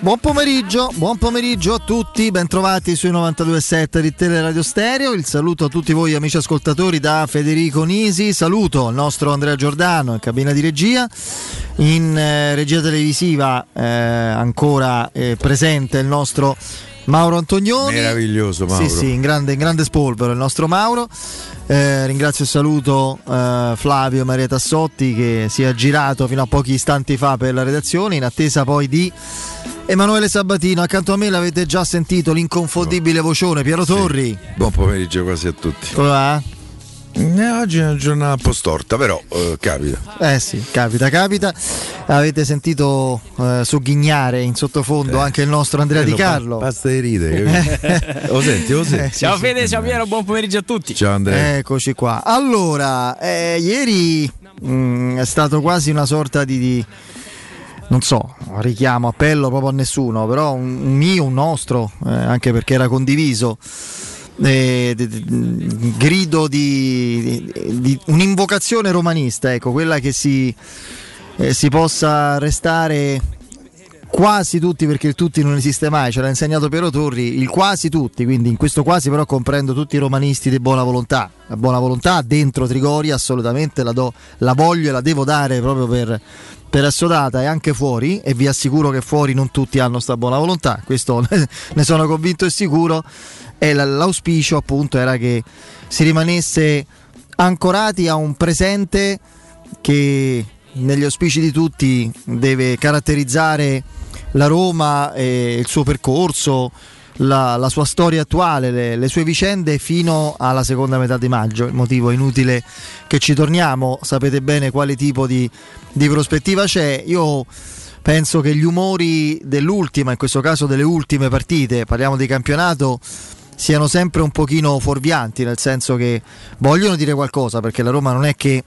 Buon pomeriggio, buon pomeriggio a tutti, bentrovati sui 92.7 di Teleradio Stereo. Il saluto a tutti voi amici ascoltatori da Federico Nisi. Saluto il nostro Andrea Giordano in cabina di regia. In eh, regia televisiva eh, ancora eh, presente il nostro Mauro Antonioni. Meraviglioso Mauro. Sì, sì, in grande, in grande spolvero il nostro Mauro. Eh, ringrazio e saluto eh, Flavio Maria Tassotti che si è girato fino a pochi istanti fa per la redazione in attesa poi di Emanuele Sabatino. Accanto a me l'avete già sentito l'inconfondibile vocione Piero Torri. Sì. Buon pomeriggio quasi a tutti. Come va? Eh, oggi è una giornata un po' storta, però eh, capita. Eh sì, capita, capita. Avete sentito eh, sogghignare in sottofondo Eh. anche il nostro Andrea Di Carlo. Basta di capito? lo senti, lo senti? Eh, sì, Ciao sì. Fede, ciao Piero, buon pomeriggio a tutti. Ciao Andrea. Eccoci qua. Allora, eh, ieri mh, è stato quasi una sorta di, di- non so, richiamo, appello proprio a nessuno, però un, un mio, un nostro, eh, anche perché era condiviso. eh, d- d- grido di, di- di- un'invocazione romanista, ecco, quella che si, eh, si possa restare quasi tutti, perché il tutti non esiste mai, ce l'ha insegnato Piero Torri, il quasi tutti, quindi in questo quasi però comprendo tutti i romanisti di buona volontà. La buona volontà dentro Trigoria assolutamente la, do, la voglio e la devo dare proprio per, per assodata e anche fuori, e vi assicuro che fuori non tutti hanno sta buona volontà, questo ne sono convinto e sicuro, e l'auspicio appunto era che si rimanesse ancorati a un presente che negli auspici di tutti deve caratterizzare la Roma e il suo percorso, la, la sua storia attuale, le, le sue vicende fino alla seconda metà di maggio. Il motivo è inutile che ci torniamo, sapete bene quale tipo di, di prospettiva c'è. Io penso che gli umori dell'ultima, in questo caso delle ultime partite, parliamo di campionato, siano sempre un pochino fuorvianti, nel senso che vogliono dire qualcosa, perché la Roma non è che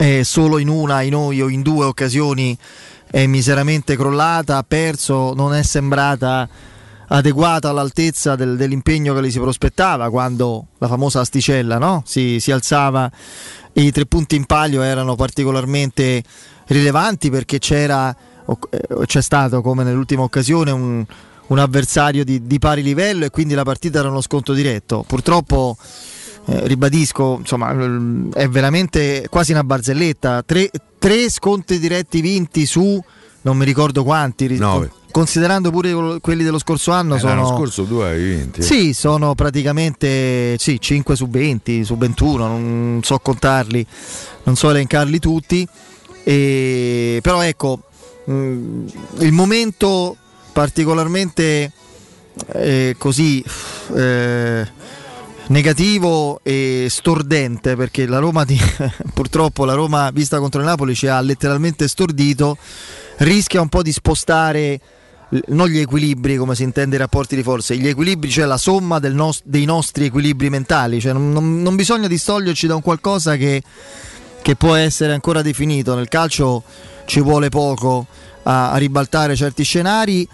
eh, solo in una, in o in due occasioni è miseramente crollata, ha perso, non è sembrata adeguata all'altezza del- dell'impegno che le si prospettava quando la famosa asticella no? si, si alzava e i tre punti in palio erano particolarmente rilevanti perché c'era, eh, c'è stato come nell'ultima occasione un, un avversario di, di pari livello e quindi la partita era uno sconto diretto. Purtroppo eh, ribadisco, insomma, l- è veramente quasi una barzelletta. Tre, tre sconti diretti vinti su non mi ricordo quanti, ri- Nove. considerando pure quelli dello scorso anno. Eh, sono... L'anno scorso due hai vinti. Sì, sono praticamente sì, 5 su 20, su 21, non so contarli, non so elencarli tutti. E, però ecco, mh, il momento particolarmente eh, così eh, negativo e stordente perché la Roma di- purtroppo la Roma vista contro il Napoli ci ha letteralmente stordito rischia un po' di spostare non gli equilibri come si intende i rapporti di forze, gli equilibri, cioè la somma del nos- dei nostri equilibri mentali, cioè non, non- non bisogna distoglierci da un qualcosa che, che può essere ancora definito, nel calcio ci vuole poco a, a ribaltare certi scenari,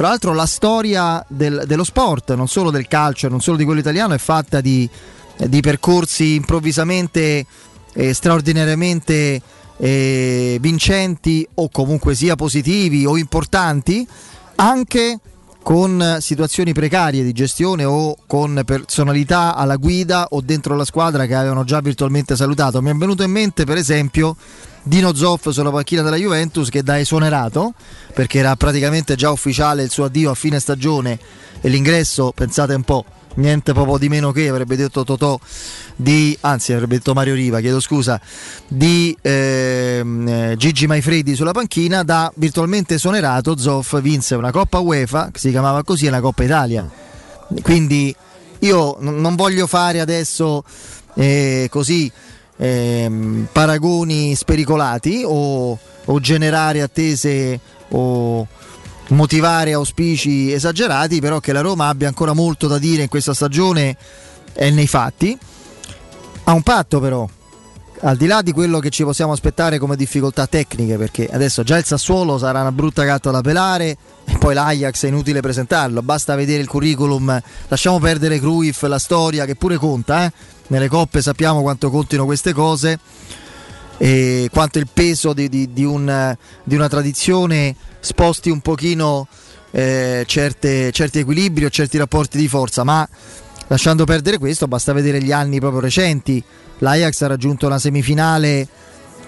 tra l'altro la storia del- dello sport, non solo del calcio, non solo di quello italiano, è fatta di, di percorsi improvvisamente eh, straordinariamente eh, vincenti o comunque sia positivi o importanti, anche con situazioni precarie di gestione o con personalità alla guida o dentro la squadra che avevano già virtualmente salutato. Mi è venuto in mente per esempio Dino Zoff sulla panchina della Juventus che da esonerato, perché era praticamente già ufficiale il suo addio a fine stagione e l'ingresso, pensate un po', niente proprio di meno che avrebbe detto Totò di, anzi avrebbe detto Mario Riva, chiedo scusa, di ehm, eh, Gigi Maifredi sulla panchina, da virtualmente esonerato Zoff vinse una Coppa UEFA, che si chiamava così, e una Coppa Italia. Quindi io n- non voglio fare adesso eh, così ehm, paragoni spericolati o, o generare attese o motivare auspici esagerati, però che la Roma abbia ancora molto da dire in questa stagione è nei fatti. Ha un patto però, al di là di quello che ci possiamo aspettare come difficoltà tecniche, perché adesso già il Sassuolo sarà una brutta gatta da pelare e poi l'Ajax è inutile presentarlo, basta vedere il curriculum, lasciamo perdere Cruyff, la storia che pure conta, eh? nelle coppe sappiamo quanto contino queste cose e quanto il peso di, di- di un- di una tradizione sposti un pochino eh, certe, certi equilibri o certi rapporti di forza, ma lasciando perdere questo basta vedere gli anni proprio recenti. L'Ajax ha raggiunto una semifinale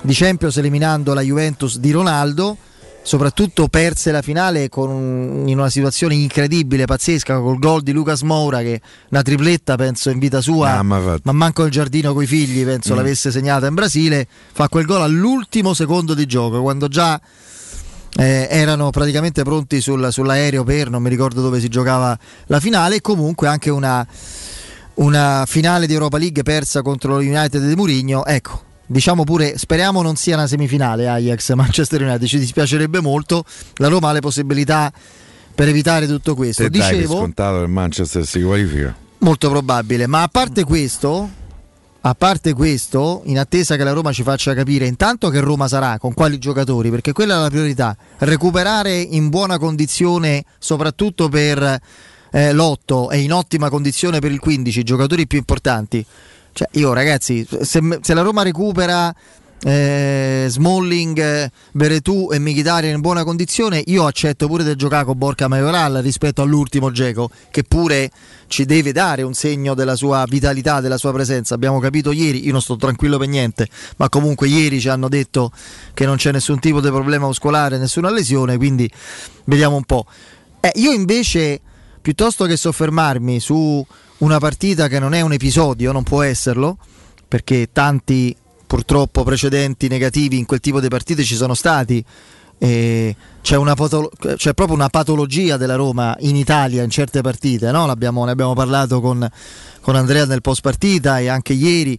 di Champions eliminando la Juventus di Ronaldo soprattutto perse la finale un, in una situazione incredibile, pazzesca, col gol di Lucas Moura che una tripletta penso in vita sua, ah, ma, ma, manco il giardino coi figli penso mm. l'avesse segnata in Brasile, fa quel gol all'ultimo secondo di gioco, quando già eh, erano praticamente pronti sul, sull'aereo per, non mi ricordo dove si giocava la finale, e comunque anche una, una finale di Europa League persa contro lo United di Mourinho, ecco diciamo pure, speriamo non sia una semifinale Ajax Manchester United, ci dispiacerebbe molto, la Roma ha le possibilità per evitare tutto questo. Te Dicevo, scontato che Manchester si qualifica. Molto probabile, ma a parte questo, a parte questo, in attesa che la Roma ci faccia capire intanto che Roma sarà, con quali giocatori, perché quella è la priorità, recuperare in buona condizione soprattutto per eh, l'8 e in ottima condizione per il 15 i giocatori più importanti. Cioè, io ragazzi, se, se la Roma recupera eh, Smalling, Beretù e Mkhitaryan in buona condizione, io accetto pure del giocare con Borca Majoral rispetto all'ultimo Geco, che pure ci deve dare un segno della sua vitalità, della sua presenza. Abbiamo capito ieri, io non sto tranquillo per niente, ma comunque ieri ci hanno detto che non c'è nessun tipo di problema muscolare, nessuna lesione, quindi vediamo un po'. Eh, io invece, piuttosto che soffermarmi su una partita che non è un episodio, non può esserlo, perché tanti purtroppo precedenti negativi in quel tipo di partite ci sono stati. C'è, patolo- c'è, proprio una patologia della Roma in Italia in certe partite, no? ne abbiamo parlato con, con, Andrea nel post partita e anche ieri.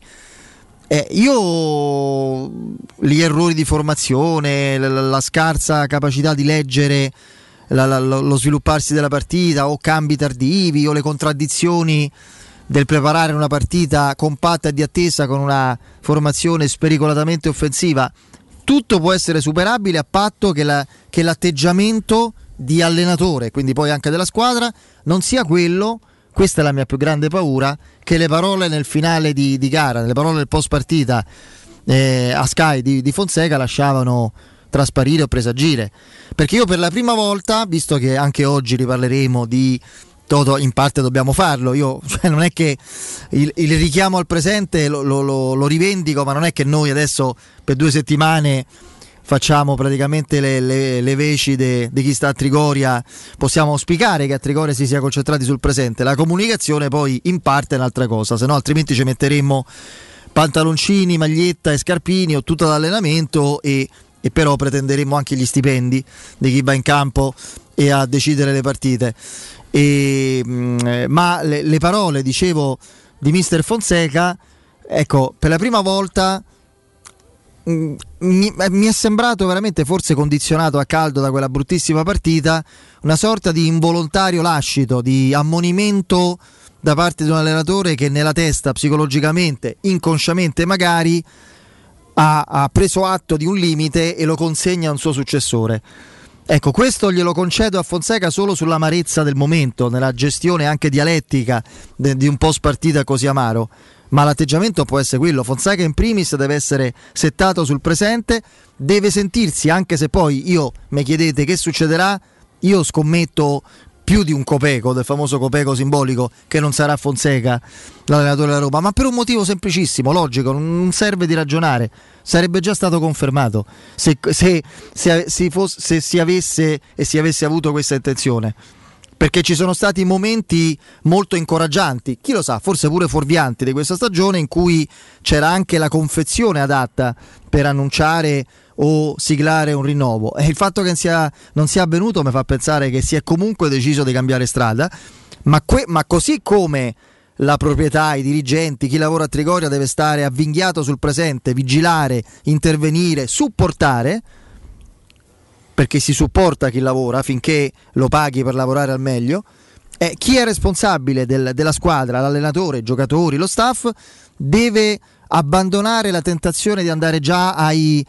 Eh, io gli errori di formazione, la, la scarsa capacità di leggere la, la, lo svilupparsi della partita o cambi tardivi o le contraddizioni del preparare una partita compatta e di attesa con una formazione spericolatamente offensiva. Tutto può essere superabile a patto che, la, che l'atteggiamento di allenatore, quindi poi anche della squadra, non sia quello, questa è la mia più grande paura, che le parole nel finale di, di gara, le parole del post partita eh, a Sky di, di Fonseca lasciavano trasparire o presagire. Perché io per la prima volta, visto che anche oggi riparleremo di Toto, in parte dobbiamo farlo, io cioè, non è che il, il richiamo al presente lo, lo, lo, lo, rivendico, ma non è che noi adesso per due settimane facciamo praticamente le, le, le veci di chi sta a Trigoria, possiamo auspicare che a Trigoria si sia concentrati sul presente, la comunicazione poi in parte è un'altra cosa, se no altrimenti ci metteremmo pantaloncini, maglietta e scarpini o tutto l'allenamento e e però pretenderemo anche gli stipendi di chi va in campo e a decidere le partite. E, mm, ma le, le, parole, dicevo, di mister Fonseca, ecco, per la prima volta mm, mi, eh, mi, è sembrato veramente, forse condizionato a caldo da quella bruttissima partita, una sorta di involontario lascito, di ammonimento da parte di un allenatore che nella testa psicologicamente, inconsciamente magari, ha, ha preso atto di un limite e lo consegna a un suo successore. Ecco, questo glielo concedo a Fonseca solo sull'amarezza del momento, nella gestione anche dialettica di un post partita così amaro. Ma l'atteggiamento può essere quello. Fonseca in primis deve essere settato sul presente, deve sentirsi, anche se poi io mi chiedete che succederà, io scommetto più di un copeco, del famoso copeco simbolico, che non sarà Fonseca l'allenatore della Roma, ma per un motivo semplicissimo, logico, non serve di ragionare, sarebbe già stato confermato se, se, se, se fosse, se si avesse e si avesse avuto questa intenzione. Perché ci sono stati momenti molto incoraggianti, chi lo sa, forse pure fuorvianti di questa stagione in cui c'era anche la confezione adatta per annunciare o siglare un rinnovo. E il fatto che sia, non sia avvenuto mi fa pensare che si è comunque deciso di cambiare strada, ma, que- ma così come la proprietà, i dirigenti, chi lavora a Trigoria deve stare avvinghiato sul presente, vigilare, intervenire, supportare, perché si supporta chi lavora finché lo paghi per lavorare al meglio. Eh, chi è responsabile del, della squadra, l'allenatore, i giocatori, lo staff, deve abbandonare la tentazione di andare già ai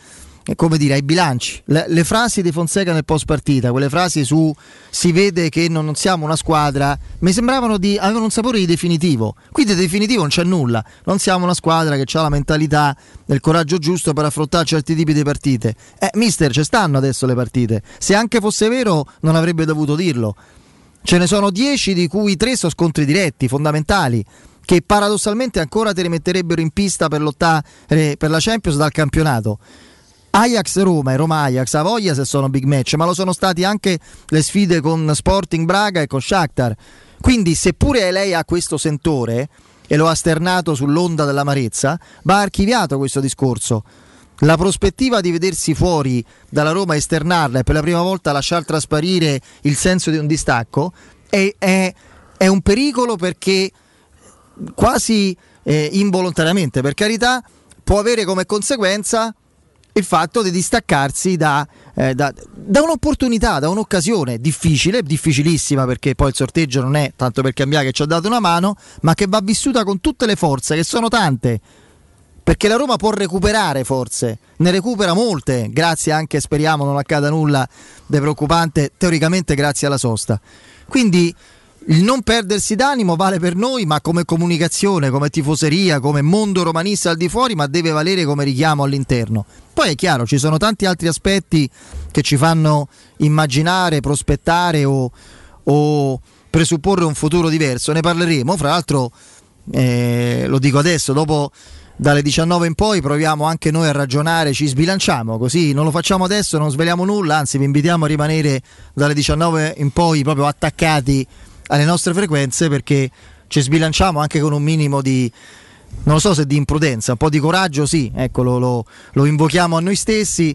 come dire, ai bilanci. Le, le, frasi di Fonseca nel post partita, quelle frasi su si vede che non, non, siamo una squadra, mi sembravano di avevano un sapore di definitivo. Qui di definitivo non c'è nulla. Non siamo una squadra che ha la mentalità e il coraggio giusto per affrontare certi tipi di partite. Eh, mister, ci stanno adesso le partite. Se anche fosse vero, non avrebbe dovuto dirlo. Ce ne sono 10 di cui 3 sono scontri diretti, fondamentali che paradossalmente ancora ti rimetterebbero in pista per lottare per la Champions dal campionato. Ajax Roma e Roma Ajax ha voglia se sono big match, ma lo sono stati anche le sfide con Sporting Braga e con Shakhtar. Quindi, seppure lei ha questo sentore e lo ha sternato sull'onda dell'amarezza, va archiviato questo discorso. La prospettiva di vedersi fuori dalla Roma, esternarla e per la prima volta lasciar trasparire il senso di un distacco è, è, è un pericolo perché quasi eh, involontariamente, per carità, può avere come conseguenza il fatto di distaccarsi da, eh, da, da, un'opportunità, da un'occasione difficile, difficilissima perché poi il sorteggio non è tanto per cambiare che ci ha dato una mano, ma che va vissuta con tutte le forze, che sono tante. Perché la Roma può recuperare forze, ne recupera molte, grazie anche, speriamo non accada nulla di preoccupante, teoricamente grazie alla sosta. Quindi il non perdersi d'animo vale per noi, ma come comunicazione, come tifoseria, come mondo romanista al di fuori, ma deve valere come richiamo all'interno. Poi è chiaro, ci sono tanti altri aspetti che ci fanno immaginare, prospettare o, o presupporre un futuro diverso. Ne parleremo, fra l'altro, eh, lo dico adesso, dopo dalle 19 in poi proviamo anche noi a ragionare, ci sbilanciamo, così non lo facciamo adesso, non sveliamo nulla, anzi vi invitiamo a rimanere dalle 19 in poi proprio attaccati alle nostre frequenze perché ci sbilanciamo anche con un minimo di, non so se di imprudenza, un po' di coraggio sì, ecco lo, lo, lo invochiamo a noi stessi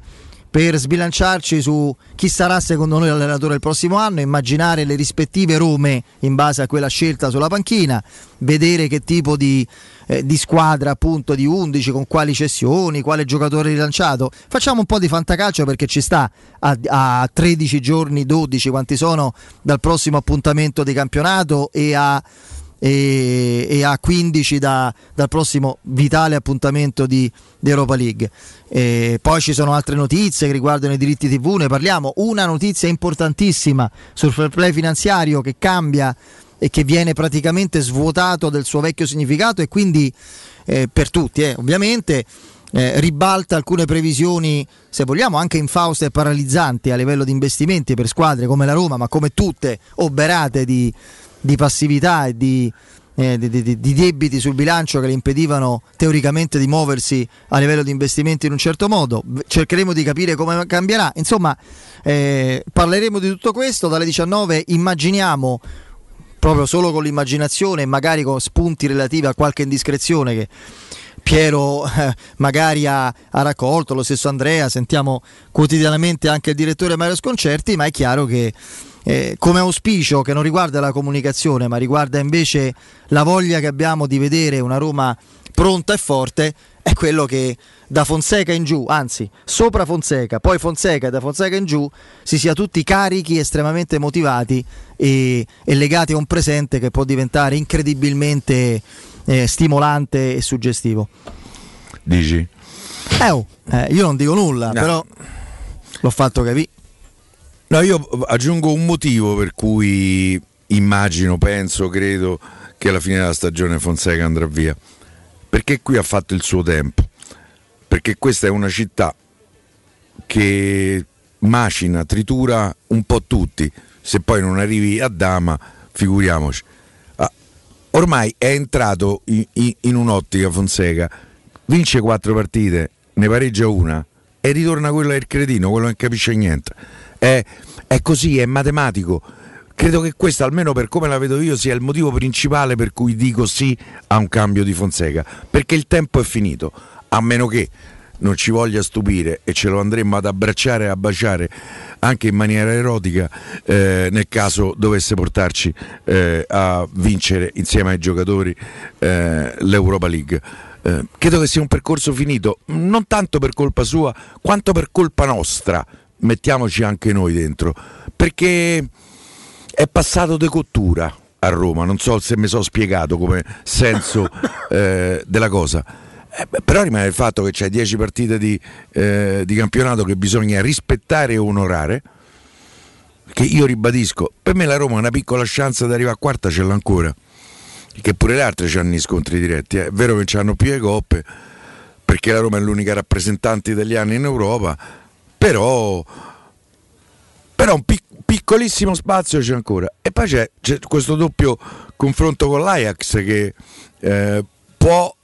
per sbilanciarci su chi sarà secondo noi l'allenatore il prossimo anno, immaginare le rispettive Rome in base a quella scelta sulla panchina, vedere che tipo di, eh, di squadra appunto di 11, con quali cessioni, quale giocatore rilanciato. Facciamo un po' di fantacalcio perché ci sta a, a 13 giorni, 12 quanti sono dal prossimo appuntamento di campionato e a e, e a 15 da, dal prossimo vitale appuntamento di, di Europa League. E poi ci sono altre notizie che riguardano i diritti TV, ne parliamo. Una notizia importantissima sul fair play finanziario che cambia e che viene praticamente svuotato del suo vecchio significato e quindi eh, per tutti eh, ovviamente eh, ribalta alcune previsioni, se vogliamo, anche infauste e paralizzanti a livello di investimenti per squadre come la Roma, ma come tutte oberate di, di passività e di, eh, di, di, di, debiti sul bilancio che le impedivano teoricamente di muoversi a livello di investimenti in un certo modo. Cercheremo di capire come cambierà. Insomma, eh, parleremo di tutto questo. Dalle 19 immaginiamo proprio solo con l'immaginazione e magari con spunti relativi a qualche indiscrezione che Piero magari ha, ha, raccolto, lo stesso Andrea, sentiamo quotidianamente anche il direttore Mario Sconcerti, ma è chiaro che eh, come auspicio che non riguarda la comunicazione ma riguarda invece la voglia che abbiamo di vedere una Roma pronta e forte è quello che da Fonseca in giù, anzi sopra Fonseca, poi Fonseca e da Fonseca in giù si sia tutti carichi, estremamente motivati e, e legati a un presente che può diventare incredibilmente eh, stimolante e suggestivo. Dici? Eh, oh, eh, io non dico nulla, no. però l'ho fatto capire. No, io aggiungo un motivo per cui immagino, penso, credo che alla fine della stagione Fonseca andrà via. Perché qui ha fatto il suo tempo. Perché questa è una città che macina, tritura un po' tutti. Se poi non arrivi a Dama, figuriamoci. Ah, ormai è entrato in, in, un'ottica Fonseca, vince quattro partite, ne pareggia una e ritorna quello del cretino, quello che non capisce niente è, è così, è matematico. Credo che questo, almeno per come la vedo io, sia il motivo principale per cui dico sì a un cambio di Fonseca, perché il tempo è finito, a meno che non ci voglia stupire e ce lo andremo ad abbracciare e a baciare anche in maniera erotica eh, nel caso dovesse portarci eh, a vincere insieme ai giocatori eh, l'Europa League. Eh, credo che sia un percorso finito, non tanto per colpa sua quanto per colpa nostra, mettiamoci anche noi dentro, perché è passato de cottura a Roma, non so se mi sono spiegato come senso eh, della cosa. Eh, però rimane il fatto che c'è 10 partite di, eh, di, campionato che bisogna rispettare e onorare. Che io ribadisco, per me la Roma ha una piccola chance di arrivare a quarta, ce l'ha ancora. Che pure le altre hanno gli scontri diretti. Eh. È vero che hanno più le coppe, perché la Roma è l'unica rappresentante italiana in Europa, però, però un pic- piccolissimo spazio c'è ancora. E poi c'è, c'è questo doppio confronto con l'Ajax che eh, può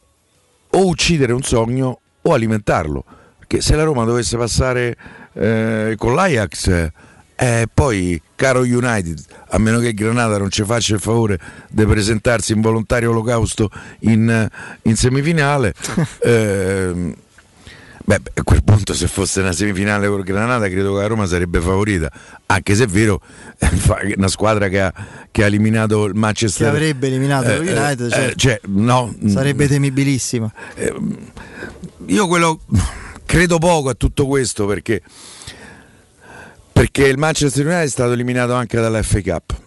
o uccidere un sogno o alimentarlo. Perché se la Roma dovesse passare eh, con l'Ajax, eh, poi, caro United, a meno che Granada non ci faccia il favore di presentarsi in volontario olocausto in, in semifinale, eh, Beh, a quel punto se fosse una semifinale con Granada credo che la Roma sarebbe favorita, anche se è vero, è una squadra che ha, che ha eliminato il Manchester. Che avrebbe eliminato eh, United, cioè, eh, cioè, no, sarebbe temibilissima. Eh, io quello credo poco a tutto questo perché, perché il Manchester United è stato eliminato anche dalla FA Cup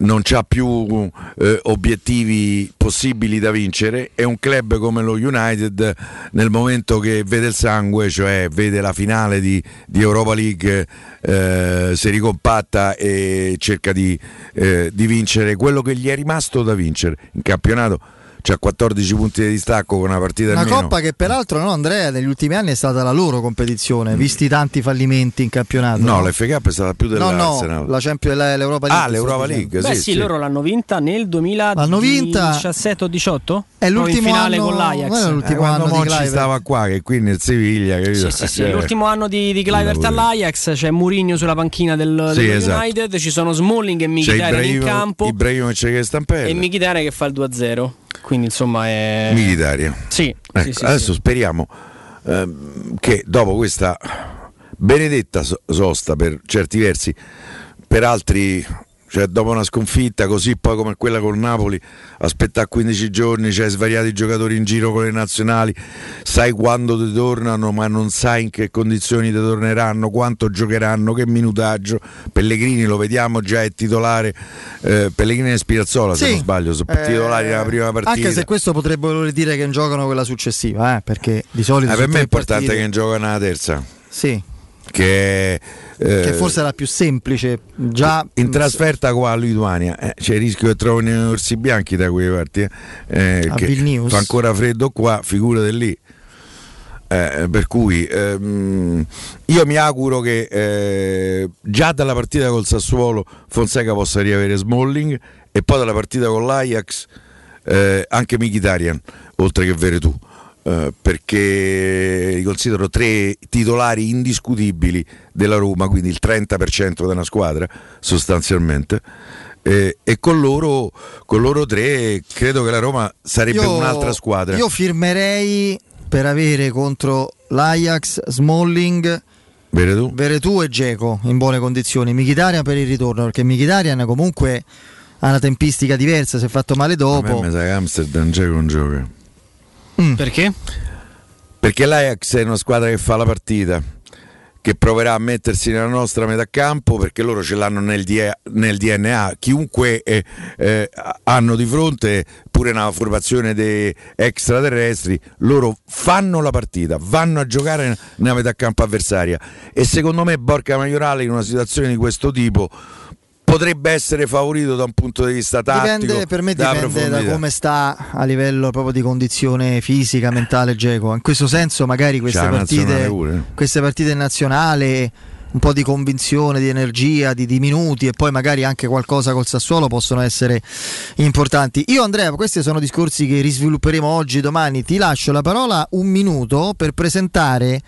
non ha più eh, obiettivi possibili da vincere e un club come lo United nel momento che vede il sangue, cioè vede la finale di, di Europa League, eh, si ricompatta e cerca di, eh, di vincere quello che gli è rimasto da vincere in campionato c'ha 14 punti di distacco con una partita una coppa che peraltro no Andrea negli ultimi anni è stata la loro competizione mm. visti tanti fallimenti in campionato no, no? Cup è stata più dell'Arsenal no, no la Champions l'Europa League ah l'Europa League Beh, sì, sì, loro l'hanno vinta nel 2017 o 18 è l'ultimo finale anno, con l'Ajax. è l'ultimo eh, anno di Clivert stava qua che qui nel Siviglia sì, sì, sì, l'ultimo anno di, di Clivert all'Ajax c'è Mourinho sulla panchina del, sì, del esatto. United ci sono Smalling e Mkhitaryan in campo. Ibrahimovic che stampella. E Mkhitaryan che fa il 2-0 quindi insomma è militaria. Sì, ecco, sì, sì adesso sì. speriamo eh, che dopo questa benedetta sosta per certi versi, per altri cioè dopo una sconfitta così poi come quella con Napoli aspettare 15 giorni c'hai svariati giocatori in giro con le nazionali sai quando ti tornano ma non sai in che condizioni ti torneranno quanto giocheranno che minutaggio. Pellegrini lo vediamo già è titolare eh, Pellegrini e Spirazzola sì. se non sbaglio sono eh, titolari nella prima partita. anche se questo potrebbe voler dire che giocano quella successiva eh, perché di solito eh, per me è importante partite... che giocano la terza. Sì che, eh, che forse è la più semplice già in trasferta qua a Lituania eh, c'è il rischio che trovino orsi bianchi da quelle parti eh, che fa ancora freddo qua figurate lì. Eh, per cui ehm, io mi auguro che eh, già dalla partita col Sassuolo Fonseca possa riavere Smalling e poi dalla partita con l'Ajax eh, anche Mkhitaryan oltre che Veretù eh, perché li considero tre titolari indiscutibili della Roma, quindi il 30% della squadra sostanzialmente. Eh, e con loro, con loro tre credo che la Roma sarebbe io, un'altra squadra. Io firmerei per avere contro l'Ajax Smalling. Veretù. Veretù e Geco in buone condizioni, Michitarian per il ritorno perché Michitarian comunque ha una tempistica diversa, si è fatto male dopo. A me mi sa che Amsterdam Geco non gioca. Mm. Perché? Perché l'Ajax è una squadra che fa la partita, che proverà a mettersi nella nostra metà campo perché loro ce l'hanno nel, nel DNA. Chiunque eh, eh, hanno di fronte, pure una formazione di extraterrestri, loro fanno la partita, vanno a giocare nella metà campo avversaria. E secondo me Borca Maiorale in una situazione di questo tipo potrebbe essere favorito da un punto di vista tattico. Dipende, per me dipende da come sta a livello proprio di condizione fisica, mentale Geco. In questo senso magari queste partite, queste partite nazionali un po' di convinzione, di energia, di, di, minuti e poi magari anche qualcosa col Sassuolo possono essere importanti. Io Andrea, questi sono discorsi che risvilupperemo oggi, domani. Ti lascio la parola un minuto per presentare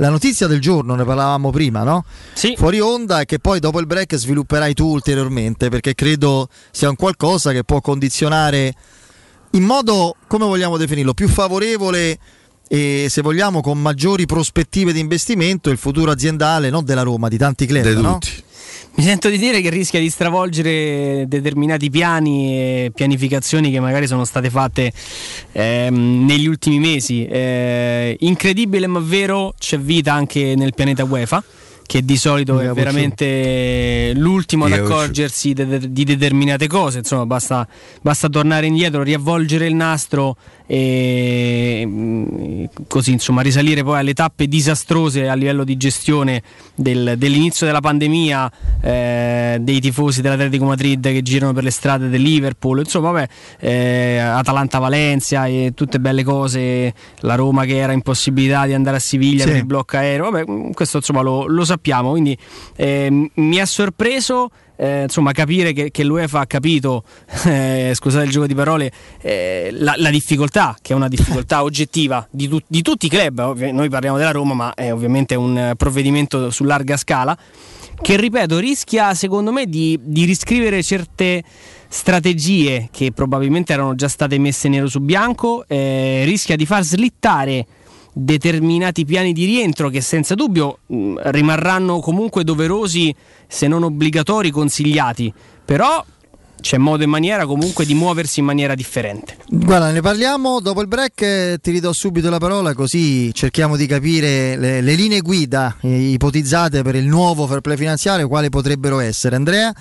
la notizia del giorno, ne parlavamo prima, no? Sì. Fuori onda e che poi dopo il break svilupperai tu ulteriormente perché credo sia un qualcosa che può condizionare in modo, come vogliamo definirlo, più favorevole e se vogliamo con maggiori prospettive di investimento il futuro aziendale non della Roma, di tanti club, De no? tutti. Mi sento di dire che rischia di stravolgere determinati piani e pianificazioni che magari sono state fatte ehm, negli ultimi mesi. Eh, incredibile ma vero, c'è vita anche nel pianeta UEFA che di solito è veramente l'ultimo ad accorgersi di determinate cose, insomma basta, basta tornare indietro, riavvolgere il nastro e mm, così insomma risalire poi alle tappe disastrose a livello di gestione del, dell'inizio della pandemia, eh, dei tifosi dell'Atletico Madrid che girano per le strade del Liverpool, insomma vabbè, eh, Atalanta-Valencia e tutte belle cose, la Roma che era in possibilità di andare a Siviglia sì. per il blocco aereo, vabbè mm, questo insomma lo, lo sappiamo, quindi eh, mi ha sorpreso eh, insomma, capire che, che l'UEFA ha capito, eh, scusate il gioco di parole, eh, la, la, difficoltà, che è una difficoltà oggettiva di, tu, di tutti i club, noi parliamo della Roma, ma è ovviamente un provvedimento su larga scala, che ripeto rischia secondo me di, di riscrivere certe strategie che probabilmente erano già state messe nero su bianco, eh, rischia di far slittare determinati piani di rientro che senza dubbio mh, rimarranno comunque doverosi se non obbligatori consigliati però c'è modo e maniera comunque di muoversi in maniera differente. Guarda, ne parliamo dopo il break, ti ridò subito la parola così cerchiamo di capire le, le linee guida eh, ipotizzate per il nuovo fair play finanziario, quali potrebbero essere. Andrea,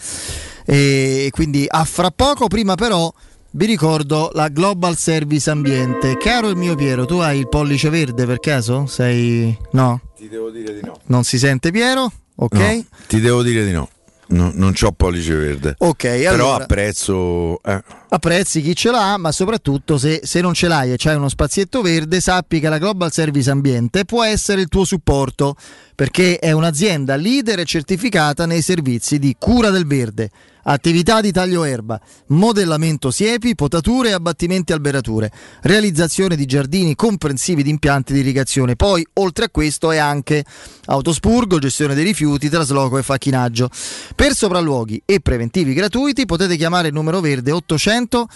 e quindi a fra poco, prima però vi ricordo la Global Service Ambiente. Caro il mio Piero, tu hai il pollice verde per caso? Sei. No? Ti devo dire di no. Non si sente Piero? Ok. No, ti devo dire di no. No, non ho pollice verde. Ok, Però allora, apprezzo. Eh. Apprezzi chi ce l'ha, ma soprattutto se, se non ce l'hai e c'hai uno spazietto verde, sappi che la Global Service Ambiente può essere il tuo supporto perché è un'azienda leader e certificata nei servizi di cura del verde attività di taglio erba, modellamento siepi, potature e abbattimenti alberature, realizzazione di giardini comprensivi di impianti di irrigazione. Poi, oltre a questo, è anche autospurgo, gestione dei rifiuti, trasloco e facchinaggio. Per sopralluoghi e preventivi gratuiti potete chiamare il numero verde 800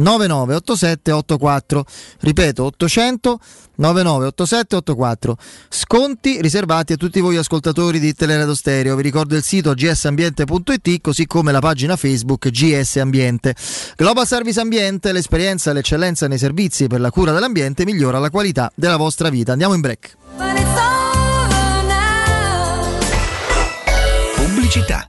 9987 84. Ripeto, 800 9987 84. Sconti riservati a tutti voi ascoltatori di Teleradio Stereo. Vi ricordo il sito gsambiente.it così come la pagina Facebook GS Ambiente. Global Service Ambiente, l'esperienza e l'eccellenza nei servizi per la cura dell'ambiente migliora la qualità della vostra vita. Andiamo in break. Pubblicità.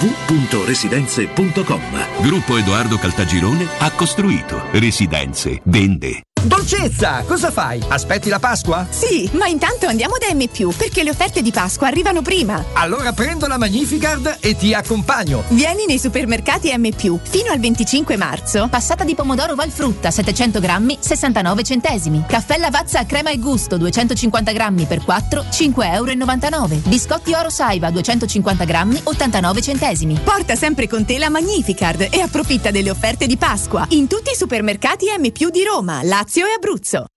www.residenze.com Gruppo Edoardo Caltagirone ha costruito residenze, vende. Dolcezza, cosa fai? Aspetti la Pasqua? Sì, ma intanto andiamo da M, perché le offerte di Pasqua arrivano prima. Allora prendo la Magnificard e ti accompagno. Vieni nei supermercati M, fino al 25 marzo. Passata di pomodoro Valfrutta 700 grammi, 69 centesimi. Caffè Lavazza crema e gusto 250 grammi per 4, 5,99 euro. Biscotti Oro Saiba 250 grammi, 89 centesimi. Porta sempre con te la Magnificard e approfitta delle offerte di Pasqua in tutti i supermercati M, di Roma, Lazio e Abruzzo.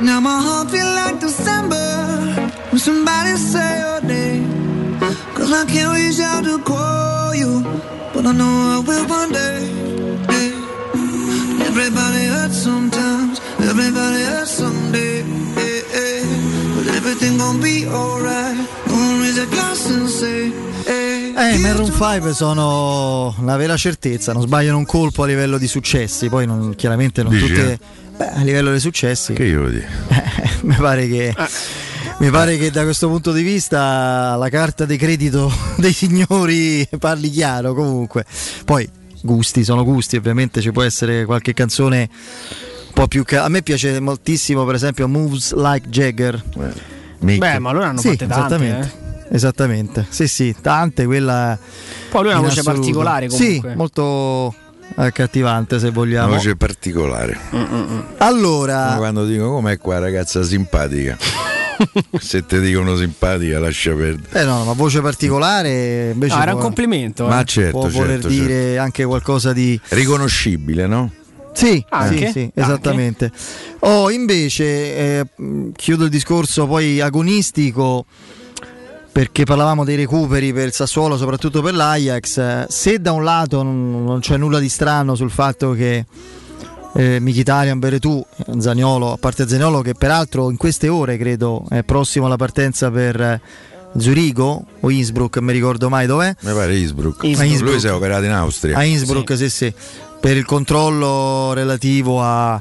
now my heart feel like December. When somebody say your name. Cause I can't reach out to call you But I know I will one day. Yeah. Everybody hurts sometimes. Everybody hurts someday. Yeah, yeah. But everything gon' be alright. Gonna raise a glass and say Eh, i Maroon 5 sono la vera certezza, non sbagliano un colpo a livello di successi, poi non, chiaramente non Dici, tutte... eh? Beh, a livello dei successi... Che io dico? mi pare che... Mi pare che da questo punto di vista la carta di credito dei signori parli chiaro comunque. Poi gusti sono gusti, ovviamente ci può essere qualche canzone un po' più... Ca- a me piace moltissimo per esempio Moves Like Jagger. Beh, ma allora hanno Sì, fatte tante. esattamente. eh. Esattamente, sì, sì, tante, quella. Poi lui ha una voce assoluto. particolare comunque. Sì, molto accattivante se Una vogliamo. voce particolare. Allora, Ma quando dico com'è qua ragazza simpatica. Se ti dicono simpatica lascia perdere. eh no, ma voce particolare invece No, era un può, complimento. Ma eh. certo, può voler certo, dire anche qualcosa di Riconoscibile, no? Sì, Anche? sì, sì, Anche? esattamente. Oh, invece, eh, chiudo il discorso poi agonistico perché parlavamo dei recuperi per il Sassuolo, soprattutto per l'Ajax. eh, Se da un lato non, c'è nulla di strano sul fatto che eh, Mkhitaryan, Beretù, Zaniolo, a parte Zaniolo che peraltro in queste ore credo è prossimo alla partenza per eh, Zurigo o Innsbruck, non mi ricordo mai dov'è. Mi pare Innsbruck. Innsbruck. Innsbruck. Lui si è operato in Austria. A Innsbruck, sì. sì, per il controllo relativo a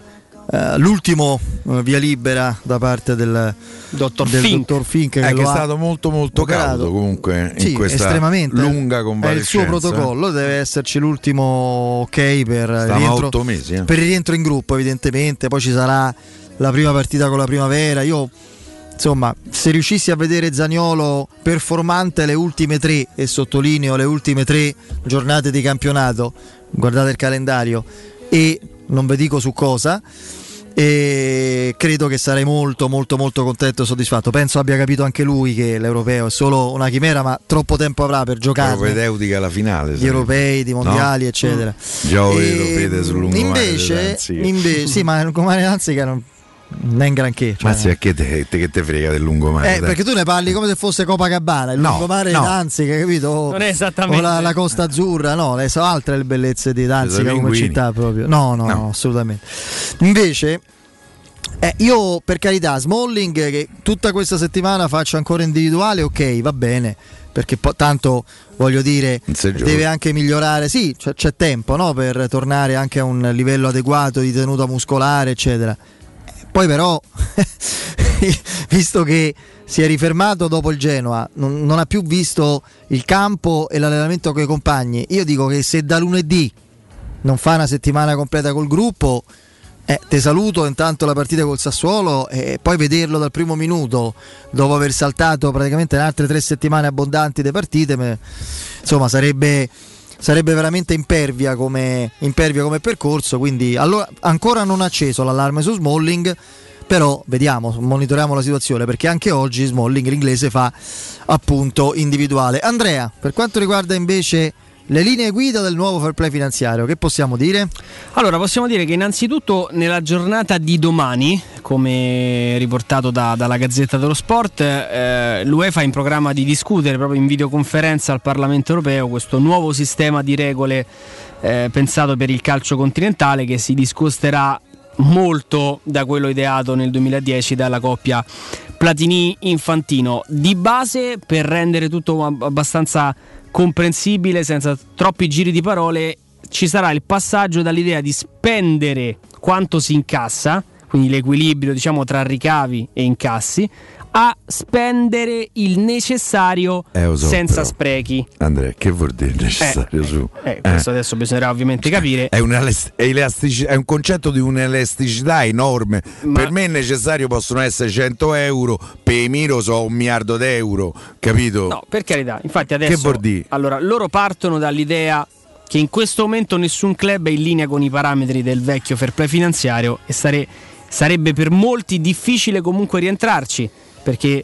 eh, eh, via libera da parte del dottor del Fink. dottor Fink Eh, che, che lo è stato molto molto caldo comunque Sì, in questa estremamente. lunga È il convalescenza. suo protocollo, deve esserci l'ultimo ok per rientro, otto mesi, eh. per il rientro in gruppo, evidentemente. Poi ci sarà la prima partita con la primavera. Io, insomma, se riuscissi a vedere Zagnolo performante le ultime tre, e sottolineo le ultime tre giornate di campionato, guardate il calendario, e non vi dico su cosa. E credo che sarei molto molto molto contento e soddisfatto. Penso abbia capito anche lui che l'europeo è solo una chimera, ma troppo tempo avrà per giocare Propedeutica alla finale. sarebbe. europei, di mondiali, No? eccetera. Già lo E, vedo Fede sul lungomare invece, di Danzica. inve- sì, ma il lungomare Danzica non, non è in granché. cioè- Mazzi, a che te, te- che te frega del lungomare? eh, dai. perché tu ne parli come se fosse Copacabana, il No, lungomare no. di Danzica, capito? Non è esattamente. O la, la Costa Azzurra, no, le sono altre le bellezze di Danzica come città proprio. No, no, no, assolutamente. Invece, eh, io per carità, Smalling che tutta questa settimana faccio ancora individuale, ok, va bene. Perché poi tanto voglio dire, deve anche migliorare. Sì, c'è, c'è tempo no, per tornare anche a un livello adeguato di tenuta muscolare, eccetera. Poi però, visto che si è rifermato dopo il Genoa, non, non ha più visto il campo e l'allenamento con i compagni, io dico che se da lunedì non fa una settimana completa col gruppo, eh, te saluto intanto la partita col Sassuolo e poi vederlo dal primo minuto dopo aver saltato praticamente altre tre settimane abbondanti di partite, me- insomma sarebbe, sarebbe veramente impervia come, impervia come percorso, quindi allora, ancora non ha acceso l'allarme su Smalling, però vediamo, monitoriamo la situazione perché anche oggi Smalling l'inglese fa appunto individuale. Andrea, per quanto riguarda invece le linee guida del nuovo fair play finanziario, che possiamo dire? Allora, possiamo dire che innanzitutto nella giornata di domani, come riportato da- dalla Gazzetta dello Sport, eh, l'UEFA è in programma di discutere proprio in videoconferenza al Parlamento europeo questo nuovo sistema di regole eh, pensato per il calcio continentale che si discosterà molto da quello ideato nel 2010 dalla coppia Platini-Infantino. Di base, per rendere tutto ab- abbastanza comprensibile, senza troppi giri di parole, ci sarà il passaggio dall'idea di spendere quanto si incassa, quindi l'equilibrio diciamo tra ricavi e incassi, a spendere il necessario Eh, so, senza però. sprechi. Andrea, che vuol dire necessario su? Eh, questo adesso bisognerà ovviamente capire. È, un elastic- è un concetto di un'elasticità enorme. Per me è necessario, possono essere 100 euro, per i Miro so un miliardo d'euro, capito? No, per carità, infatti adesso Che vuol dire? Allora, loro partono dall'idea che in questo momento nessun club è in linea con i parametri del vecchio fair play finanziario e sare- sarebbe per molti difficile comunque rientrarci, perché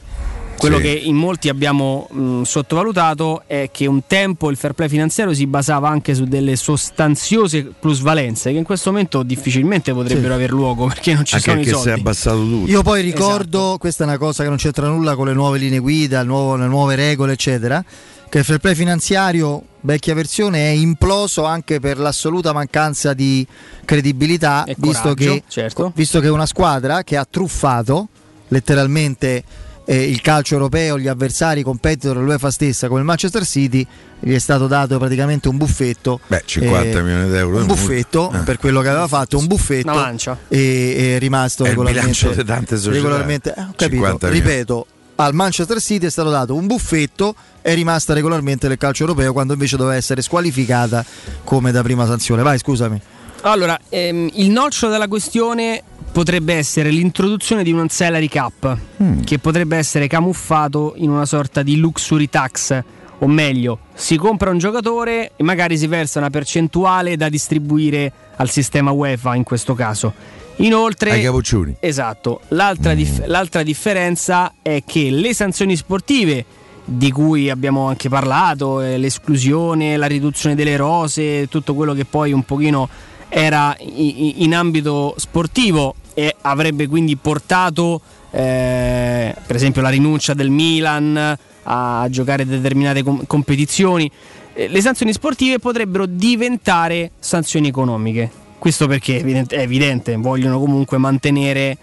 quello Sì. che in molti abbiamo mh, sottovalutato è che un tempo il fair play finanziario si basava anche su delle sostanziose plusvalenze che in questo momento difficilmente potrebbero Sì. aver luogo perché non ci Anche sono i soldi. si è abbassato tutto. Io poi ricordo, questa è una cosa che non c'entra nulla con le nuove linee guida, nuovo- le nuove regole, eccetera, che il fair play finanziario, vecchia versione, è imploso anche per l'assoluta mancanza di credibilità, visto coraggio, che, certo. visto che è una squadra che ha truffato letteralmente eh, il calcio europeo, gli avversari, i competitor, l'UEFA stessa, come il Manchester City, gli è stato dato praticamente un buffetto. Beh, 50 eh, milioni d'euro. Un è buffetto molto. Eh. per quello che aveva fatto, un buffetto Una mancia. e è rimasto È il regolarmente, bilancio di tante società. regolarmente eh, ho capito, 50 milioni. ripeto al Manchester City è stato dato un buffetto è rimasta regolarmente nel calcio europeo quando invece doveva essere squalificata come da prima sanzione vai scusami Allora, ehm, il nocciolo della questione potrebbe essere l'introduzione di un salary cap Mm. che potrebbe essere camuffato in una sorta di luxury tax, o meglio, si compra un giocatore e magari si versa una percentuale da distribuire al sistema UEFA in questo caso. Inoltre, Ai capoccioni. Esatto, l'altra, dif- l'altra differenza è che le sanzioni sportive di cui abbiamo anche parlato, eh, l'esclusione, la riduzione delle rose, tutto quello che poi un pochino era i- in ambito sportivo e avrebbe quindi portato eh, per esempio la rinuncia del Milan a giocare determinate com- competizioni. Eh, le sanzioni sportive potrebbero diventare sanzioni economiche. Questo perché è evidente, vogliono comunque mantenere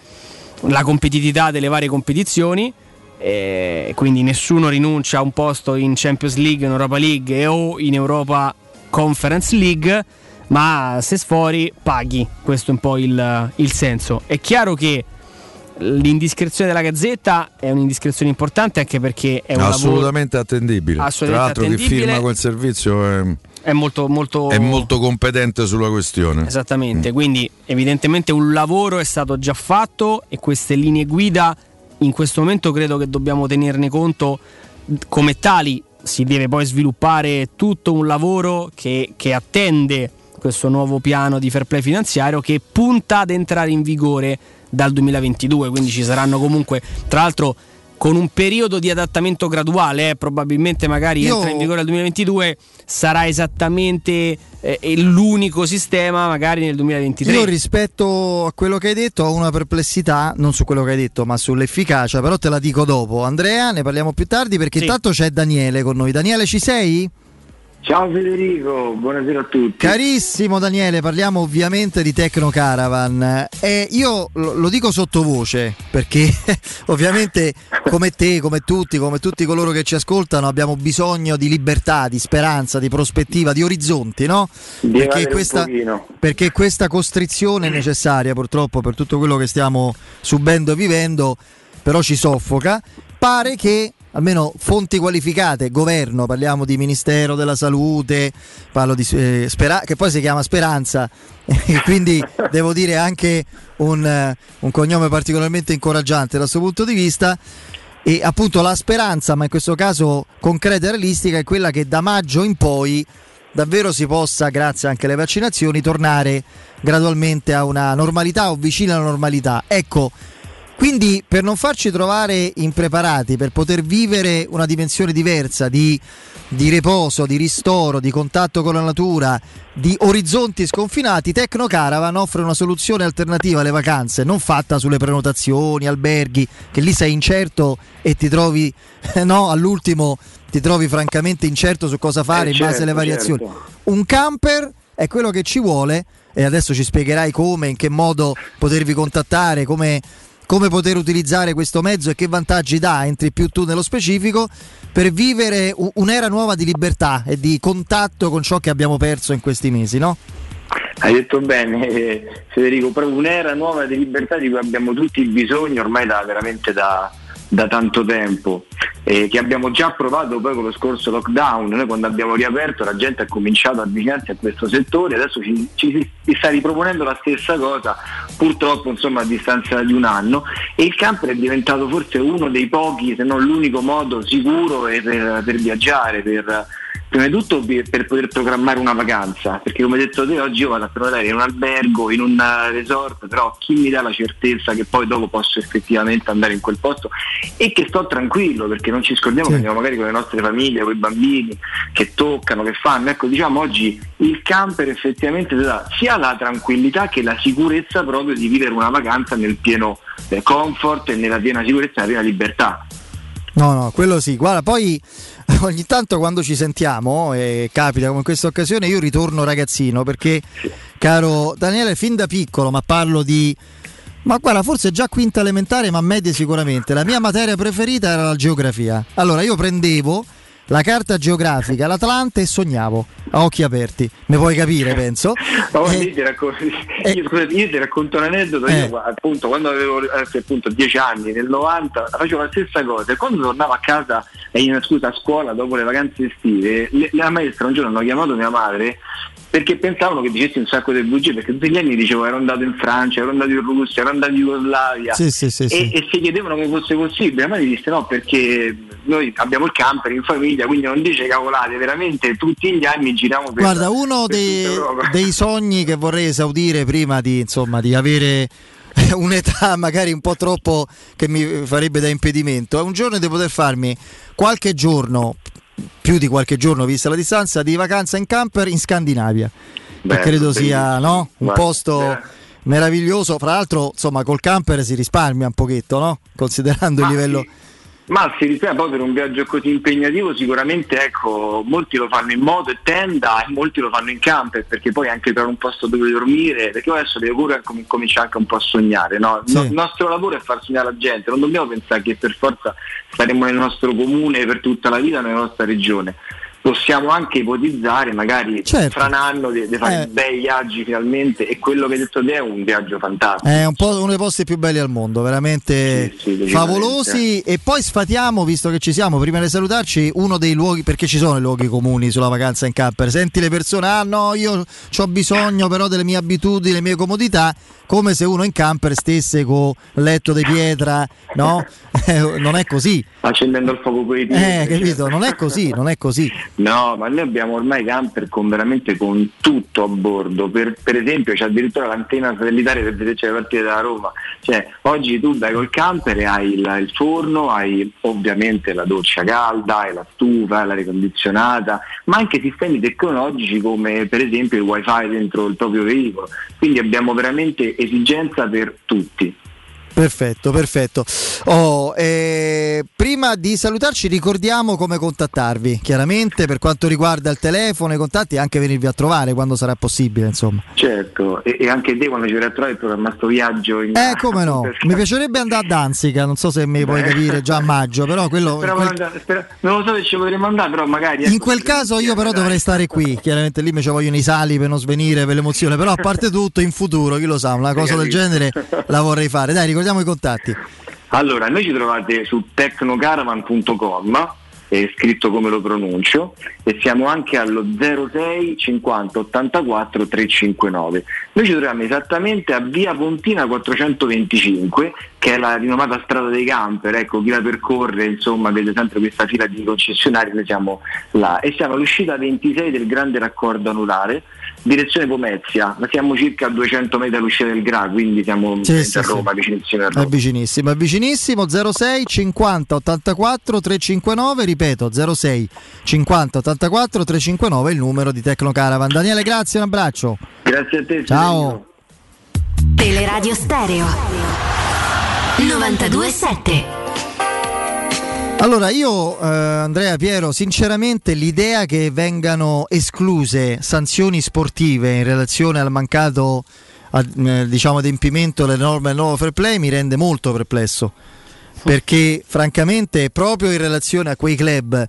la competitività delle varie competizioni eh, quindi nessuno rinuncia a un posto in Champions League, in Europa League e o in Europa Conference League, ma se sfori paghi, questo è un po' il, il senso. È chiaro che l'indiscrezione della Gazzetta è un'indiscrezione importante anche perché è un assolutamente attendibile. Assolutamente Tra l'altro attendibile. chi firma quel servizio è, è molto, molto... è molto competente sulla questione. Esattamente, quindi evidentemente un lavoro è stato già fatto e queste linee guida in questo momento credo che dobbiamo tenerne conto come tali. Si deve poi sviluppare tutto un lavoro che, che attende questo nuovo piano di fair play finanziario che punta ad entrare in vigore dal 2022, quindi ci saranno comunque, tra l'altro con un periodo di adattamento graduale, eh, probabilmente magari Io- entra in vigore nel 2022, sarà esattamente eh, l'unico sistema magari nel 2023. Io rispetto a quello che hai detto ho una perplessità, non su quello che hai detto, ma sull'efficacia, però te la dico dopo. Andrea, ne parliamo più tardi perché Sì. intanto c'è Daniele con noi. Daniele, ci sei? Ciao Federico, buonasera a tutti. Carissimo Daniele, parliamo ovviamente di Tecno Caravan. Eh, io lo, dico sottovoce perché ovviamente come te, come tutti, come tutti coloro che ci ascoltano abbiamo bisogno di libertà, di speranza, di prospettiva, di orizzonti, no? Di Perché questa, perché questa costrizione è necessaria purtroppo per tutto quello che stiamo subendo e vivendo, però ci soffoca. Pare che almeno fonti qualificate, governo, parliamo di Ministero della Salute, parlo di eh, Spera- che poi si chiama Speranza, e quindi devo dire anche un, eh, un cognome particolarmente incoraggiante dal suo punto di vista. E appunto la speranza, ma in questo caso concreta e realistica, è quella che da maggio in poi davvero si possa, grazie anche alle vaccinazioni, tornare gradualmente a una normalità o vicina alla normalità. Ecco, quindi per non farci trovare impreparati, per poter vivere una dimensione diversa di, di riposo, di ristoro, di contatto con la natura, di orizzonti sconfinati, Tecno Caravan offre una soluzione alternativa alle vacanze, non fatta sulle prenotazioni, alberghi, che lì sei incerto e ti trovi, no, all'ultimo ti trovi francamente incerto su cosa fare Eh, in base alle certo, variazioni. certo. Un camper è quello che ci vuole e adesso ci spiegherai come, in che modo potervi contattare, come, come poter utilizzare questo mezzo e che vantaggi dà, entri più tu nello specifico, per vivere un'era nuova di libertà e di contatto con ciò che abbiamo perso in questi mesi, no? Hai detto bene eh, Federico, proprio un'era nuova di libertà di cui abbiamo tutti bisogno ormai da, veramente da, da tanto tempo, eh, che abbiamo già provato poi con lo scorso lockdown, noi quando abbiamo riaperto la gente ha cominciato a avvicinarsi a questo settore, adesso ci, ci si sta riproponendo la stessa cosa, purtroppo insomma a distanza di un anno, e il camper è diventato forse uno dei pochi, se non l'unico modo sicuro per, per viaggiare, per prima di tutto per, poter programmare una vacanza, perché come hai detto te oggi io vado a prenotare in un albergo, in un eh, resort, però chi mi dà la certezza che poi dopo posso effettivamente andare in quel posto e che sto tranquillo, perché non ci scordiamo che andiamo magari con le nostre famiglie, con i bambini che toccano, che fanno, ecco diciamo oggi il camper effettivamente ti dà sia la tranquillità che la sicurezza proprio di vivere una vacanza nel pieno eh, comfort e nella piena sicurezza e nella piena libertà. No, no, quello sì. Guarda, poi ogni tanto quando ci sentiamo, e capita come in questa occasione, io ritorno ragazzino perché, caro Daniele, fin da piccolo, ma parlo di... Ma guarda, forse già quinta elementare, ma medie sicuramente. La mia materia preferita era la geografia. Allora io prendevo la carta geografica, l'Atlante e sognavo a occhi aperti. Mi puoi capire, penso. Ma guarda, io, ti racconto, io, scusate, io ti racconto un aneddoto, Eh. io appunto quando avevo eh, appunto 10 anni, nel 90, facevo la stessa cosa e quando tornavo a casa, e in, scusa, a scuola dopo le vacanze estive, le- la maestra un giorno hanno chiamato mia madre perché pensavano che dicessi un sacco di bugie, perché tutti gli anni dicevo ero andato in Francia, ero andato in Russia, ero andato in Jugoslavia. Sì, sì, sì, e, e si chiedevano come fosse possibile, la madre disse no perché noi abbiamo il camper in famiglia, quindi non dice cavolate, veramente tutti gli anni giriamo per Guarda, uno per dei, dei sogni che vorrei esaudire prima di, insomma, di avere un'età magari un po' troppo che mi farebbe da impedimento è un giorno di poter farmi qualche giorno, più di qualche giorno vista la distanza, di vacanza in camper in Scandinavia. che Bello, credo sia no? un Guarda, posto eh. meraviglioso. Fra l'altro, insomma, col camper si risparmia un pochetto, no? Considerando il Ma livello. sì. Ma si rispetta poi per un viaggio così impegnativo sicuramente ecco, molti lo fanno in moto e tenda e molti lo fanno in camper perché poi anche per un posto dove dormire, perché adesso le cure com- comincia anche un po' a sognare, no? Sì. il nostro lavoro è far sognare la gente, non dobbiamo pensare che per forza staremo nel nostro comune per tutta la vita nella nostra regione. Possiamo anche ipotizzare magari Certo. fra un anno di, di fare Eh. bei viaggi finalmente e quello che hai detto te è un viaggio fantastico. È un po' uno dei posti più belli al mondo, veramente Sì, sì, favolosi. E poi sfatiamo, visto che ci siamo, prima di salutarci, uno dei luoghi, perché ci sono i luoghi comuni sulla vacanza in camper. Senti le persone, ah no, io ho bisogno però delle mie abitudini, delle mie comodità, come se uno in camper stesse con letto di pietra, no? Eh, non è così. Accendendo il fuoco con i piedi. Eh, capito? Non è così, non è così. No, ma noi abbiamo ormai camper con veramente con tutto a bordo. Per, per esempio c'è addirittura l'antenna satellitare per vederci le partite da Roma. Cioè, oggi tu vai col camper e hai il, il forno, hai ovviamente la doccia calda, hai la stufa, l'aria condizionata, ma anche sistemi tecnologici come per esempio il wifi dentro il proprio veicolo. Quindi abbiamo veramente esigenza per tutti. Perfetto, perfetto. Oh, eh, prima di salutarci ricordiamo come contattarvi, chiaramente per quanto riguarda il telefono, i contatti anche venirvi a trovare quando sarà possibile, insomma. Certo, e, e anche te quando ci verrai a trovare il programma sto viaggio in Eh, come no, mi piacerebbe andare a Danzica, non so se mi puoi capire già a maggio, però quello... Quel- andare- spera- non lo so se ci potremmo andare, però magari. In ecco, quel caso io però dovrei stare qui, chiaramente lì mi ci vogliono i sali per non svenire per l'emozione, però a parte tutto in futuro, chi lo sa, una cosa del genere la vorrei fare. Dai, ricordiamo i contatti. Allora, noi ci trovate su tecnocaravan.com, è scritto come lo pronuncio, e siamo anche allo 06 50 84 359. Noi ci troviamo esattamente a via Pontina 425, che è la rinomata strada dei camper, ecco, chi la percorre, insomma, vede sempre questa fila di concessionari, noi siamo là. E siamo all'uscita 26 del grande raccordo anulare, direzione Pomezia, ma siamo circa a 200 metri dall'uscita del Gra, quindi siamo Sì, a sì, Roma, sì. a È Roma. vicinissimo, è vicinissimo 06 50 84 359, ripeto 06 50 84 359 il numero di Tecnocaravan. Daniele, grazie, un abbraccio. Grazie a te. Ciao. Teleradio Stereo 927 Allora io eh, Andrea Piero, sinceramente l'idea che vengano escluse sanzioni sportive in relazione al mancato eh, diciamo, adempimento delle norme del nuovo fair play mi rende molto perplesso. Perché francamente proprio in relazione a quei club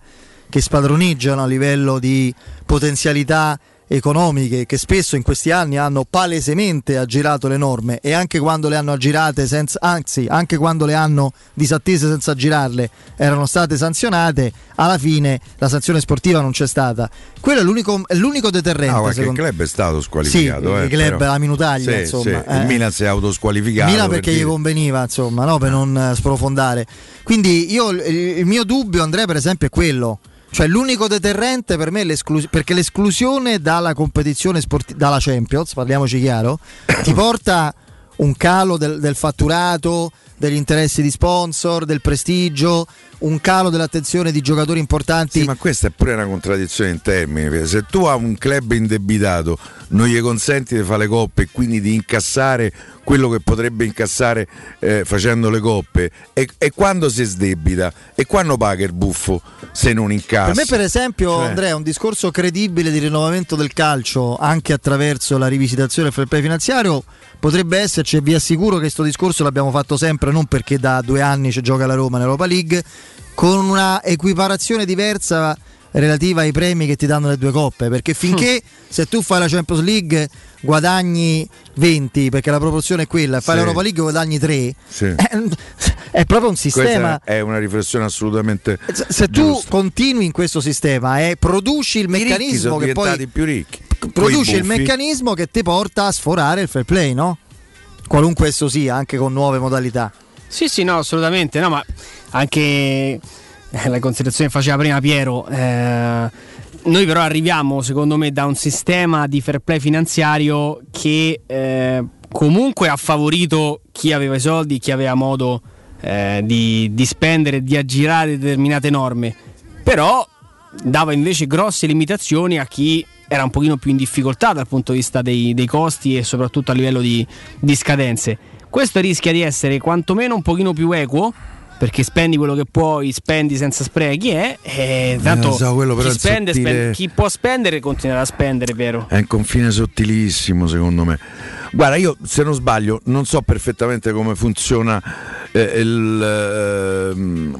che spadroneggiano a livello di potenzialità economiche che spesso in questi anni hanno palesemente aggirato le norme e anche quando le hanno aggirate senza anzi anche quando le hanno disattese senza aggirarle erano state sanzionate alla fine la sanzione sportiva non c'è stata quello è l'unico, è l'unico deterrente Ah, qualche secondo club è stato squalificato. Sì, eh, i club però. alla minutaglia, Sì, insomma, sì, eh. Il Milan si è autosqualificato. Milan perché per gli conveniva, insomma, no? per non eh, sprofondare. Quindi io il, il mio dubbio, Andrea, per esempio, è quello. Cioè l'unico deterrente per me è l'esclusione, perché l'esclusione dalla competizione sportiva, dalla Champions, parliamoci chiaro, ti porta un calo del, del fatturato, degli interessi di sponsor, del prestigio, un calo dell'attenzione di giocatori importanti. Sì, ma questa è pure una contraddizione in termini. Se tu hai un club indebitato, non gli consenti di fare le coppe e quindi di incassare quello che potrebbe incassare eh, facendo le coppe, e, e quando si sdebita e quando paga il buffo se non incassa? Per me, per esempio, Cioè- Andrea, un discorso credibile di rinnovamento del calcio anche attraverso la rivisitazione del fair play finanziario potrebbe esserci. E vi assicuro che questo discorso l'abbiamo fatto sempre, non perché da due anni ci gioca la Roma in Europa League, con una equiparazione diversa relativa ai premi che ti danno le due coppe. Perché finché se tu fai la Champions League guadagni 20, perché la proporzione è quella, e fai Sì. l'Europa League guadagni 3, Sì. è proprio un sistema. Questa è una riflessione assolutamente. Se- Se tu continui in questo sistema e produci il I ricchi meccanismo sono che poi diventati più ricchi. produci il meccanismo che ti porta a sforare il fair play, no? Qualunque esso sia, anche con nuove modalità. Sì, sì, no, assolutamente. No, ma anche eh, la considerazione che faceva prima Piero. eh, noi però arriviamo, secondo me, da un sistema di fair play finanziario che eh, comunque ha favorito chi aveva i soldi, chi aveva modo eh, di, di spendere, di aggirare determinate norme. Però dava invece grosse limitazioni a chi era un pochino più in difficoltà dal punto di vista dei, dei costi e soprattutto a livello di, di scadenze. Questo rischia di essere quantomeno un pochino più equo perché spendi quello che puoi, spendi senza sprechi, eh, e tanto Eh, so, quello però chi, spende, sottile. spende- chi può spendere continuerà a spendere, vero? È un confine sottilissimo, secondo me. Guarda, io se non sbaglio, non so perfettamente come funziona eh, il, ehm,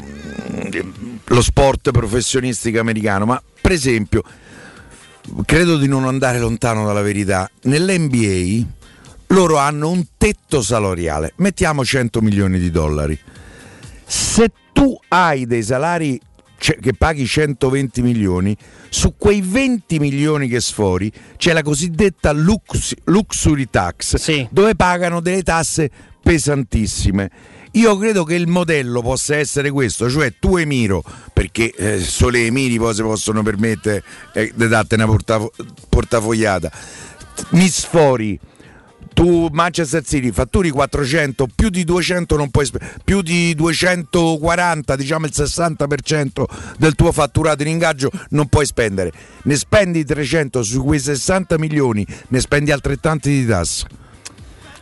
lo sport professionistico americano, ma per esempio, credo di non andare lontano dalla verità. Nell'NBA loro hanno un tetto salariale, mettiamo 100 milioni di dollari. Se tu hai dei salari che paghi 120 milioni, su quei 20 milioni che sfori c'è la cosiddetta lux- luxury tax, dove pagano delle tasse pesantissime. Io credo che il modello possa essere questo, cioè tu Emiro, perché eh, solo Emiri poi si possono permettere eh, di darti una portafo- portafogliata, mi sfori tu Manchester City fatturi 400 più di 200 non puoi più di 240 diciamo il 60% del tuo fatturato in ingaggio non puoi spendere. Ne spendi 300 su quei 60 milioni ne spendi altrettanti di tasse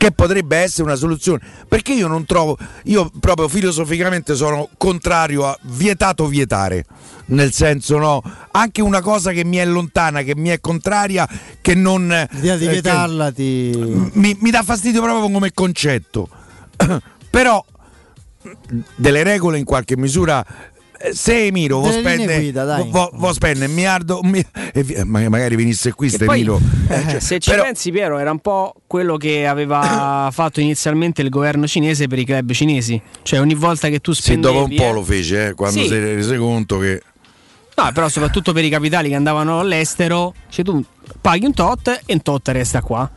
che potrebbe essere una soluzione perché io non trovo io proprio filosoficamente sono contrario a vietato vietare nel senso no anche una cosa che mi è lontana che mi è contraria che non L'idea di eh, vietarla ti... mi, mi dà fastidio proprio come concetto. Però delle regole in qualche misura. Eh, Se Emiro vuol linee spendere guida, vuol spendere un miliardo, mi- e ma- magari venisse qui ste poi, Emiro. eh, cioè, se ci però- pensi, Piero, era un po' quello che aveva fatto inizialmente il governo cinese per i club cinesi. Cioè, ogni volta che tu sì, spendevi. dopo un po' eh, lo fece, eh, quando Sì. si è reso conto che. No, però soprattutto per i capitali che andavano all'estero, cioè tu paghi un tot e un tot resta qua.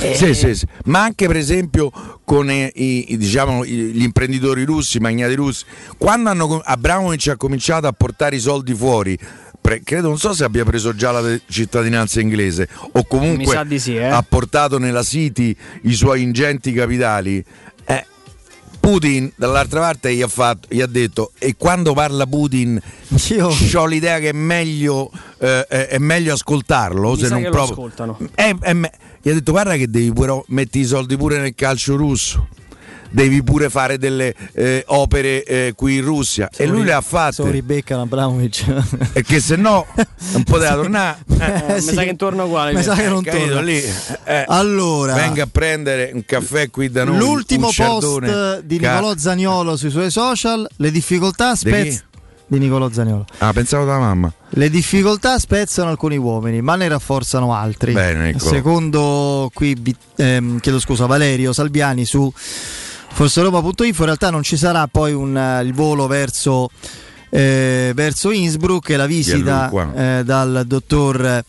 Eh, Sì, sì, sì. Ma anche per esempio con eh, i, diciamo, gli imprenditori russi, i magnati russi, quando hanno, Abramovich ha cominciato a portare i soldi fuori, pre- credo non so se abbia preso già la cittadinanza inglese o comunque sì, eh. ha portato nella City i suoi ingenti capitali. eh, Putin dall'altra parte gli ha, fatto- gli ha detto e quando parla Putin ho l'idea che è meglio, eh, è- è meglio ascoltarlo mi se non proprio ascoltano. è- è me- gli ha detto guarda che devi pure metti i soldi pure nel calcio russo devi pure fare delle eh, opere eh, qui in Russia e lui le ha fatte Sono ribeccano Abramovic. e che se no non poteva tornare Eh, mi sa che intorno uguale. Mi sa che non capito, torna. lì, eh, Allora, venga a prendere un caffè qui da noi l'ultimo post di Nicolò Zaniolo sui suoi social, le difficoltà Di chi? spez- di Nicolò Zaniolo. ah pensavo da mamma Le difficoltà spezzano alcuni uomini, ma ne rafforzano altri. Bene, ecco. Secondo qui, ehm, chiedo scusa, Valerio Salviani su forseroma.info, in realtà non ci sarà poi un, eh, il volo verso, eh, verso Innsbruck e la visita eh, dal dottor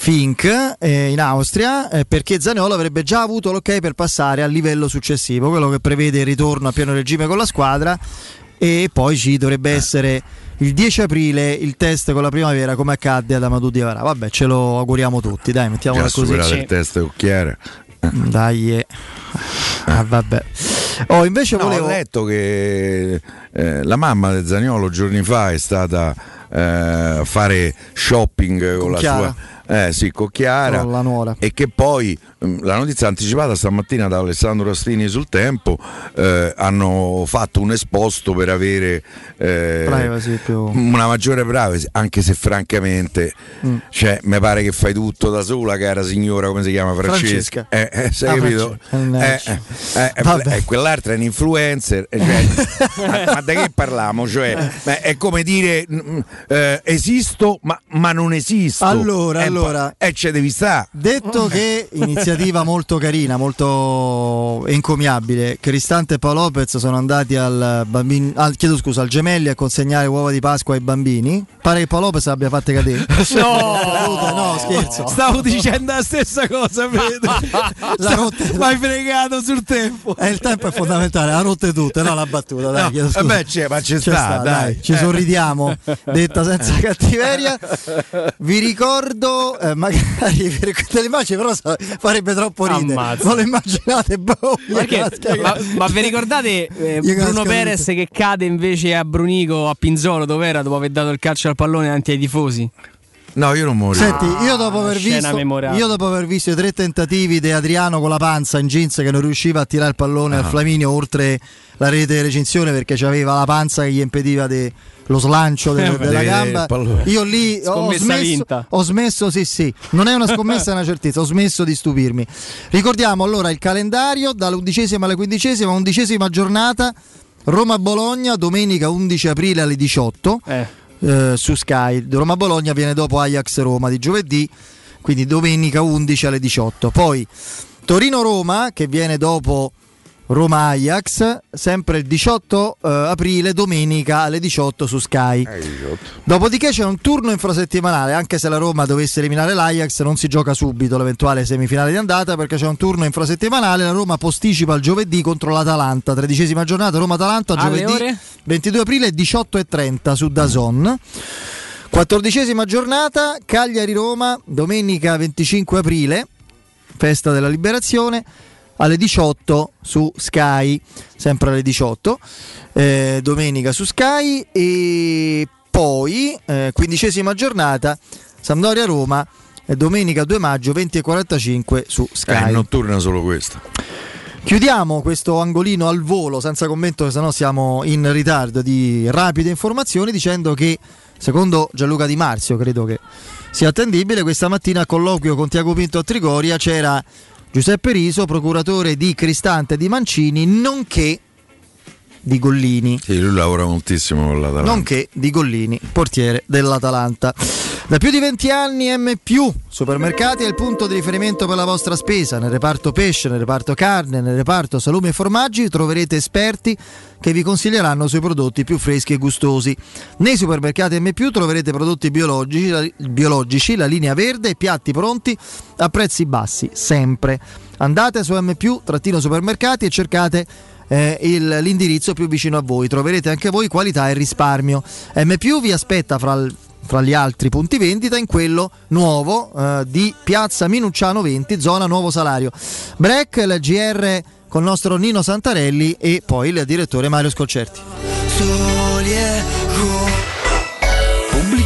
Fink eh, in Austria eh, perché Zaniolo avrebbe già avuto l'ok per passare al livello successivo, quello che prevede il ritorno a pieno regime con la squadra e poi ci Eh. dovrebbe essere il 10 aprile il test con la primavera come accadde ad Amadou Diavara. Vabbè, ce lo auguriamo tutti, dai, mettiamola già così. superato il test occhiere Dai. eh. Ah, vabbè. Oh, invece No, volevo ho letto che eh, la mamma del Zaniolo giorni fa è stata eh, a fare shopping con, la Chiara. sua eh, sì, con Chiara Con la nuora. e che poi la notizia anticipata stamattina da Alessandro Astrini sul Tempo eh, hanno fatto un esposto per avere eh, una maggiore privacy anche se francamente Mm. cioè, mi pare che fai tutto da sola cara signora come si chiama Francesca, Francesca. Eh, eh, sai Ah, capito? Francesca. Eh, eh, eh, quell'altra è un influencer cioè, ma, ma da che parliamo? Cioè, è come dire mm, eh, esisto ma, ma non esisto Allora, allora. e ce devi stare Detto che iniziativa molto carina, molto encomiabile, Cristante e Paolo Lopez sono andati al, bambin- al- chiedo scusa, al Gemelli a consegnare uova di Pasqua ai bambini. Pare che Paolo Lopez abbia fatte cadere. No, no, scherzo. Stavo dicendo la stessa cosa, vedo. La rotte- M'hai fregato sul tempo. Eh, il tempo è fondamentale, la rotte tutte, no la battuta, dai, No, scusa. vabbè, c'è, ma c'è sta, dai. Ci sorridiamo, detta senza cattiveria. Vi ricordo, eh, magari per delle immagini, però sa- farebbe troppo ridere. Ammazza. Non lo immaginate, boh, Perché? gli- Ma, ma vi ricordate eh, Bruno Perez che cade invece a Brunico a Pinzolo dove era dopo aver dato il calcio al pallone davanti ai tifosi? No, io non morirò. Senti, io dopo, aver scena visto, io dopo aver visto i tre tentativi di Adriano con la panza in jeans che non riusciva a tirare il pallone Ah. al Flaminio oltre la rete di recinzione perché aveva la panza che gli impediva de- lo slancio de- Eh, della gamba. pallone. Io lì ho smesso, ho smesso, sì, sì, non è una scommessa, è una certezza. Ho smesso di stupirmi. Ricordiamo allora il calendario dall'undicesima alla quindicesima, undicesima giornata. Roma-Bologna, domenica 11 aprile alle 18 eh, su Sky. Roma-Bologna viene dopo Ajax-Roma di giovedì, quindi domenica 11 alle 18. Poi Torino-Roma che viene dopo Roma-Ajax, sempre il 18 eh, aprile, domenica alle 18 su Sky. Dopodiché c'è un turno infrasettimanale, anche se la Roma dovesse eliminare l'Ajax non si gioca subito l'eventuale semifinale di andata perché c'è un turno infrasettimanale, la Roma posticipa il giovedì contro l'Atalanta, tredicesima giornata Roma-Atalanta giovedì ore? 22 aprile 18.30 su Dazon. Quattordicesima giornata Cagliari-Roma, domenica 25 aprile, festa della liberazione alle 18 su Sky, sempre alle 18, eh, domenica su Sky e poi eh, quindicesima giornata Sampdoria-Roma, eh, domenica 2 maggio 20.45 su Eh, Sky. è notturna solo questa. Chiudiamo questo angolino al volo senza commento, se no siamo in ritardo di rapide informazioni, dicendo che secondo Gianluca Di Marzio, credo che sia attendibile, questa mattina a colloquio con Tiago Pinto a Trigoria c'era Giuseppe Riso, procuratore di Cristante di Mancini, nonché di Gollini. Sì, lui lavora moltissimo con l'Atalanta. Nonché di Gollini, portiere dell'Atalanta. Da più di 20 anni M, Supermercati è il punto di riferimento per la vostra spesa. Nel reparto pesce, nel reparto carne, nel reparto salumi e formaggi troverete esperti che vi consiglieranno sui prodotti più freschi e gustosi. Nei supermercati M, troverete prodotti biologici, la, biologici, la linea verde e piatti pronti a prezzi bassi, sempre. Andate su M, supermercati e cercate eh, il- l'indirizzo più vicino a voi. Troverete anche voi qualità e risparmio. M vi aspetta fra, il- fra gli altri punti vendita in quello nuovo eh, di Piazza Minucciano 20, zona Nuovo Salario. Break, il GR con il nostro Nino Santarelli e poi il direttore Mario Scolcerti.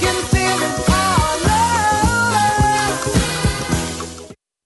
can feel it.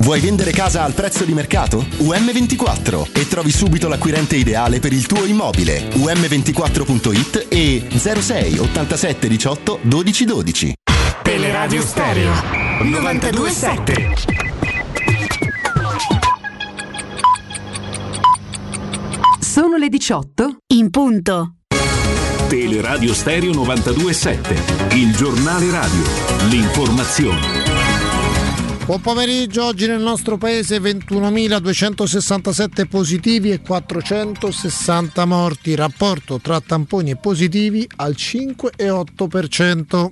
Vuoi vendere casa al prezzo di mercato? UM24 e trovi subito l'acquirente ideale per il tuo immobile. UM24.it e 06 87 18 12 12. Teleradio Stereo 927. Sono le 18 in punto. Teleradio Stereo 927, il giornale radio, l'informazione. Buon pomeriggio, oggi nel nostro paese 21.267 positivi e 460 morti, rapporto tra tamponi e positivi al 5,8%.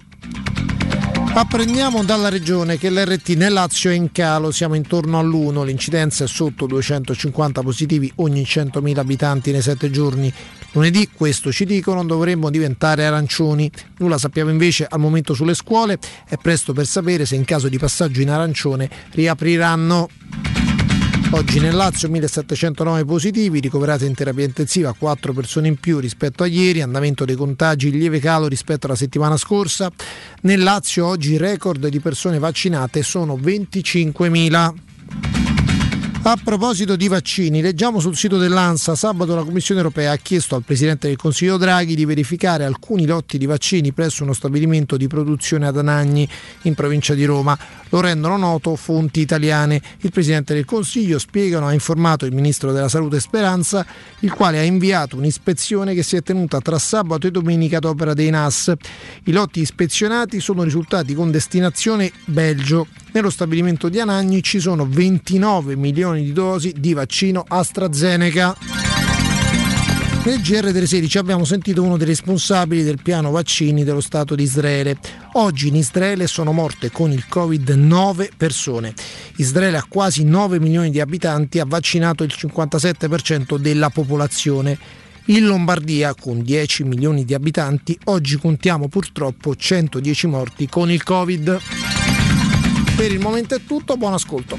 Apprendiamo dalla regione che l'RT nel Lazio è in calo, siamo intorno all'1, l'incidenza è sotto 250 positivi ogni 100.000 abitanti nei 7 giorni. Lunedì, questo ci dicono, dovremmo diventare arancioni. Nulla sappiamo invece al momento sulle scuole, è presto per sapere se in caso di passaggio in arancione riapriranno. Oggi nel Lazio 1709 positivi, ricoverate in terapia intensiva 4 persone in più rispetto a ieri, andamento dei contagi lieve calo rispetto alla settimana scorsa. Nel Lazio oggi il record di persone vaccinate sono 25.000. A proposito di vaccini, leggiamo sul sito dell'ANSA, sabato la Commissione europea ha chiesto al Presidente del Consiglio Draghi di verificare alcuni lotti di vaccini presso uno stabilimento di produzione ad Anagni, in provincia di Roma. Lo rendono noto fonti italiane. Il Presidente del Consiglio, spiegano, ha informato il Ministro della Salute Speranza, il quale ha inviato un'ispezione che si è tenuta tra sabato e domenica ad opera dei NAS. I lotti ispezionati sono risultati con destinazione Belgio. Nello stabilimento di Anagni ci sono 29 milioni di dosi di vaccino AstraZeneca. Nel GR delle 16 abbiamo sentito uno dei responsabili del piano vaccini dello Stato di Israele. Oggi in Israele sono morte con il Covid 9 persone. Israele ha quasi 9 milioni di abitanti, ha vaccinato il 57% della popolazione. In Lombardia, con 10 milioni di abitanti, oggi contiamo purtroppo 110 morti con il Covid. Per il momento è tutto, buon ascolto.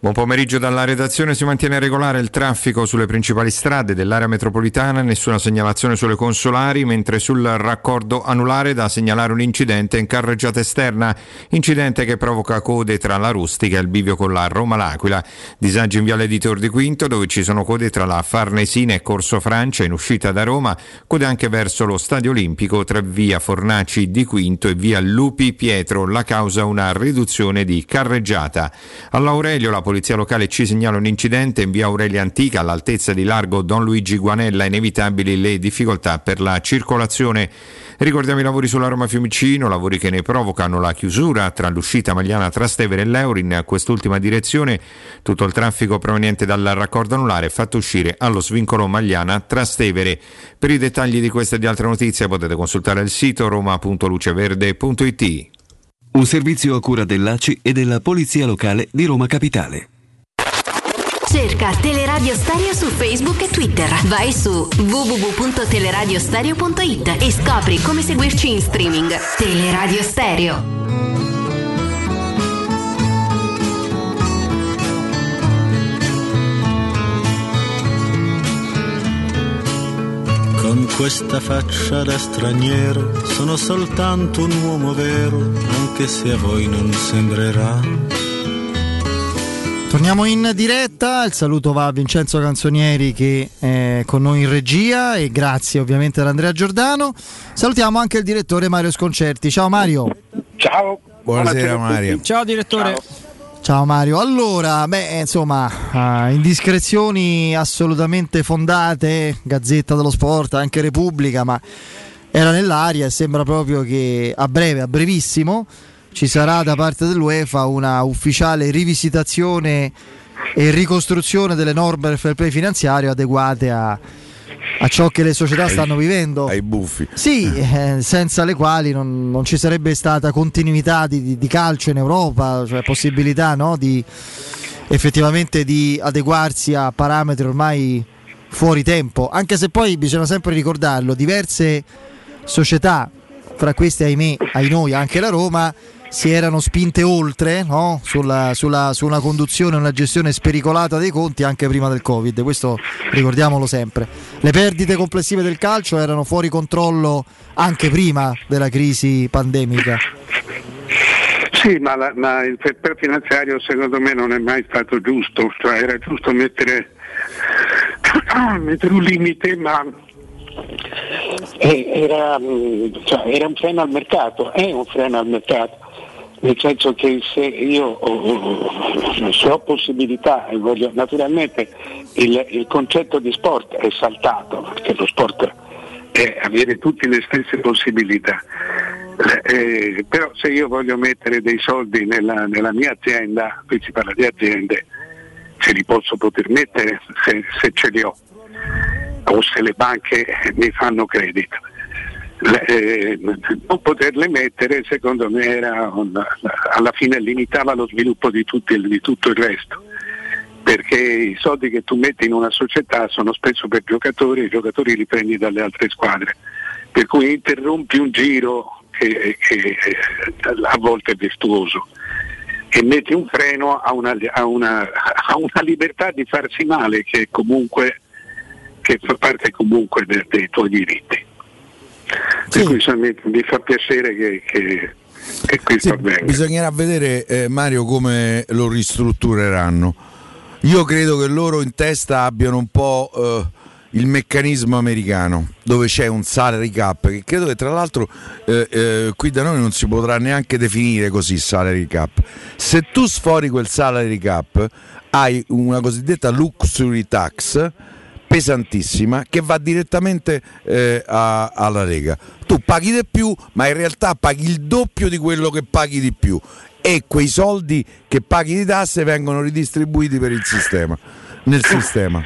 Buon pomeriggio dalla redazione, si mantiene regolare il traffico sulle principali strade dell'area metropolitana, nessuna segnalazione sulle consolari, mentre sul raccordo anulare da segnalare un incidente in carreggiata esterna, incidente che provoca code tra la Rustica e il bivio con la Roma-L'Aquila, disagi in viale di Tor di Quinto dove ci sono code tra la Farnesina e Corso Francia in uscita da Roma, code anche verso lo Stadio Olimpico tra via Fornaci di Quinto e via Lupi Pietro, la causa una riduzione di carreggiata. All'Aurelio la polizia locale ci segnala un incidente in via Aurelia Antica all'altezza di largo Don Luigi Guanella, inevitabili le difficoltà per la circolazione. Ricordiamo i lavori sulla Roma Fiumicino, lavori che ne provocano la chiusura tra l'uscita Magliana Trastevere e l'Euro in quest'ultima direzione. Tutto il traffico proveniente dal raccordo anulare è fatto uscire allo svincolo Magliana Trastevere. Per i dettagli di queste e di altre notizie potete consultare il sito roma.luceverde.it. Un servizio a cura dell'ACI e della Polizia Locale di Roma Capitale. Cerca Teleradio Stereo su Facebook e Twitter. Vai su www.teleradiostereo.it e scopri come seguirci in streaming. Teleradio Stereo. Con questa faccia da straniero sono soltanto un uomo vero, anche se a voi non sembrerà. Torniamo in diretta, il saluto va a Vincenzo Canzonieri che è con noi in regia e grazie ovviamente ad Andrea Giordano. Salutiamo anche il direttore Mario Sconcerti. Ciao Mario. Ciao. Buonasera Mario. Ciao direttore. Ciao. Ciao Mario, allora, beh, insomma, uh, indiscrezioni assolutamente fondate, Gazzetta dello Sport, anche Repubblica, ma era nell'aria e sembra proprio che a breve, a brevissimo, ci sarà da parte dell'UEFA una ufficiale rivisitazione e ricostruzione delle norme del fair play finanziario adeguate a, a ciò che le società Ai- stanno vivendo. Ai buffi. Sì, eh, senza le quali non, non ci sarebbe stata continuità di, di- di calcio in Europa, cioè possibilità no, di effettivamente di adeguarsi a parametri ormai fuori tempo, anche se poi bisogna sempre ricordarlo, diverse società, fra queste ahimè, ai noi anche la Roma, si erano spinte oltre no? sulla, sulla- su una conduzione, una gestione spericolata dei conti anche prima del Covid, questo ricordiamolo sempre. Le perdite complessive del calcio erano fuori controllo anche prima della crisi pandemica. Sì, ma, la- ma il play finanziario secondo me non è mai stato giusto, cioè era giusto mettere, mettere un limite, ma era, mm, cioè, era un freno al mercato, è un freno al mercato, nel senso che se io ho- se ho possibilità e voglio, naturalmente il, il concetto di sport è saltato, perché lo sport è avere tutte le stesse possibilità. Eh, però se io voglio mettere dei soldi nella, nella mia azienda, qui si parla di aziende, ce li posso poter mettere se, se ce li ho o se le banche mi fanno credito. Eh, non poterle mettere secondo me era un- alla fine limitava lo sviluppo di, tutti- di tutto il resto. Perché i soldi che tu metti in una società sono spesso per giocatori e i giocatori li prendi dalle altre squadre. Per cui interrompi un giro che, che, eh, a volte è virtuoso. E metti un freno a una, a una- a una libertà di farsi male che comunque che fa parte comunque de- dei tuoi diritti. Per cui insomma, mi, mi fa piacere che, che- che questo avvenga. Bisognerà vedere eh, Mario come lo ristruttureranno. Io credo che loro in testa abbiano un po' eh, il meccanismo americano, dove c'è un salary cap, che credo che tra l'altro eh, eh, qui da noi non si potrà neanche definire così salary cap. Se tu sfori quel salary cap, hai una cosiddetta luxury tax pesantissima che va direttamente eh, a- alla Lega. Tu paghi di più, ma in realtà paghi il doppio di quello che paghi di più e quei soldi che paghi di tasse vengono ridistribuiti per il sistema, nel sistema.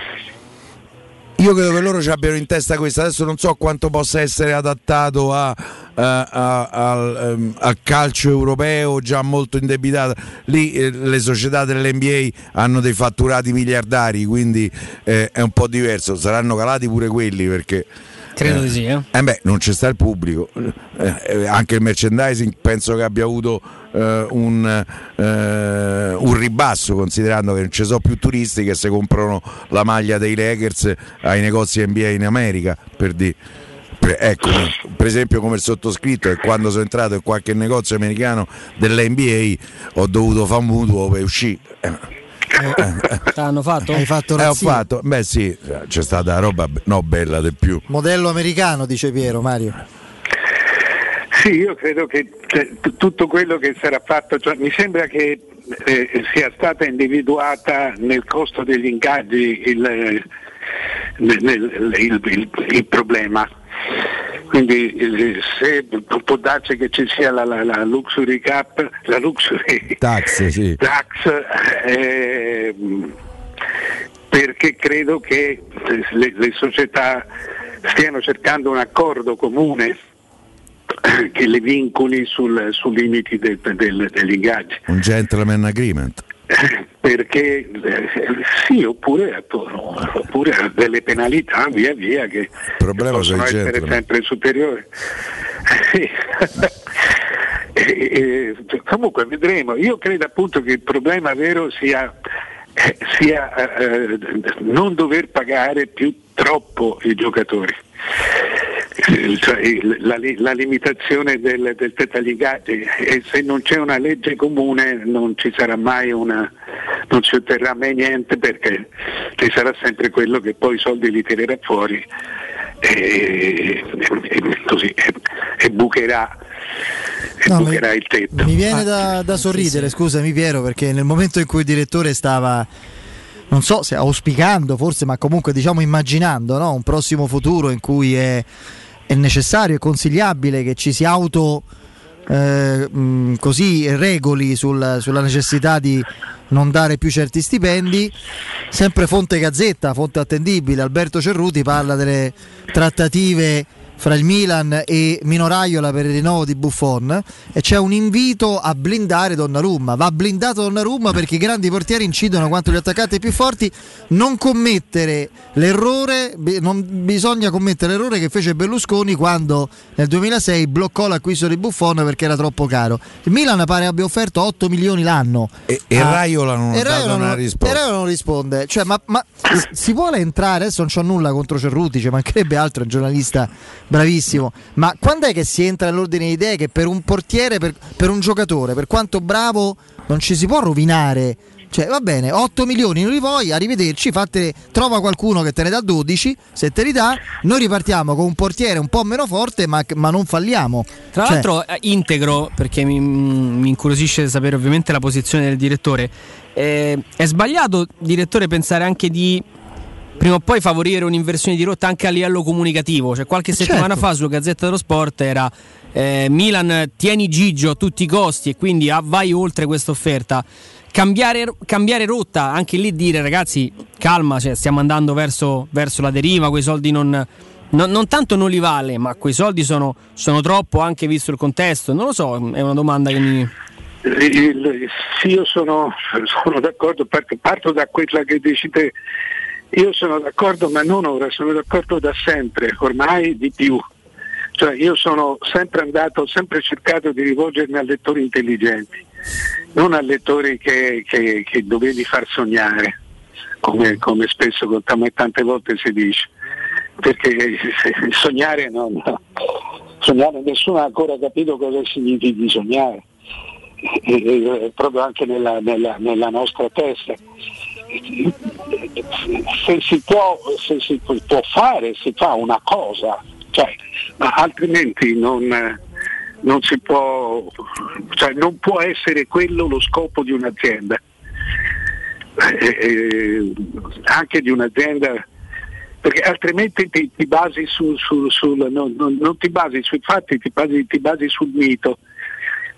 Io credo che loro ci abbiano in testa questo, adesso non so quanto possa essere adattato a- a- a- al, ehm, al calcio europeo già molto indebitato. Lì eh, le società dell'NBA hanno dei fatturati miliardari, quindi eh, è un po' diverso, saranno calati pure quelli perché... Credo di sì, eh. Eh beh, non c'è sta il pubblico, Eh, eh, anche il merchandising penso che abbia avuto eh, un, eh, un ribasso considerando che non ci sono più turisti che si comprano la maglia dei Lakers ai negozi NBA in America, per dire. Ecco, per esempio come il sottoscritto che quando sono entrato in qualche negozio americano dell'NBA ho dovuto fare un mutuo per uscire. Eh, L'hanno fatto? Hai fatto eh, ho fatto, beh sì, c'è stata roba no, bella di più. Modello americano, dice Piero, Mario. Sì, io credo che cioè, t- tutto quello che sarà fatto, cioè, mi sembra che eh, sia stata individuata nel costo degli ingaggi il, eh, nel- il- il- il problema. Quindi eh, se può darsi che ci sia la, la- la luxury cap, la luxury Tax, sì. tax, eh, perché credo che le, le società stiano cercando un accordo comune che le vincoli sul, sui limiti del- del- degli ingaggi. Un gentleman agreement. perché eh, sì, oppure, oppure delle penalità via via che problema possono essere gentleman. sempre superiori. E- e- comunque vedremo, io credo appunto che il problema vero sia, eh, sia eh, non dover pagare più troppo i giocatori. Eh, cioè, la, la limitazione del, del tetaligati e se non c'è una legge comune non ci sarà mai una non si otterrà mai niente perché ci sarà sempre quello che poi i soldi li tirerà fuori e, e- e così e, e bucherà, e No, bucherà il tetto. Mi viene da, da sorridere, scusami Piero, perché nel momento in cui il direttore stava, non so se auspicando forse, ma comunque diciamo immaginando no? un prossimo futuro in cui è, è necessario e consigliabile che ci si auto eh, mh, così regoli sul- sulla necessità di non dare più certi stipendi. Sempre fonte Gazzetta, fonte attendibile, Alberto Cerruti parla delle trattative fra il Milan e Minoraiola per il rinnovo di Buffon e c'è un invito a blindare Donnarumma. Va blindato Donnarumma perché i grandi portieri incidono quanto gli attaccanti più forti. Non commettere l'errore, non bisogna commettere l'errore che fece Berlusconi quando nel 2006 bloccò l'acquisto di Buffon perché era troppo caro. Il Milan pare abbia offerto 8 milioni l'anno. E, e Ah. Raiola non E Raiola non- risposta. e Raiola non risponde. Cioè, ma, ma si vuole entrare? Adesso non c'ho nulla contro Cerruti, ci mancherebbe altro, un giornalista bravissimo. Ma quando è che si entra nell'ordine di idee che per un portiere, per, per un giocatore, per quanto bravo, non ci si può rovinare? Cioè, va bene, 8 milioni non li vuoi, arrivederci, fate, trova qualcuno che te ne dà 12, se te li dà, noi ripartiamo con un portiere un po' meno forte, ma, ma non falliamo. Tra Cioè, l'altro eh, integro, perché mi, mi incuriosisce sapere ovviamente la posizione del direttore, eh, è sbagliato, direttore, pensare anche di prima o poi favorire un'inversione di rotta anche a livello comunicativo. Cioè, qualche settimana Certo. fa sulla Gazzetta dello Sport era eh, Milan tieni Gigio a tutti i costi e quindi ah, vai oltre questa offerta. Cambiare, cambiare rotta, anche lì dire ragazzi calma, cioè, stiamo andando verso, verso la deriva, quei soldi non, non, non tanto non li vale, ma quei soldi sono, sono troppo anche visto il contesto. Non lo so, è una domanda che mi... Il- sì, io sono, sono d'accordo, perché parto da quella che dici te. Io sono d'accordo, ma non ora, sono d'accordo da sempre, ormai di più. Cioè, io sono sempre andato, ho sempre cercato di rivolgermi a lettori intelligenti, non a lettori che, che- che dovevi far sognare, come, come spesso come tante volte si dice. Perché sognare non. Sognare, nessuno ha ancora capito cosa significhi sognare proprio anche nella, nella- nella nostra testa. Se si, può, se si può fare, si fa una cosa, cioè, ma altrimenti non, non può, cioè, non può essere quello lo scopo di un'azienda. Eh, eh, anche di un'azienda perché altrimenti ti, ti basi su, su- sul- non, non- non ti basi sui fatti, ti basi, ti basi sul mito,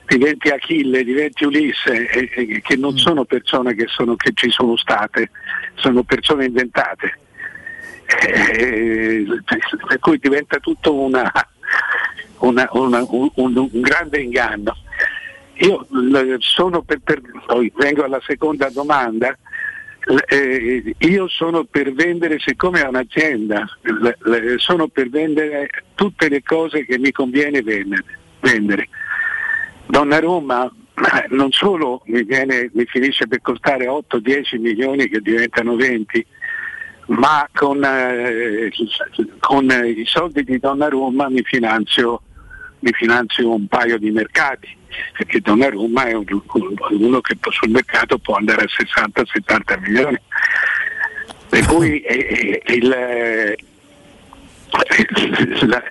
diventi Achille, diventi Ulisse, e- e- che non sono persone che, sono- che ci sono state, sono persone inventate. Eh, per cui diventa tutto una- una- una- un, un- grande inganno. Io l- sono per, per- poi vengo alla seconda domanda. Eh, io sono per vendere, siccome è un'azienda, sono per vendere tutte le cose che mi conviene vendere. vendere. Donnarumma ma non solo mi, viene- mi finisce per costare 8-10 milioni che diventano 20, ma con, eh, con i soldi di Donnarumma mi finanzio, mi finanzio un paio di mercati, perché Donnarumma è un- uno che sul mercato può andare a 60-70 milioni. Per cui eh, eh, il, eh, la-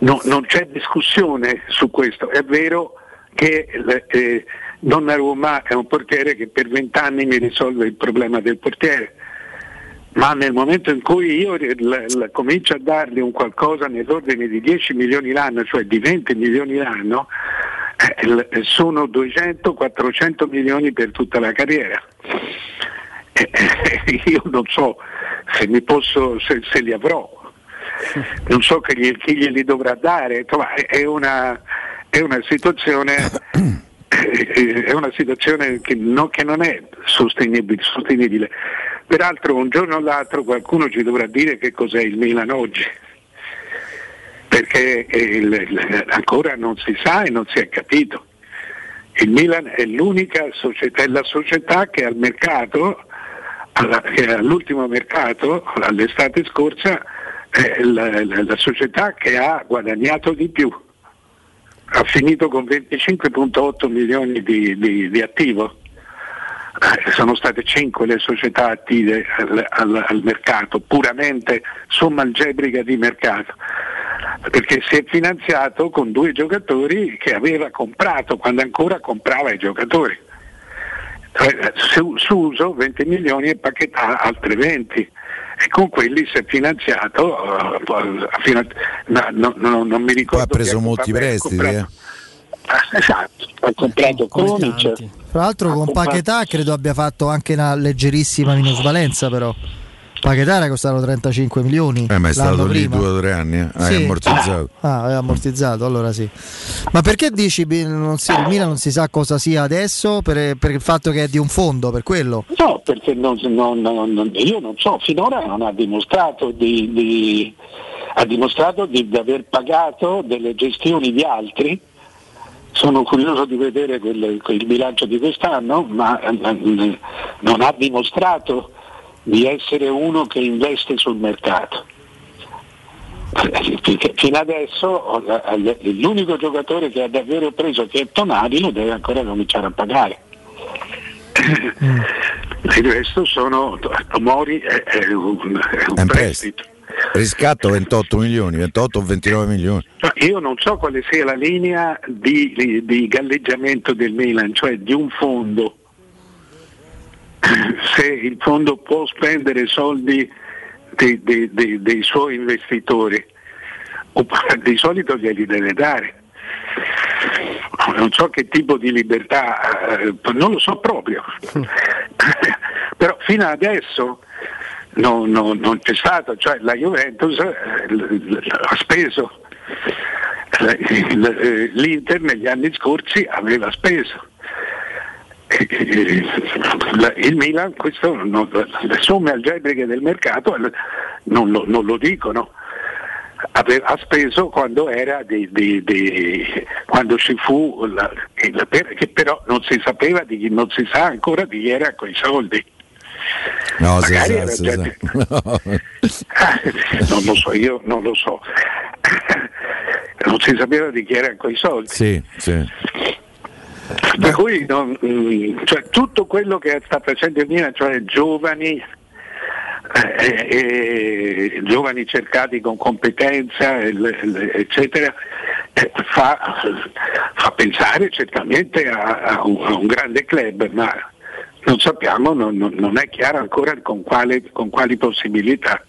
no- non c'è discussione su questo, è vero che eh, Donnarumma è un portiere che per vent'anni mi risolve il problema del portiere, ma nel momento in cui io l- l- comincio a dargli un qualcosa nell'ordine di 10 milioni l'anno, cioè di 20 milioni l'anno, eh, l- sono 200-400 milioni per tutta la carriera. Eh, eh, io non so se, posso, se, se li avrò, non so che gli- chi glieli dovrà dare, è una, è una situazione eh, eh, è una situazione che, no, che non è sostenibile, sostenibile. Peraltro un giorno o l'altro qualcuno ci dovrà dire che cos'è il Milan oggi, perché il, il, ancora non si sa e non si è capito. Il Milan è l'unica società, è la società che al mercato, alla, all'ultimo mercato, all'estate scorsa, è la, la, la società che ha guadagnato di più. Ha finito con 25.8 milioni di, di, di attivo. Eh, sono state 5 le società attive al, al, al mercato, puramente somma algebrica di mercato perché si è finanziato con due giocatori che aveva comprato quando ancora comprava i giocatori. Cioè, su, su uso 20 milioni e Paquetà altre 20 e con quelli si è finanziato, uh, fino a, no, no, non mi ricordo. Poi ha preso molti prestiti. Eh. Esatto, ha comprato Kronic. Tra l'altro con Paquetà credo abbia fatto anche una leggerissima minusvalenza però. Paquetà era costato 35 milioni. Eh, ma è stato lì prima. due o tre anni, eh? hai Sì. ammortizzato. Ah, aveva ammortizzato, allora sì. Ma perché dici non si- il Milan non si sa cosa sia adesso? Per, per il fatto che è di un fondo, per quello? No, perché non- non- non- io non so, finora non ha dimostrato di, di- ha dimostrato di, di aver pagato delle gestioni di altri. Sono curioso di vedere quel- il bilancio di quest'anno, ma eh, non ha dimostrato di essere uno che investe sul mercato. Fino adesso l'unico giocatore che ha davvero preso che è Tonali lo deve ancora cominciare a pagare. Il resto sono Mori è, è un, è un prestito. Riscatto 28 milioni, 28 o 29 milioni. Io non so quale sia la linea di, di- di galleggiamento del Milan, cioè di un fondo. Se il fondo può spendere soldi dei, dei- dei- dei suoi investitori, di solito glieli deve dare. Non so che tipo di libertà, eh, non lo so proprio. Però fino adesso non, non- non c'è stato, cioè la Juventus eh, ha speso, eh, l'Inter negli anni scorsi aveva speso. Eh, eh, la- Il Milan, questo non- le somme algebriche del mercato eh, non lo, non lo dicono. Ha speso quando era di, di- di- quando ci fu la- per- che però non si sapeva di chi, non si sa ancora di chi era quei soldi. No, si Magari sa, era si gente- sa. non lo so, io non lo so. Non si sapeva di chi erano quei soldi. Sì, sì. Per cui non- mm, cioè, tutto quello che sta facendo il Milan, cioè giovani, eh, eh, giovani cercati con competenza, eccetera, eh, fa, fa pensare certamente a, a un, a un grande club, ma non sappiamo, non- non è chiaro ancora con, quale- con quali possibilità.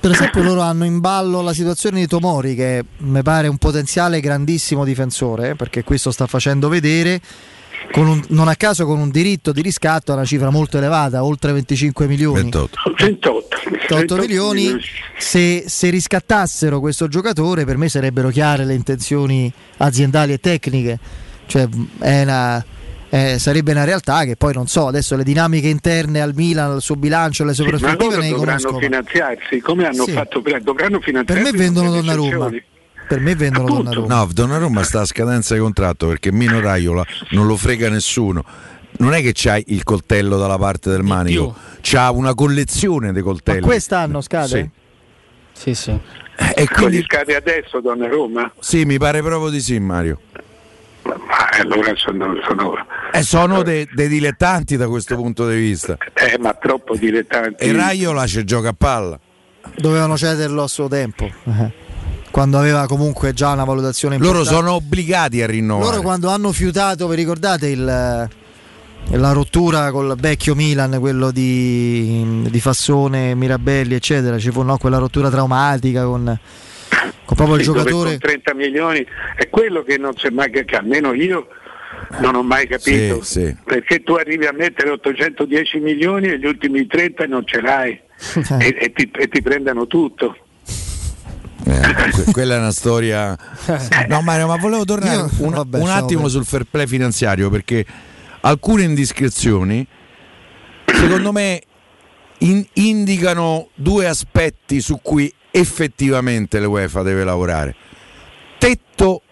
Per esempio loro hanno in ballo la situazione di Tomori che mi pare un potenziale grandissimo difensore, perché questo sta facendo vedere, con un- non a caso con un diritto di riscatto a una cifra molto elevata, oltre 25 milioni. 28. 28, 28 milioni, se, se riscattassero questo giocatore per me sarebbero chiare le intenzioni aziendali e tecniche, cioè è una- eh, sarebbe una realtà che poi non so, adesso le dinamiche interne al Milan, al suo bilancio, le sue Sì, ma prospettive loro ne dovranno conosco. finanziarsi, come hanno Sì. fatto prima, dovranno Per finanziarsi. me vendono Donnarumma. Per me vendono Donnarumma. No, Donnarumma sta a scadenza di contratto perché Mino Raiola non lo frega nessuno. Non è che c'hai il coltello dalla parte del manico, c'ha una collezione di Ma coltelli. quest'anno scade? Sì, sì. E quindi, Quindi scade adesso Donnarumma? sì, mi pare proprio di sì, Mario. Ma allora sono, sono E sono dei, dei dilettanti da questo punto di vista. eh, ma troppo dilettanti. E Raiola ci gioca a palla. Dovevano cederlo a suo tempo. eh. Quando aveva comunque già una valutazione Loro importante. sono obbligati a rinnovare. Loro quando hanno fiutato, vi ricordate il, la rottura col vecchio Milan, quello di, di Fassone, Mirabelli, eccetera, ci fu no, quella rottura traumatica con, con proprio il Sì, giocatore. con 30 milioni è quello che non c'è mai che almeno io non ho mai capito Sì, sì. perché tu arrivi a mettere 810 milioni e gli ultimi 30 non ce l'hai e, e ti, e ti prendono tutto Eh, que- quella è una storia. No, Mario, ma volevo tornare Io- un, vabbè, un attimo per- sul fair play finanziario perché alcune indiscrezioni, secondo me, in- indicano due aspetti su cui effettivamente l'UEFA deve lavorare. Tetto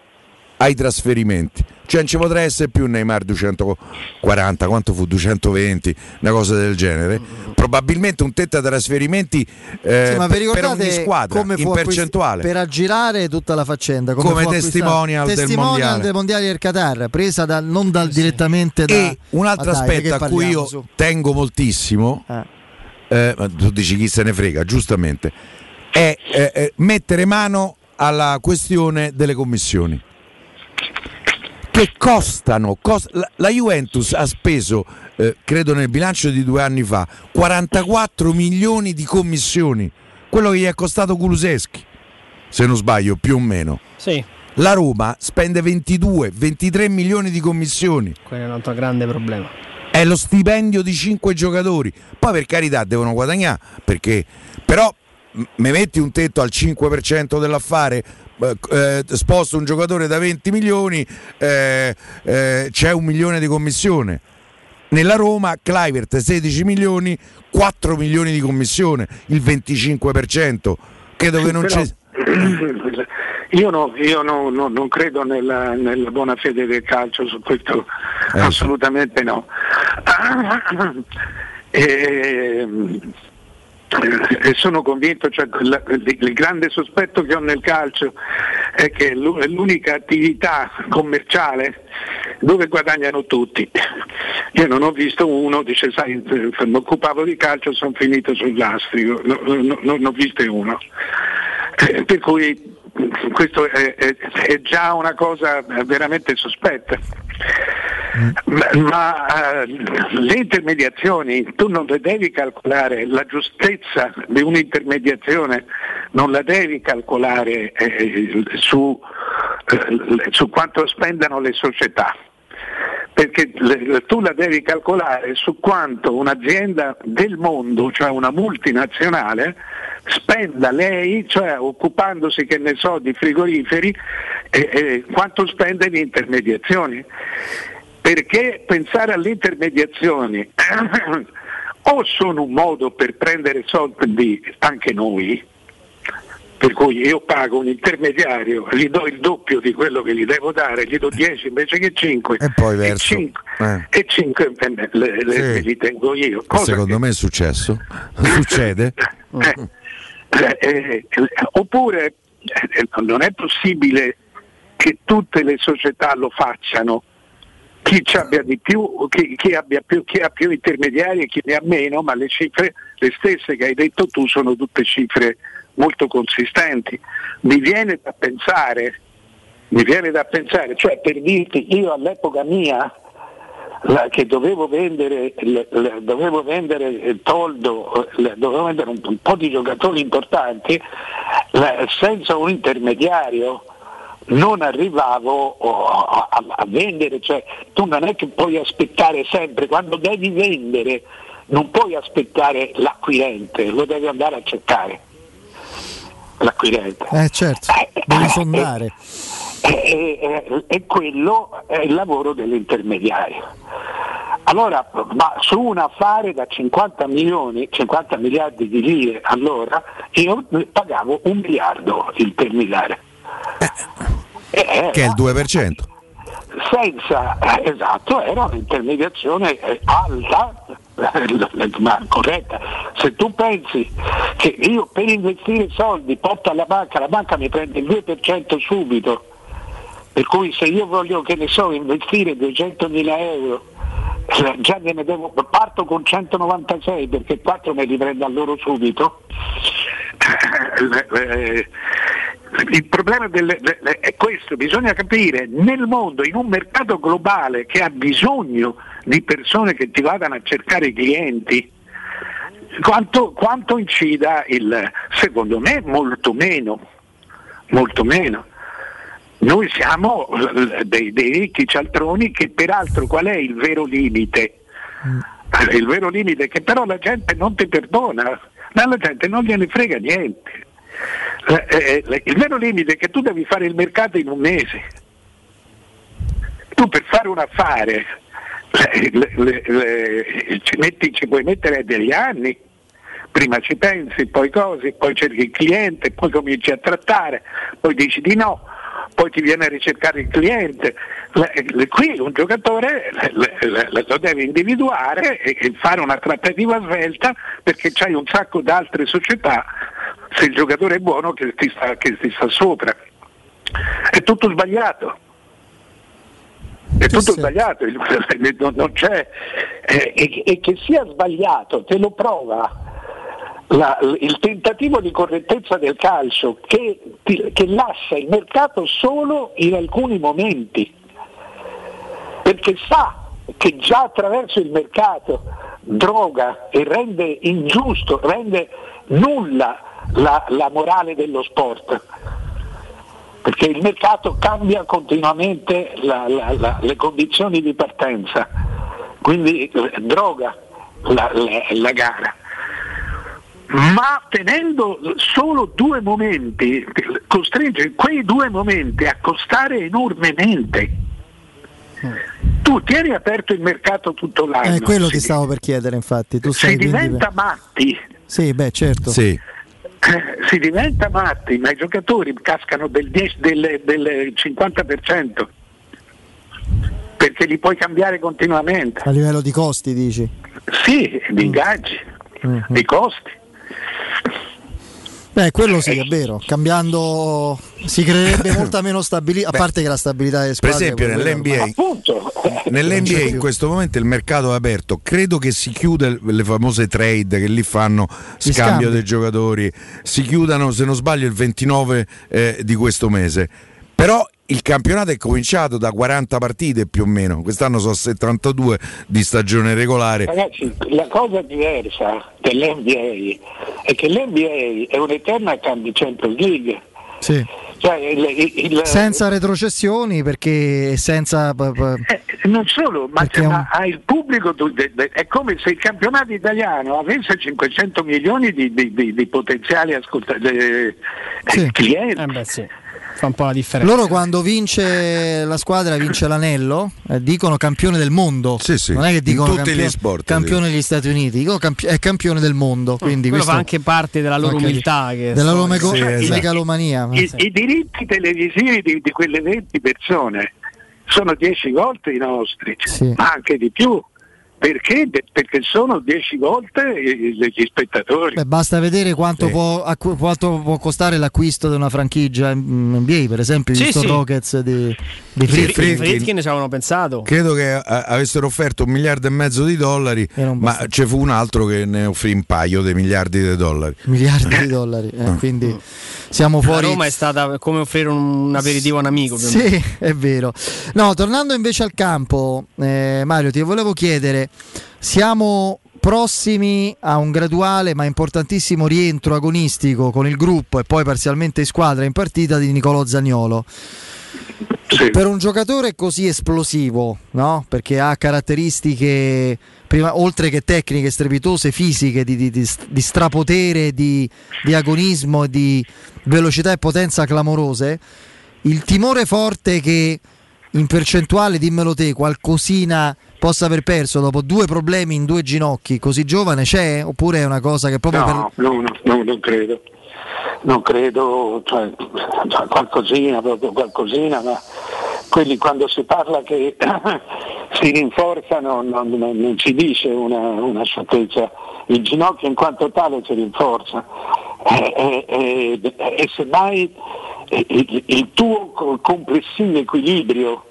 ai trasferimenti. Cioè non ci potrà essere più Neymar 240, quanto fu 220, una cosa del genere. Probabilmente un tetto ai trasferimenti eh, Sì, ma vi per ogni squadra come in percentuale. per aggirare tutta la faccenda come, Come testimonial del mondiale. del mondiale del Qatar presa da- non dal- direttamente da E un altro dai, aspetto a cui io su? tengo moltissimo, eh, ma tu dici chi se ne frega, giustamente, è eh, mettere mano alla questione delle commissioni. Che costano, cos- la, la Juventus ha speso, eh, credo nel bilancio di due anni fa, 44 milioni di commissioni, quello che gli è costato Kuluseschi, se non sbaglio, più o meno. Sì, La Roma spende 22-23 milioni di commissioni. quello è un altro grande problema. È lo stipendio di 5 giocatori. Poi per carità devono guadagnare, perché però mi metti un tetto al 5% dell'affare, eh, eh, sposto un giocatore da 20 milioni, eh, eh, c'è un milione di commissione. Nella Roma, Clivert 16 milioni, 4 milioni di commissione, il 25%. Credo che non Però- c'è. Io, no- io no- no- non credo nella, nella buona fede del calcio su questo, Eh, assolutamente no. E, e sono convinto, cioè, il, grande sospetto che ho nel calcio è che è l'unica attività commerciale dove guadagnano tutti. Io non ho visto uno, dice sai, eh, mi occupavo di calcio, sono finito sul lastrico, no- no- non ho visto uno. Eh, per cui questo è, è- è già una cosa veramente sospetta. Ma, ma, eh, le intermediazioni tu non le devi calcolare, la giustezza di un'intermediazione non la devi calcolare eh, su, eh, su quanto spendano le società perché tu la devi calcolare su quanto un'azienda del mondo, cioè una multinazionale, spenda lei, cioè occupandosi che ne so di frigoriferi, e- e quanto spende in intermediazioni. Perché pensare alle intermediazioni o sono un modo per prendere soldi anche noi, per cui io pago un intermediario, gli do il doppio di quello che gli devo dare, gli do 10 invece che 5 E poi verso. 5 Eh. e 5 le, le- Sì. li tengo io. Cosa Secondo me è successo. Succede. eh, eh, eh, oppure eh, non è possibile che tutte le società lo facciano. Chi abbia di più, chi, chi abbia più, chi ha più intermediari e chi ne ha meno, ma le cifre, le stesse che hai detto tu, sono tutte cifre molto consistenti. Mi viene da pensare, mi viene da pensare, cioè per dirti, io all'epoca mia la- che dovevo vendere, le- le- dovevo vendere toldo, le- dovevo vendere un, un po' di giocatori importanti, senza un intermediario non arrivavo oh, a, a- a vendere, cioè tu non è che puoi aspettare sempre, quando devi vendere non puoi aspettare l'acquirente, lo devi andare a cercare. L'acquirente. Eh certo, devi sondare. E, e- quello è il lavoro dell'intermediario. Allora, ma su un affare da 50 milioni, 50 miliardi di lire allora, io pagavo un miliardo il intermediario. Eh, Che è il 2%. senza, eh, esatto, era un'intermediazione eh, alta, eh, ma corretta. Se tu pensi che io per investire soldi porto alla banca, la banca mi prende il 2% subito, per cui se io voglio, che ne so, investire 200.000 euro, eh, già ne devo, parto con 196 perché 4 me li prendo a loro subito. Eh, il problema delle- le- le- è questo, bisogna capire nel mondo, in un mercato globale che ha bisogno di persone che ti vadano a cercare clienti, quanto, quanto incida il, secondo me molto meno, molto meno. Noi siamo eh, dei, dei ricchi cialtroni che peraltro qual è il vero limite? Eh, Il vero limite è che però la gente non ti perdona, ma la gente non gliene frega niente. eh, eh, il vero limite è che tu devi fare il mercato in un mese. Tu per fare un affare le- le- le- ci, metti- ci puoi mettere degli anni, prima ci pensi, poi cose, poi cerchi il cliente, poi cominci a trattare, poi dici di no, poi ti viene a ricercare il cliente. Qui un giocatore lo deve individuare e, fare una trattativa svelta perché c'hai un sacco di altre società, se il giocatore è buono, che ti sta, che ti sta sopra. È tutto sbagliato. È tutto sbagliato, non, c'è. eh, e che sia sbagliato, te lo prova la- il tentativo di correttezza del calcio che, che lascia il mercato solo in alcuni momenti, perché sa che già attraverso il mercato droga e rende ingiusto, rende nulla la, la morale dello sport. Perché il mercato cambia continuamente la- la- le condizioni di partenza, quindi eh, droga la gara ma tenendo solo due momenti, costringe quei due momenti a costare enormemente. Tu tieni aperto il mercato tutto l'anno, Eh, quello si, ti stavo per chiedere, infatti. Tu si sai quindi- diventa matti, Sì, beh, certo. Sì. eh, si diventa matti, ma i giocatori cascano del, 10 del- del 50% perché li puoi cambiare continuamente. A livello di costi, dici? Sì, di ingaggi, Mm. di costi. Beh, quello sì, è vero. Cambiando si creerebbe molta meno stabilità, a Beh, parte che la stabilità delle Per esempio è nell'NBA, nell'NBA in questo momento il mercato è aperto, credo che si chiuda le famose trade che lì fanno Gli scambio scambi. dei giocatori, si chiudano se non sbaglio il 29 eh, di questo mese. Però il campionato è cominciato da 40 partite più o meno, quest'anno sono 72 di stagione regolare. Ragazzi, la cosa diversa dell'NBA è che l'NBA è un'eterna Candy Champions League. Sì. Cioè, il- il- il- Senza retrocessioni perché senza eh, non solo, ma Perché è un- il pubblico, è come se il campionato italiano avesse 500 milioni di, di- di- di potenziali ascolta- de- eh, clienti. Eh beh, sì. Fa un po' la differenza. loro quando vince la squadra vince l'anello, eh, dicono campione del mondo. Non è che dicono tutti campio- gli sport, campione degli Stati Uniti, dicono campi- è campione del mondo. Quindi Quello questo fa anche parte della loro umiltà. Che della loro mego- Sì, esatto. megalomania. I, i diritti televisivi di, di quelle 20 persone sono 10 volte i nostri, ma anche di più. Perché? Perché sono 10 volte i- gli spettatori. Beh, basta vedere quanto, può, acqu- quanto può costare l'acquisto di una franchigia in NBA, per esempio Sì, i Houston sì. Rockets di, di I Friedkin. Fri- i Friedkin ci avevano pensato. Credo che eh, avessero offerto un miliardo e mezzo di dollari, ma ce fu un altro che ne offrì un paio di miliardi di dollari. miliardi di dollari. eh, quindi siamo fuori. Roma è stata come offrire un aperitivo a un amico. Sì, è vero. No, tornando invece al campo, eh, Mario, ti volevo chiedere, siamo prossimi a un graduale ma importantissimo rientro agonistico con il gruppo e poi parzialmente in squadra in partita di Nicolò Zagnolo. Per un giocatore così esplosivo, no? perché ha caratteristiche, prima, oltre che tecniche strepitose, fisiche, di, di- di- di strapotere, di, di agonismo, di velocità e potenza clamorose, il timore forte che in percentuale, dimmelo te, qualcosina possa aver perso dopo due problemi in due ginocchi così giovane c'è? Oppure è una cosa che proprio No, no, no, no, non credo. Non credo, cioè, cioè, qualcosina, proprio qualcosina, ma quelli quando si parla che si rinforzano non, non- non si dice una, una sciocchezza. Il ginocchio in quanto tale si rinforza e, e- e- e semmai eh, il, il tuo co- complessivo equilibrio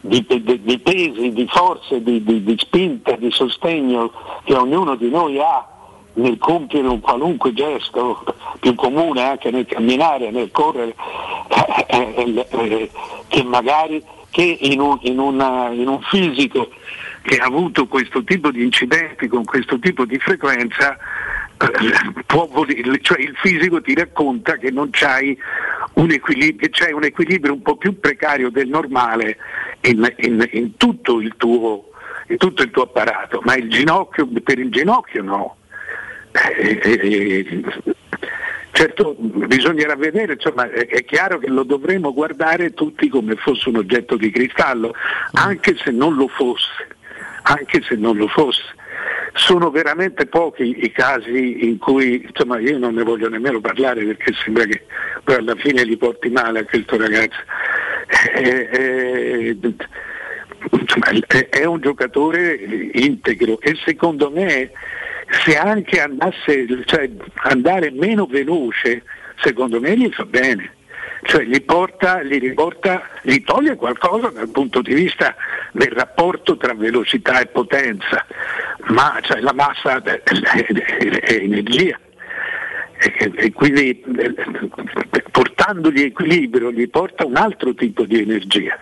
di, di- di pesi, di forze, di- di spinta, di sostegno che ognuno di noi ha nel compiere un qualunque gesto più comune anche nel camminare, nel correre, eh, eh, eh, che magari che in un, in una- in un fisico che ha avuto questo tipo di incidenti con questo tipo di frequenza, eh, voler- cioè il fisico ti racconta che non c'hai un equilibrio, c'è un equilibrio un po' più precario del normale in, in- in tutto tuo, in tutto il tuo apparato, ma il ginocchio, per il ginocchio no. Eh, eh, eh, Certo, bisognerà vedere, insomma, è, chiaro che lo dovremo guardare tutti come fosse un oggetto di cristallo, anche se non lo fosse, anche se non lo fosse. Sono veramente pochi i casi in cui, insomma, io non ne voglio nemmeno parlare perché sembra che poi alla fine li porti male a questo ragazzo. Eh, eh, insomma, è un giocatore integro e secondo me se anche andasse, cioè, andare meno veloce, secondo me gli fa bene. Cioè gli porta, gli riporta, gli toglie qualcosa dal punto di vista del rapporto tra velocità e potenza, ma cioè, la massa è, energia. E, e quindi eh, portandogli equilibrio gli porta un altro tipo di energia.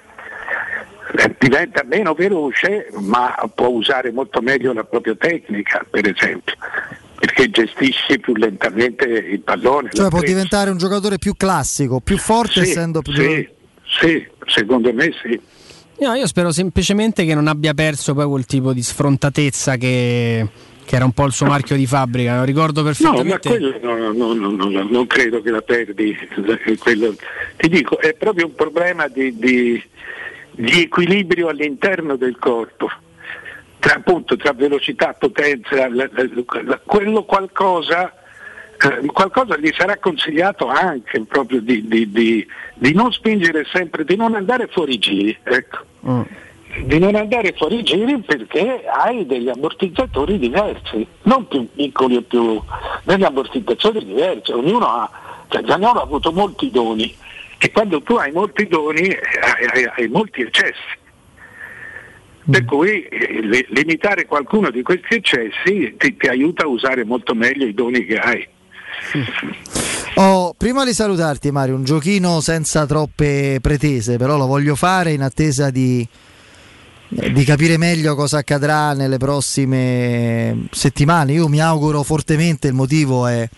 Eh, diventa meno veloce ma può usare molto meglio la propria tecnica per esempio perché gestisce più lentamente il pallone Cioè può presa. diventare un giocatore più classico, più forte Sì, essendo più sì, sì, secondo me sì No, io spero semplicemente che non abbia perso poi quel tipo di sfrontatezza che, che era un po' il suo marchio di fabbrica. Lo ricordo No, ma perfettamente. quello no, no, no, no, no, non credo che la perdi. quello- ti dico, è proprio un problema di, di- di equilibrio all'interno del corpo, tra, appunto, tra velocità, potenza, la- la- la- quello qualcosa, eh, qualcosa gli sarà consigliato anche proprio di, di- di- di non spingere sempre, di non andare fuori giri. Ecco Mm. di non andare fuori giri perché hai degli ammortizzatori diversi, non più piccoli e più degli ammortizzatori diversi, ognuno ha, cioè Zaniolo ha avuto molti doni e quando tu hai molti doni eh, hai, hai- hai molti eccessi. Per cui eh, li- limitare qualcuno di questi eccessi ti, ti aiuta a usare molto meglio i doni che hai. Oh, prima di salutarti Mario, un giochino senza troppe pretese, però lo voglio fare in attesa di, di capire meglio cosa accadrà nelle prossime settimane. Io mi auguro fortemente, il motivo è,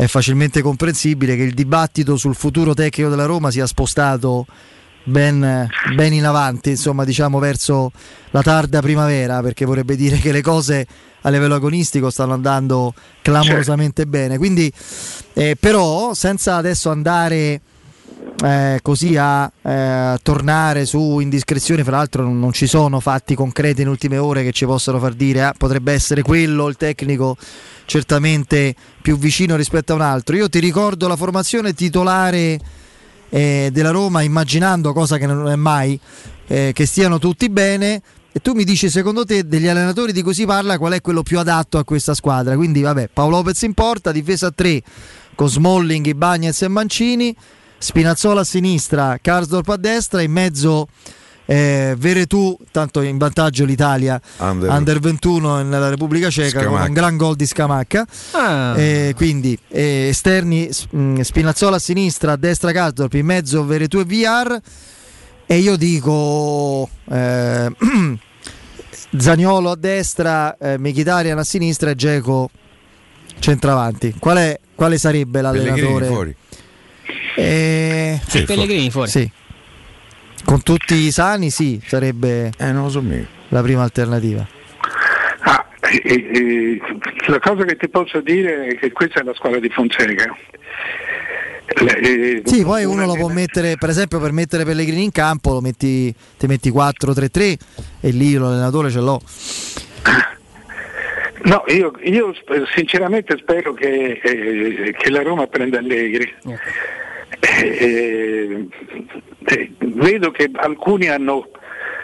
è facilmente comprensibile, che il dibattito sul futuro tecnico della Roma sia spostato ben, ben in avanti, insomma diciamo verso la tarda primavera, perché vorrebbe dire che le cose a livello agonistico stanno andando clamorosamente bene. Quindi, eh, però, senza adesso andare eh, così a eh, tornare su indiscrezioni, fra l'altro non, non ci sono fatti concreti in ultime ore che ci possano far dire ah, potrebbe essere quello il tecnico certamente più vicino rispetto a un altro. Io ti ricordo la formazione titolare eh, della Roma immaginando, cosa che non è mai, eh, che stiano tutti bene. E tu mi dici, secondo te, degli allenatori di cui si parla, qual è quello più adatto a questa squadra? Quindi, vabbè, Paolo Lopez in porta, difesa a 3 con Smalling, Ibagnez e Mancini, Spinazzola a sinistra, Karsdorp a destra, in mezzo eh, Veretù, tanto in vantaggio l'Italia, Under. under, 21 nella Repubblica Ceca con Scamacca. un gran gol di Scamacca. Ah. Eh, quindi eh, esterni mh, Spinazzola a sinistra, a destra Karsdorp, in mezzo Veretù e VR. E io dico eh, Zaniolo a destra, eh, Mkhitaryan a sinistra e Geco centravanti. Qual è, quale sarebbe Pellegrini l'allenatore? Eh, Sì, Pellegrini fuori. sì. Con tutti i sani, sì, sarebbe Eh, non lo so la prima alternativa. Ah, e- e- la cosa che ti posso dire è che questa è la squadra di Fonseca. Le- eh, Sì, poi uno lo può mettere, per esempio, per mettere Pellegrini in campo, lo metti, ti metti 4-3-3 e lì l'allenatore ce l'ho. No, io, io sinceramente spero che, eh, che la Roma prenda Allegri. Eh, eh, vedo che alcuni hanno,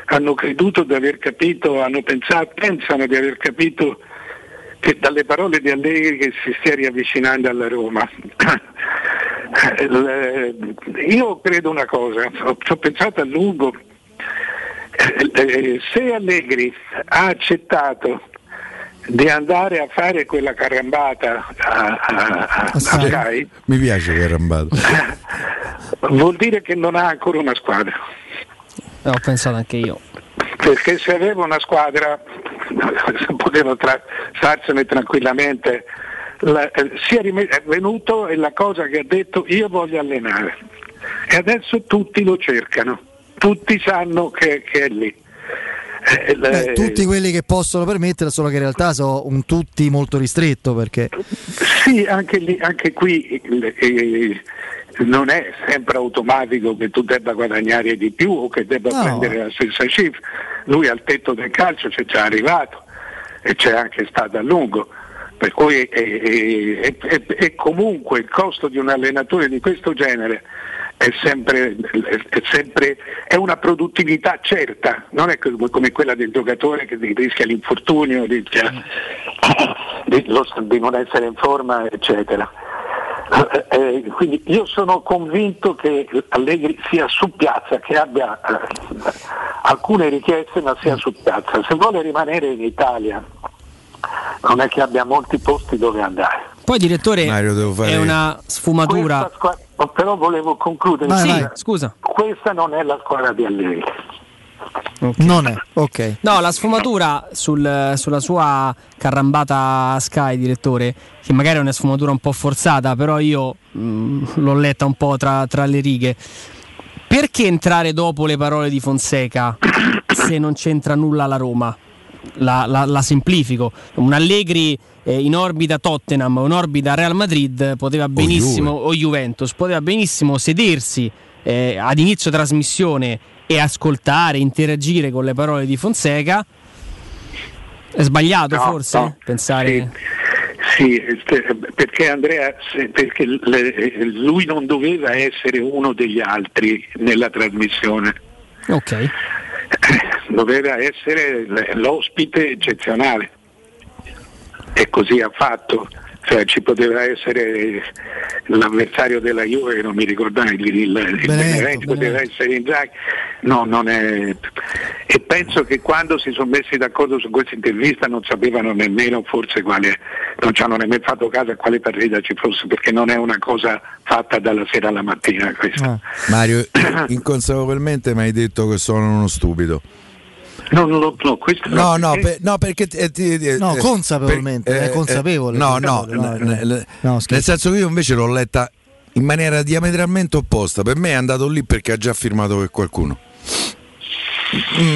hanno creduto di aver capito, hanno pensato, pensano di aver capito che dalle parole di Allegri che si stia riavvicinando alla Roma. Eh, Io credo una cosa, ci ho pensato a lungo, Eh, eh, se Allegri ha accettato di andare a fare quella carambata a, a- a- a Sky, Mi piace rambato. vuol dire che non ha ancora una squadra. Eh, ho pensato anche io. Perché se aveva una squadra poteva tra- starsene tranquillamente. La- eh, si è, rime- è venuto e la cosa che ha detto io voglio allenare. E adesso tutti lo cercano, tutti sanno che, che è lì. Eh, le- Beh, tutti quelli che possono permettere, solo che in realtà sono un tutti molto ristretto perché Sì, anche, lì- anche qui eh, non è sempre automatico che tu debba guadagnare di più o che debba No. prendere la stessa cifra. Lui al tetto del calcio c'è già arrivato e c'è anche stato a lungo. Per cui è- è- è- è comunque il costo di un allenatore di questo genere è sempre, è sempre- è una produttività certa, non è come quella del giocatore che rischia l'infortunio, rischia di, di non essere in forma, eccetera. Eh, eh, quindi io sono convinto che Allegri sia su piazza, che abbia eh, alcune richieste ma sia su piazza. Se vuole rimanere in Italia non è che abbia molti posti dove andare. Poi direttore Mario, devo fare- è una sfumatura. Questa squa- oh, però volevo concludere. Vai, Sì, vai. scusa. Questa non è la squadra di Allegri. non è ok. No, la sfumatura sul- sulla sua carrambata Sky, direttore, che magari è una sfumatura un po' forzata, però io mh, l'ho letta un po' tra, tra le righe. Perché entrare dopo le parole di Fonseca se non c'entra nulla la Roma? La, la- la semplifico. Un Allegri eh, in orbita Tottenham o in orbita Real Madrid poteva benissimo, o, Juventus, poteva benissimo sedersi eh, ad inizio trasmissione e ascoltare, interagire con le parole di Fonseca. È sbagliato No, forse no, pensare... Sì, este- perché Andrea, perché le- lui non doveva essere uno degli altri nella trasmissione, Ok. Doveva essere l'ospite eccezionale e così ha fatto. Cioè, ci poteva essere l'avversario della Juve, non mi ricordo il, il, il Benevento, Benevento, poteva essere Inzaghi. No, non è. E penso che quando si sono messi d'accordo su questa intervista non sapevano nemmeno forse quale, non ci hanno nemmeno fatto caso a quale partita ci fosse, perché non è una cosa fatta dalla sera alla mattina questa. Mario, inconsapevolmente mi hai detto che sono uno stupido. No, no, no, no, questo No, no, perché- per- no, perché eh, ti- ti- No, eh, consapevolmente, per- è consapevole. no, no, Consapevole, no, no. No, nel senso che io invece l'ho letta in maniera diametralmente opposta. Per me è andato lì perché ha già firmato per qualcuno.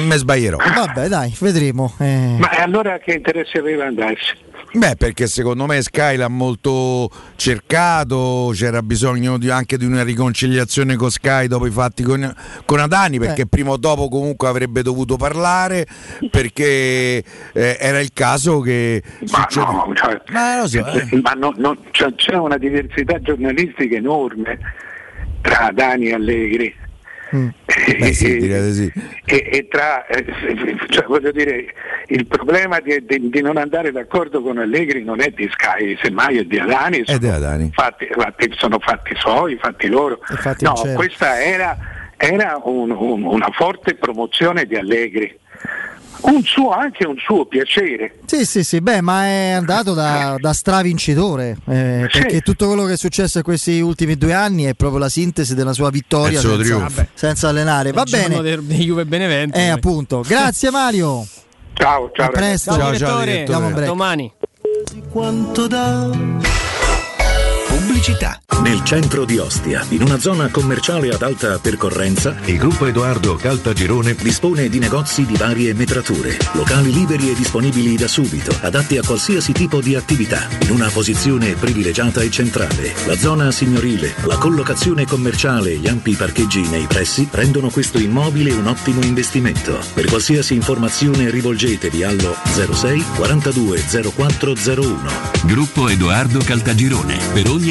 Me sbaglierò. Vabbè, dai, vedremo. eh. Ma allora che interesse aveva andarsi? Beh, perché secondo me Sky l'ha molto cercato, c'era bisogno di- anche di una riconciliazione con Sky dopo i fatti con, con Adani, perché Eh. prima o dopo comunque avrebbe dovuto parlare, perché eh, era il caso che... Ma succede- no, cioè, Ma lo so, eh. ma no- no, cioè, c'è una diversità giornalistica enorme tra Dani e Allegri. Beh, sì, di sì. E, e tra, eh, cioè, voglio dire, il problema di, di- di non andare d'accordo con Allegri non è di Sky, semmai è di Adani, È di Adani. fatti, fatti- sono fatti suoi, fatti loro. fatti no, questa era, era un- un- una forte promozione di Allegri, un suo, anche un suo piacere. Sì, sì, sì, beh, ma è andato da, da stravincitore, eh, Sì. perché tutto quello che è successo in questi ultimi due anni è proprio la sintesi della sua vittoria senza, senza allenare. Va bene, del- di Juve Benevento. eh, appunto. Grazie Mario. Ciao, ciao. A presto. Ciao, Ciao, ciao, break. Domani. Quanto dà? Pubblicità. Nel centro di Ostia, in una zona commerciale ad alta percorrenza, il gruppo Edoardo Caltagirone dispone di negozi di varie metrature, locali liberi e disponibili da subito, adatti a qualsiasi tipo di attività, in una posizione privilegiata e centrale. La zona signorile, la collocazione commerciale e gli ampi parcheggi nei pressi rendono questo immobile un ottimo investimento. Per qualsiasi informazione rivolgetevi allo 06 42 0401. Gruppo Edoardo Caltagirone. Per ogni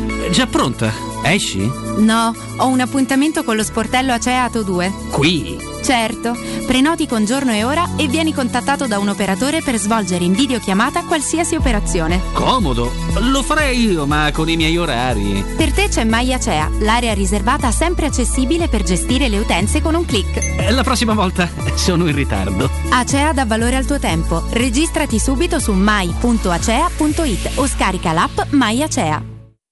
Già pronta? Esci? No, ho un appuntamento con lo sportello Aceato 2. Qui? Certo, prenoti con giorno e ora e vieni contattato da un operatore per svolgere in videochiamata qualsiasi operazione. Comodo. Lo farei io, ma con i miei orari. Per te c'è MyAcea, l'area riservata sempre accessibile per gestire le utenze con un clic. Eh, La prossima volta sono in ritardo. Acea dà valore al tuo tempo. Registrati subito su mai.acea.it o scarica l'app MyAcea.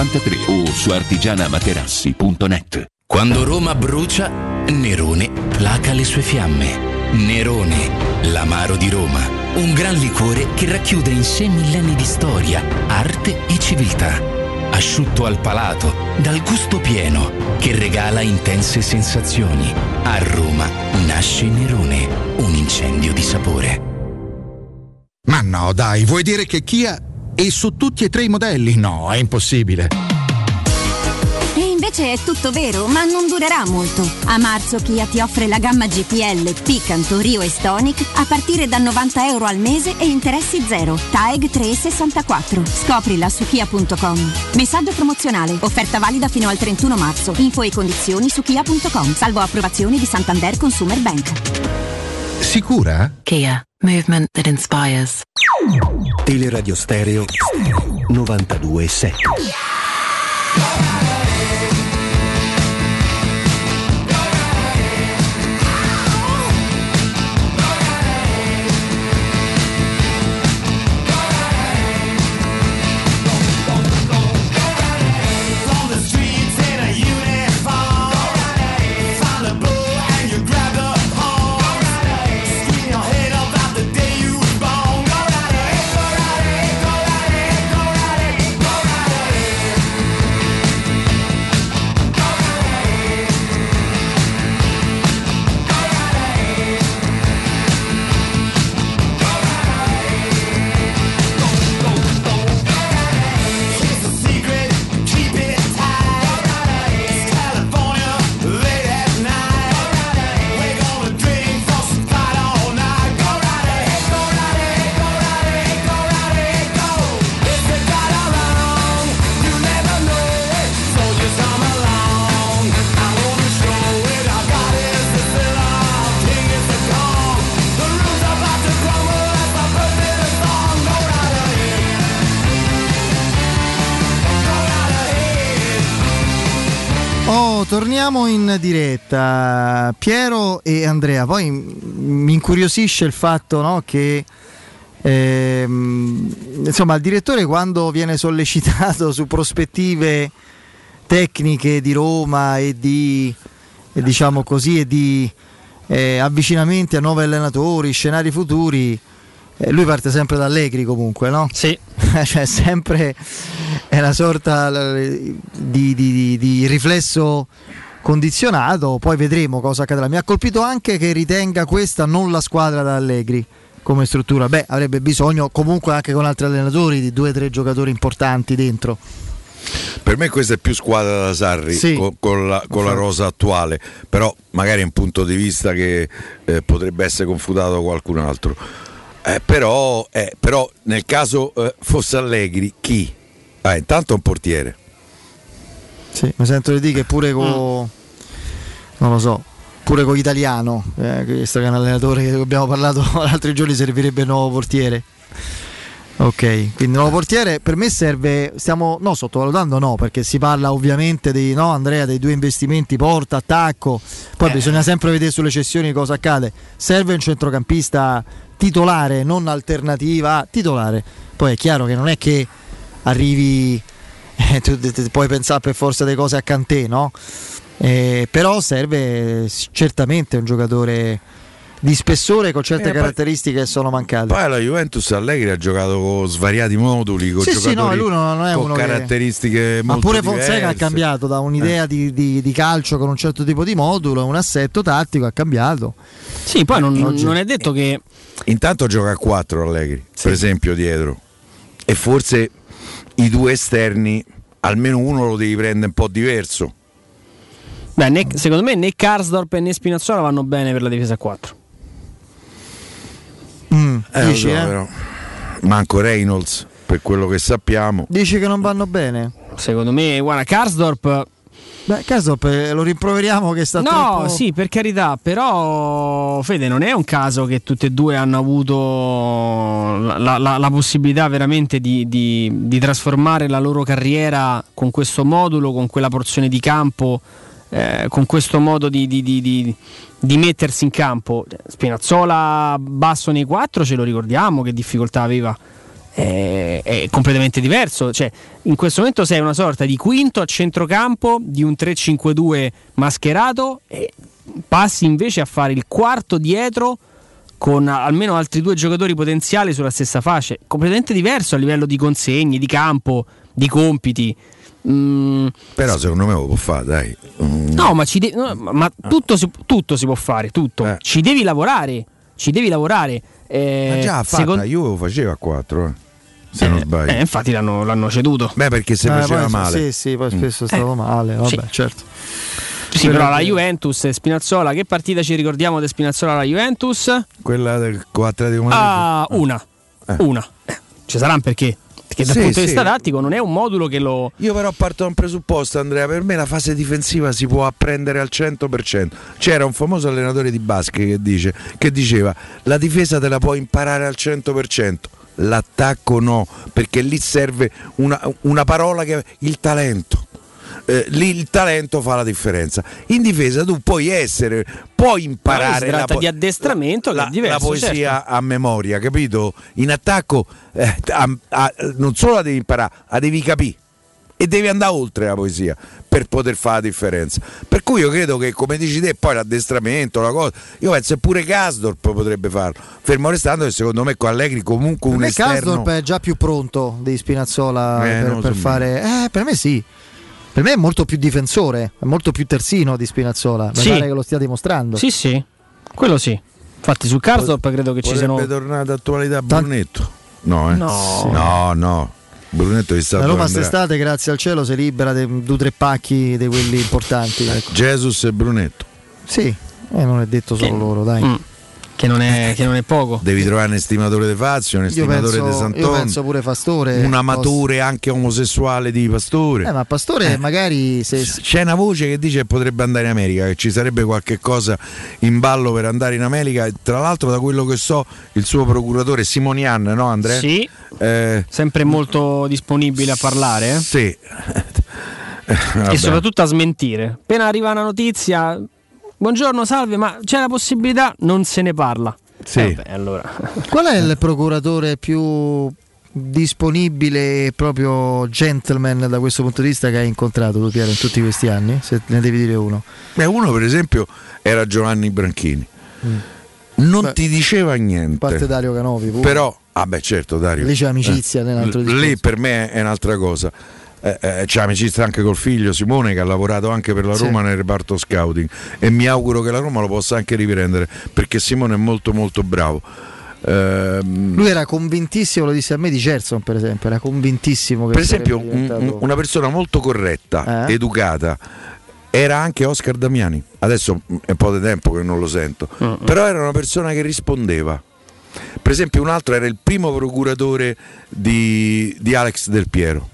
53 o su artigianamaterassi.net. Quando Roma brucia, Nerone placa le sue fiamme. Nerone, l'amaro di Roma. Un gran liquore che racchiude in sé millenni di storia, arte e civiltà. Asciutto al palato, dal gusto pieno, che regala intense sensazioni. A Roma nasce Nerone, un incendio di sapore. Ma no, dai, vuoi dire che Kia è su tutti e tre i modelli? No, è impossibile. E invece è tutto vero, ma non durerà molto. A marzo Kia ti offre la gamma GPL, Picanto, Rio e Stonic a partire da 90 euro al mese e interessi zero. TAEG 3,64. Scoprila su kia.com. Messaggio promozionale. Offerta valida fino al 31 marzo. Info e condizioni su kia.com. Salvo approvazione di Santander Consumer Bank. Sicura? Kia, movement that inspires. Teleradio Stereo 927. Torniamo in diretta. Piero e Andrea, poi mi incuriosisce il fatto no, che ehm, insomma, il direttore quando viene sollecitato su prospettive tecniche di Roma e di, e diciamo così, e di eh, avvicinamenti a nuovi allenatori, scenari futuri, eh, lui parte sempre da Allegri comunque, no? Sì. cioè sempre è una sorta di, di- di- di riflesso condizionato, poi vedremo cosa accadrà. Mi ha colpito anche che ritenga questa non la squadra da Allegri come struttura. Beh, avrebbe bisogno comunque anche con altri allenatori di due o tre giocatori importanti dentro. Per me questa è più squadra da Sarri Sì. con, con la, con la rosa attuale, però magari è un punto di vista che eh, potrebbe essere confutato da qualcun altro. Eh, però, eh, però nel caso eh, fosse Allegri, chi? Ah, intanto un portiere. Sì, mi sento di dire che pure con non lo so, pure con l'italiano, eh, questo che è un allenatore che abbiamo parlato l'altro giorni servirebbe il nuovo portiere. Ok, quindi il nuovo portiere per me serve, stiamo no sottovalutando no, perché si parla ovviamente dei no Andrea dei due investimenti porta, attacco, poi bisogna sempre vedere sulle cessioni cosa accade. Serve un centrocampista titolare, non alternativa, titolare. Poi è chiaro che non è che arrivi eh, tu tu- tu puoi pensare per forza delle cose a Cantè, no? Eh, però serve certamente un giocatore di spessore con certe Eh, poi- caratteristiche che sono mancate. Poi la Juventus Allegri ha giocato con svariati moduli, con Sì, sì, no, lui non- non è con uno che- caratteristiche Ma pure Fonseca ha diverse. cambiato da un'idea di, di- di calcio con un certo tipo di modulo, un assetto tattico ha cambiato. Sì, poi non, Oggi- non è detto che Intanto gioca a 4 Allegri, per esempio dietro. E forse i due esterni, almeno uno lo devi prendere un po' diverso. Beh, né- secondo me né Karsdorp né Spinazzola vanno bene per la difesa a 4. Mm, Eh, dici, so, eh? però. Manco Reynolds, per quello che sappiamo. Dici che non vanno bene? Secondo me, guarda, Karsdorp Beh, Casdorp eh, lo rimproveriamo che sta No, troppo... sì, per carità, però Fede non è un caso che tutte e due hanno avuto la, la- la- la possibilità veramente di, di- di trasformare la loro carriera con questo modulo, con quella porzione di campo, eh, con questo modo di, di- di- di- di mettersi in campo. Spinazzola basso nei quattro, ce lo ricordiamo che difficoltà aveva. È, è completamente diverso. Cioè, in questo momento sei una sorta di quinto a centrocampo di un 3-5-2 mascherato e passi invece a fare il quarto dietro con almeno altri due giocatori potenziali sulla stessa fascia. Completamente diverso a livello di consegni, di campo, di compiti. Mm, Però secondo me lo può fare, dai. Mm. No, ma, ci de- no, ma- ma tutto, si, tutto si può fare, tutto. Ci devi lavorare, ci devi lavorare. Eh, Ma già ha fatto, secon- la Juve lo faceva a 4, eh, se non sbaglio. eh, infatti l'hanno, l'hanno ceduto. Beh, perché se Eh, faceva poi- male. Sì, sì, poi spesso è Eh, stato male, vabbè, sì. certo. Sì, però la Juventus e Spinazzola, che partita ci ricordiamo di Spinazzola alla Juventus? Quella del con Atletico Madrid. Ah, una. Una. Eh, Ci saranno perché? Perché dal Sì, punto di sì. vista tattico non è un modulo che lo. Io però parto da un presupposto, Andrea, per me la fase difensiva si può apprendere al 100%. C'era un famoso allenatore di basket che, dice, che diceva la difesa te la puoi imparare al 100%, l'attacco no, perché lì serve una, una parola che il talento. Eh, lì il talento fa la differenza. In difesa tu puoi essere, puoi imparare si tratta la po- di addestramento che la, è diverso, la poesia certo. a memoria, capito? In attacco eh, a- a- non solo la devi imparare, la devi capire e devi andare oltre la poesia per poter fare la differenza. Per cui io credo che, come dici te, poi l'addestramento, la cosa, io penso che pure Gasdorp potrebbe farlo. Fermo restando che secondo me con Allegri comunque Per un me esterno. Casdorp è già più pronto di Spinazzola Eh, per, per fare... Eh, per me sì. Per me è molto più difensore, è molto più terzino di Spinazzola. Mi Sì. pare che lo stia dimostrando. Sì, sì, quello sì. Infatti su Karsdorp credo che ci Potrebbe siano. tornare d'attualità Brunetto. No, eh? No. no, no. Brunetto è stato La Roma quest'estate, grazie al cielo, si libera di due o tre pacchi di quelli importanti. ecco. Jesus e Brunetto. Sì, eh, non è detto solo Che- loro, dai. Mm. Che, non è, che non è poco. Devi trovare un estimatore di Fazio, un estimatore di io Sant'On, penso pure Pastore. un amatore anche omosessuale di Pastore. Eh, ma Pastore magari se, C'è una voce che dice che potrebbe andare in America, che ci sarebbe qualche cosa in ballo per andare in America. Tra l'altro, da quello che so, il suo procuratore Simonian, no Andrea? Sì. Eh, Sempre molto disponibile a parlare. eh? sì. e soprattutto a smentire. Appena arriva una notizia, buongiorno, salve, ma c'è la possibilità, non se ne parla. Sì. Eh, beh, allora. Qual è il procuratore più disponibile e proprio gentleman da questo punto di vista che hai incontrato tu Piero in tutti questi anni? Se ne devi dire uno. Beh, uno per esempio era Giovanni Branchini. Non Beh, ti diceva A niente. parte Dario Canopi, pure. Però, ah beh certo Dario. Lì c'è amicizia, nell'altro L- discorso. Lì per me è un'altra cosa. Eh, eh, c'è amicizia anche col figlio Simone che ha lavorato anche per la Sì. Roma nel reparto scouting e mi auguro che la Roma lo possa anche riprendere perché Simone è molto molto bravo. Ehm, Lui era convintissimo, lo disse a me di Gerson per esempio, era convintissimo che per esempio diventato- un- una persona molto corretta, Eh? educata, era anche Oscar Damiani. Adesso è un po' di tempo che non lo sento, però era una persona che rispondeva. Per esempio, un altro era il primo procuratore di, di Alex Del Piero,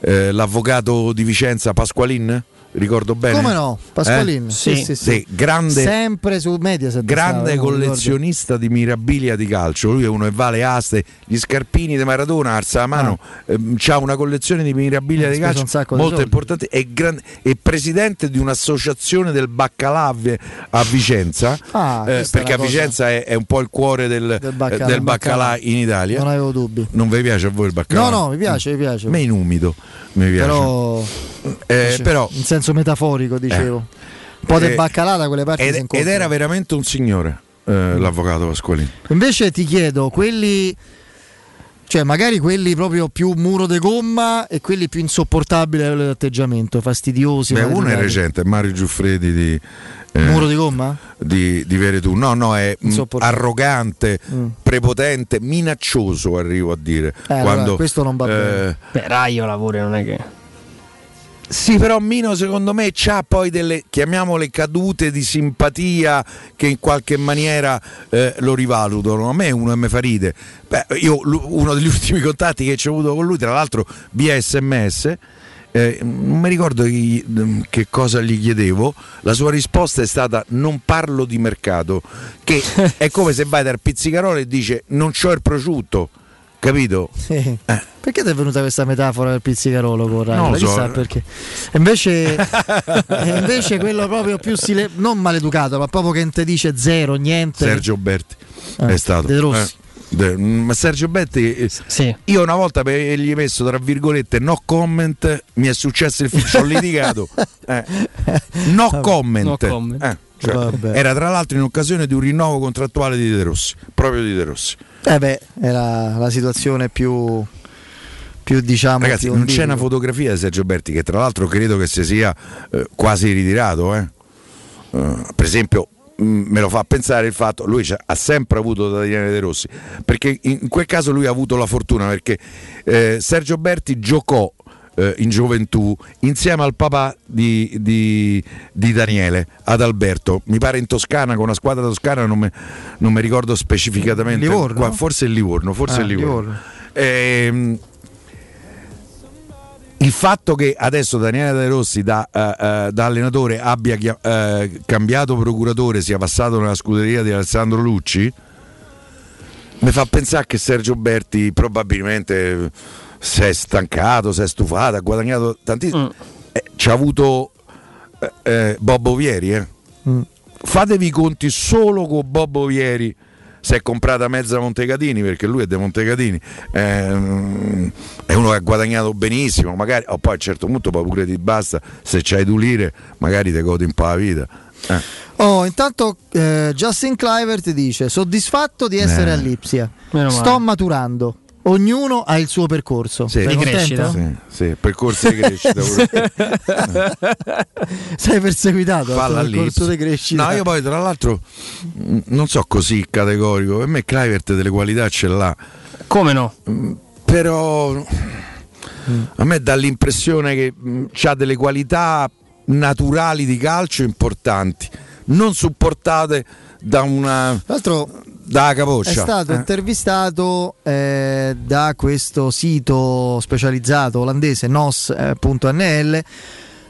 eh, l'avvocato di Vicenza Pasqualin. Ricordo bene? Come no? Pasqualin, Eh? sì, sì, sì. grande, sempre su Mediaset grande stava, collezionista di mirabilia di calcio. Lui è uno che va alle aste, gli scarpini di Maradona, alza la mano, ha una collezione di mirabilia Ha di calcio di molto importante. È, gran- è presidente di un'associazione del baccalà a Vi- a Vicenza, Ah, eh, è perché a Vicenza è, è un po' il cuore del, Del baccalà, eh, del baccalà baccalà. in Italia. Non avevo dubbi. Non vi piace a voi il baccalà? No, no, mi piace, mi piace. A me in umido mi piace. Però, Eh, dice- però in senso metaforico dicevo. Un po' Eh, di baccalà da quelle parti ed, ed era veramente un signore eh, l'avvocato Pasqualini. Invece ti chiedo, quelli cioè magari quelli proprio più muro de gomma e quelli più insopportabili a livello atteggiamento, fastidiosi. Beh, uno è recente, Mario Giuffredi di, eh, Muro di gomma? di, di Veretù. No, no, è arrogante, Mm. prepotente, minaccioso, arrivo a dire. Eh, allora, Quando, questo non va bene. eh, Beh, Raiola pure non è che. Sì, però Mino secondo me c'ha poi delle, chiamiamole cadute di simpatia che in qualche maniera eh, lo rivalutano. A me uno mi fa ride. Beh, io uno degli ultimi contatti che ho avuto con lui, tra l'altro via sms, eh, non mi ricordo chi- che cosa gli chiedevo, la sua risposta è stata non parlo di mercato, che è come se vai dal pizzicarolo e dice non c'ho il prosciutto, capito? Sì. Perché ti è venuta questa metafora del pizzicarolo con Raiola? Non lo so. Chissà perché. Invece, invece quello proprio più sile- non maleducato, ma proprio che ti dice zero, niente. Sergio Berti Eh, è stato. De Rossi. Eh, de- ma Sergio Berti, eh, io una volta per gli ho messo tra virgolette no comment, mi è successo il ci ho litigato. Eh, No comment. No comment. Eh, cioè, era tra l'altro in occasione di un rinnovo contrattuale di De Rossi, proprio di De Rossi. Eh beh, era la situazione più, più diciamo. Ragazzi, più non c'è una fotografia di Sergio Berti che tra l'altro credo che si sia eh, quasi ritirato. eh. Eh, per esempio, me lo fa pensare il fatto, lui c'ha- ha sempre avuto da Daniele De Rossi, perché in, in quel caso lui ha avuto la fortuna perché eh, Sergio Berti giocò eh, in gioventù insieme al papà di, di- di Daniele, ad Alberto, mi pare in Toscana, con una squadra toscana, non mi non mi ricordo specificatamente, Livorno? qua- forse il Livorno, forse Ah, il Livorno. Livorno. Ehm, il fatto che adesso Daniele De Rossi da, eh, eh, da allenatore abbia eh, cambiato procuratore, sia passato nella scuderia di Alessandro Lucci, mi fa pensare che Sergio Berti probabilmente si è stancato, si è stufato, ha guadagnato tantissimo. Eh, ci ha avuto eh, eh, Bob Ovieri, eh. Mm. fatevi i conti solo con Bob Ovieri si è comprata mezza Montecatini perché lui è dei Montecatini Ehm, è uno che ha guadagnato benissimo magari oh, poi a un certo punto poi pure ti basta se c'hai due lire magari ti godi un po' la vita Eh. Oh, intanto eh, Justin Cliver ti dice: Soddisfatto di essere Eh. a Lipsia. Meno male. Sto maturando. Ognuno ha il suo percorso. Sì. Di crescita. Sì, sì, percorso di crescita. Sei perseguitato Falla tuo percorso di crescita. No, io poi tra l'altro non so così categorico. Per me Clivert delle qualità ce l'ha. Come no? Però a me dà l'impressione che ha delle qualità naturali di calcio importanti, non supportate da una Da è capoccia. stato Eh. intervistato eh, da questo sito specializzato olandese nos.nl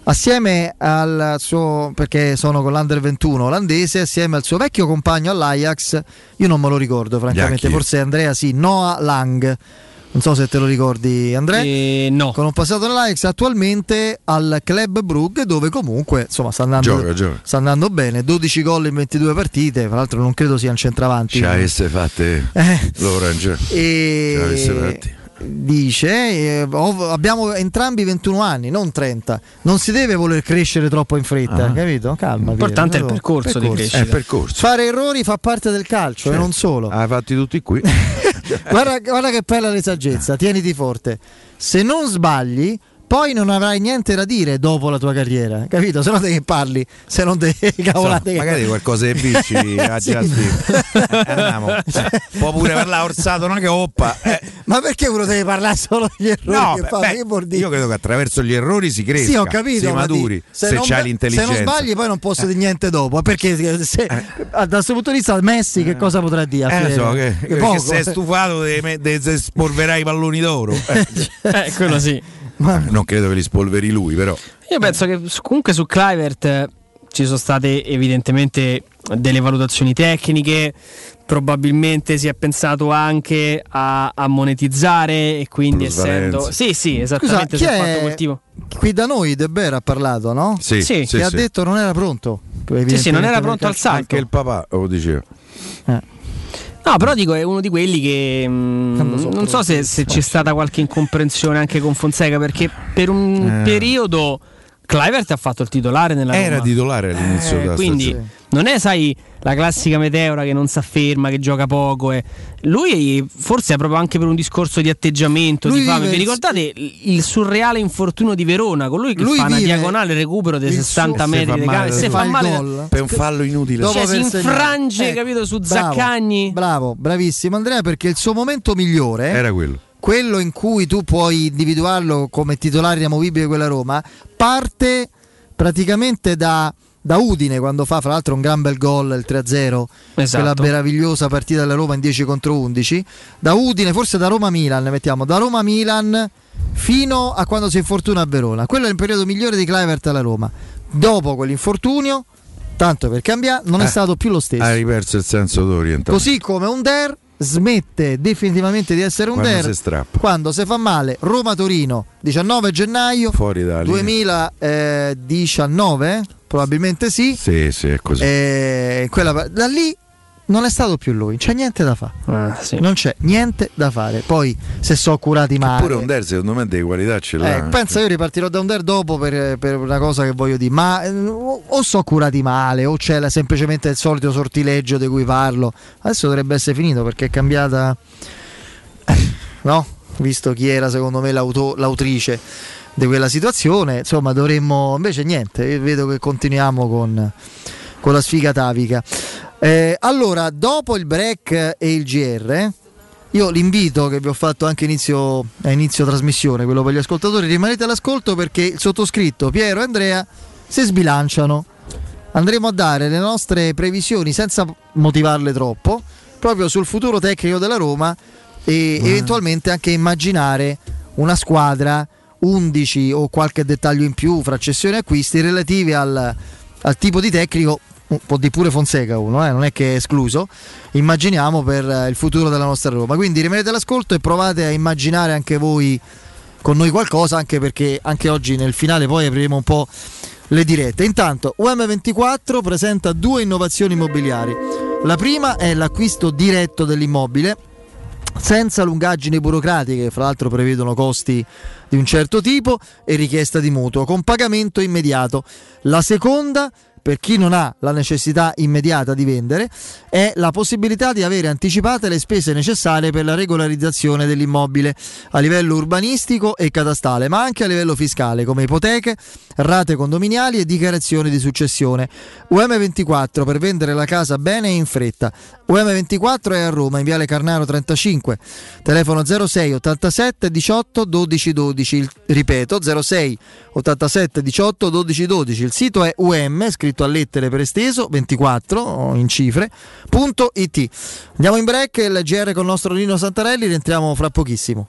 assieme al suo perché sono con l'Under 21 olandese assieme al suo vecchio compagno all'Ajax io non me lo ricordo francamente forse Andrea sì Noah Lang non so se te lo ricordi Andrea, Eh, no. con un passato nell'Ajax, attualmente al Club Brugge dove comunque insomma sta andando, Gioca, gioca. sta andando bene, 12 gol in 22 partite, tra l'altro non credo sia un centravanti. Ci avesse fatte Eh. l'Orange. E l'avesse fatti. dice eh, abbiamo entrambi 21 anni non 30 non si deve voler crescere troppo in fretta Ah. capito? calma L'importante è il Piero. percorso di crescita. È percorso. fare errori fa parte del calcio e Certo. non solo Ah, fatti tutti qui. guarda, guarda che bella le saggezza tieniti forte. Se non sbagli poi non avrai niente da dire dopo la tua carriera capito? se no te che parli se non te cavolate che- magari qualcosa che vinci a Sì. Justin. Andiamo. Può pure parlare orsato, non è che oppa. Eh, ma perché uno deve parlare solo degli errori No, che beh, fa? beh, Che vuol dire? io credo che attraverso gli errori si cresca, Sì, ho capito. si ma maturi, di- se, non, c'hai se l'intelligenza. non sbagli, poi non posso dire niente dopo. Perché se, da questo punto di vista, Messi che cosa potrà dire? Eh, so, che, che poco. sei stufato di di- se spolverai i palloni d'oro. Eh, Eh, quello sì. Non credo che li spolveri lui, però. Io penso che comunque su Clivert eh, ci sono state evidentemente delle valutazioni tecniche, probabilmente si è pensato anche a, a monetizzare e quindi Plusvalenza. essendo... Sì, sì, Scusa, esattamente, chi si è tipo. qui da noi De Beer ha parlato, no? Sì, Sì. sì, che ha sì. detto non era pronto. Sì, sì, non era pronto al salto. Anche il papà lo diceva. No, però dico, è uno di quelli che mm, Quando sono non so se, se c'è stata qualche incomprensione anche con Fonseca, perché per un Eh. periodo Clivert ha fatto il titolare nella Era Roma. titolare all'inizio Eh, della quindi stagione. Non è, sai, la classica meteora che non si afferma, che gioca poco. eh. Lui forse è proprio anche per un discorso di atteggiamento, Lui di fame. vive Vi ricordate il surreale infortunio di Verona? Con lui che Lui fa una diagonale recupero dei il 60 suo- metri di da se fa male. Per un fallo inutile. Dopo Cioè, si infrange, Eh, capito, su bravo, Zaccagni. Bravo, bravissimo Andrea, perché il suo momento migliore Era quello. quello in cui tu puoi individuarlo come titolare inamovibile di quella Roma, parte praticamente da, da Udine quando fa fra l'altro un gran bel gol il 3-0 Esatto. quella meravigliosa partita della Roma in 10 contro 11 da Udine forse da Roma-Milan mettiamo. Da Roma-Milan fino a quando si infortuna a Verona. Quello è il periodo migliore di Clivert alla Roma. Dopo quell'infortunio tanto per cambiare non è Eh, stato più lo stesso. Ha riperso il senso d'orientamento. Così come un Der smette definitivamente di essere un Quando Der si strappa. quando si fa male Roma-Torino 19 gennaio Fuori da lì. 2019 probabilmente sì, Sì, sì, è così. Eh, quella- da lì non è stato più lui, c'è niente da fare. Ah, sì. Non c'è niente da fare. Poi se so curati male. Pure un Der secondo me delle qualità ce l'ha. Eh, pensa io ripartirò da un der dopo per, per una cosa che voglio dire, ma eh, o so curati male o c'è la- semplicemente il solito sortileggio di cui parlo. Adesso dovrebbe essere finito perché è cambiata, no? Visto chi era secondo me l'auto- l'autrice di quella situazione, insomma dovremmo, invece niente, io vedo che continuiamo con, con la sfiga tavica. Eh, allora, dopo il break e il GR, io l'invito che vi ho fatto anche inizio, a inizio trasmissione, quello per gli ascoltatori, rimanete all'ascolto perché il sottoscritto Piero e Andrea si sbilanciano. Andremo a dare le nostre previsioni senza motivarle troppo, proprio sul futuro tecnico della Roma e eventualmente anche immaginare una squadra 11 o qualche dettaglio in più fra cessioni e acquisti relativi al, al tipo di tecnico po' di pure Fonseca uno, eh, non è che è escluso, immaginiamo per eh, il futuro della nostra Roma. Quindi rimanete all'ascolto e provate a immaginare anche voi con noi qualcosa, anche perché anche oggi nel finale poi apriremo un po' le dirette. Intanto UM24 presenta due innovazioni immobiliari. La prima è l'acquisto diretto dell'immobile senza lungaggini burocratiche, che fra l'altro prevedono costi di un certo tipo e richiesta di mutuo, con pagamento immediato. La seconda, per chi non ha la necessità immediata di vendere, è la possibilità di avere anticipate le spese necessarie per la regolarizzazione dell'immobile a livello urbanistico e catastale, ma anche a livello fiscale, come ipoteche, rate condominiali e dichiarazioni di successione. UM24 per vendere la casa bene e in fretta. UM24 è a Roma, in Viale Carnaro 35, telefono 06 87 18 12 12, il- ripeto 06 87 18 12 12, il sito è um, scritto a lettere per esteso, 24 o in cifre, punto it. Andiamo in break, il GR con il nostro Nino Santarelli, rientriamo fra pochissimo.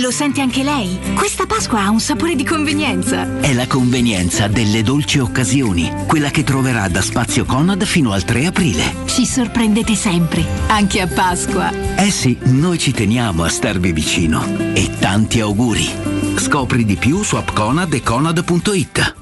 Lo sente anche lei? Questa Pasqua ha un sapore di convenienza. È la convenienza delle dolci occasioni, quella che troverà da Spazio Conad fino al 3 aprile. Ci sorprendete sempre, anche a Pasqua. Eh sì, noi ci teniamo a starvi vicino. E tanti auguri. Scopri di più su appconad e conad.it.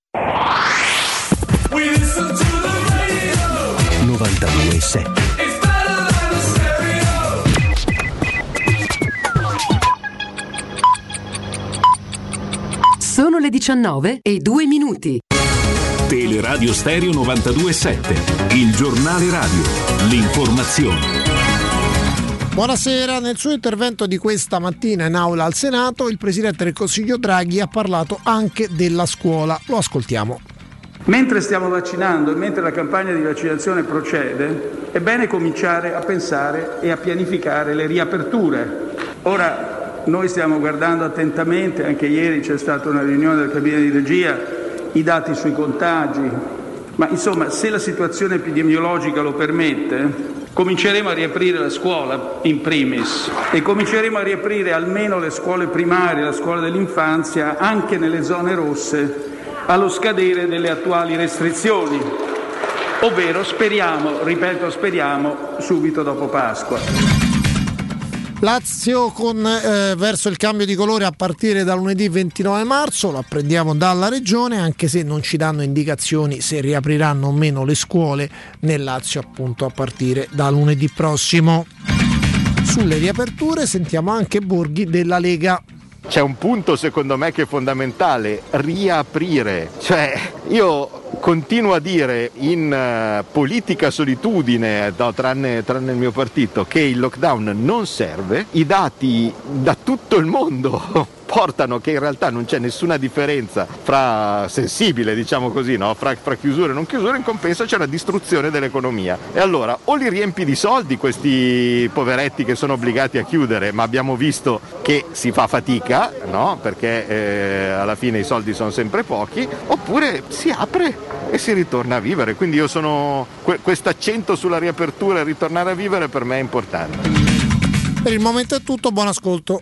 92.7 Sono le 19 e 2 minuti. Teleradio Stereo 92.7, il giornale radio, l'informazione. Buonasera, nel suo intervento di questa mattina in aula al Senato il Presidente del Consiglio Draghi ha parlato anche della scuola. Lo ascoltiamo. Mentre stiamo vaccinando e mentre la campagna di vaccinazione procede, è bene cominciare a pensare e a pianificare le riaperture. Ora noi stiamo guardando attentamente, anche ieri c'è stata una riunione del cabina di regia, i dati sui contagi, ma insomma se la situazione epidemiologica lo permette, cominceremo a riaprire la scuola in primis e cominceremo a riaprire almeno le scuole primarie, la scuola dell'infanzia, anche nelle zone rosse allo scadere delle attuali restrizioni, ovvero speriamo, ripeto speriamo, subito dopo Pasqua. Lazio con, eh, verso il cambio di colore a partire da lunedì 29 marzo, lo apprendiamo dalla regione, anche se non ci danno indicazioni se riapriranno o meno le scuole nel Lazio appunto a partire da lunedì prossimo. Sulle riaperture sentiamo anche Borghi della Lega. C'è un punto secondo me che è fondamentale, riaprire. Cioè, io continuo a dire in eh, politica solitudine, no, tranne, tranne il mio partito, che il lockdown non serve. I dati da tutto il mondo portano che in realtà non c'è nessuna differenza fra sensibile, diciamo così, no? fra, fra chiusure e non chiusure, in compenso c'è una distruzione dell'economia. E allora o li riempi di soldi questi poveretti che sono obbligati a chiudere, ma abbiamo visto che si fa fatica, no? perché eh, alla fine i soldi sono sempre pochi, oppure si apre e si ritorna a vivere. Quindi io sono questo accento sulla riapertura e ritornare a vivere per me è importante. Per il momento è tutto, buon ascolto.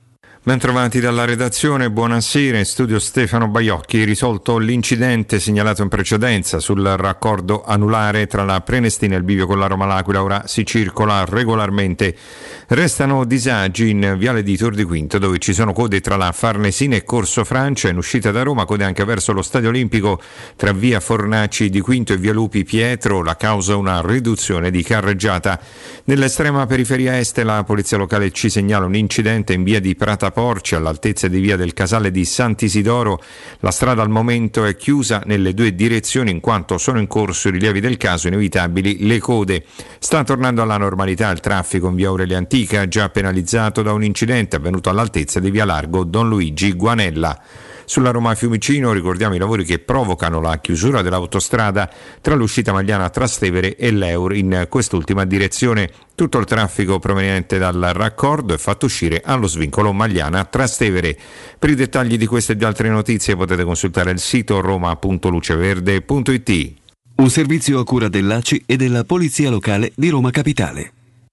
Bentrovati dalla redazione, buonasera. In studio Stefano Baiocchi. Risolto l'incidente segnalato in precedenza sul raccordo anulare tra la Prenestina e il bivio con la Roma L'Aquila. Ora si circola regolarmente. Restano disagi in Viale di Tor di Quinto, dove ci sono code tra la Farnesina e Corso Francia. In uscita da Roma, code anche verso lo Stadio Olimpico tra via Fornaci di Quinto e via Lupi Pietro. La causa una riduzione di carreggiata. Nell'estrema periferia est, la polizia locale ci segnala un incidente in via di Prata Porci all'altezza di via del Casale di Sant'Isidoro. La strada al momento è chiusa nelle due direzioni in quanto sono in corso i rilievi del caso inevitabili le code. Sta tornando alla normalità il traffico in via Aurelia Antica, già penalizzato da un incidente avvenuto all'altezza di via Largo Don Luigi Guanella. Sulla Roma Fiumicino ricordiamo i lavori che provocano la chiusura dell'autostrada tra l'uscita Magliana Trastevere e l'Eur in quest'ultima direzione. Tutto il traffico proveniente dal raccordo è fatto uscire allo svincolo Magliana Trastevere. Per i dettagli di queste e di altre notizie potete consultare il sito roma.luceverde.it. Un servizio a cura dell'ACI e della Polizia Locale di Roma Capitale.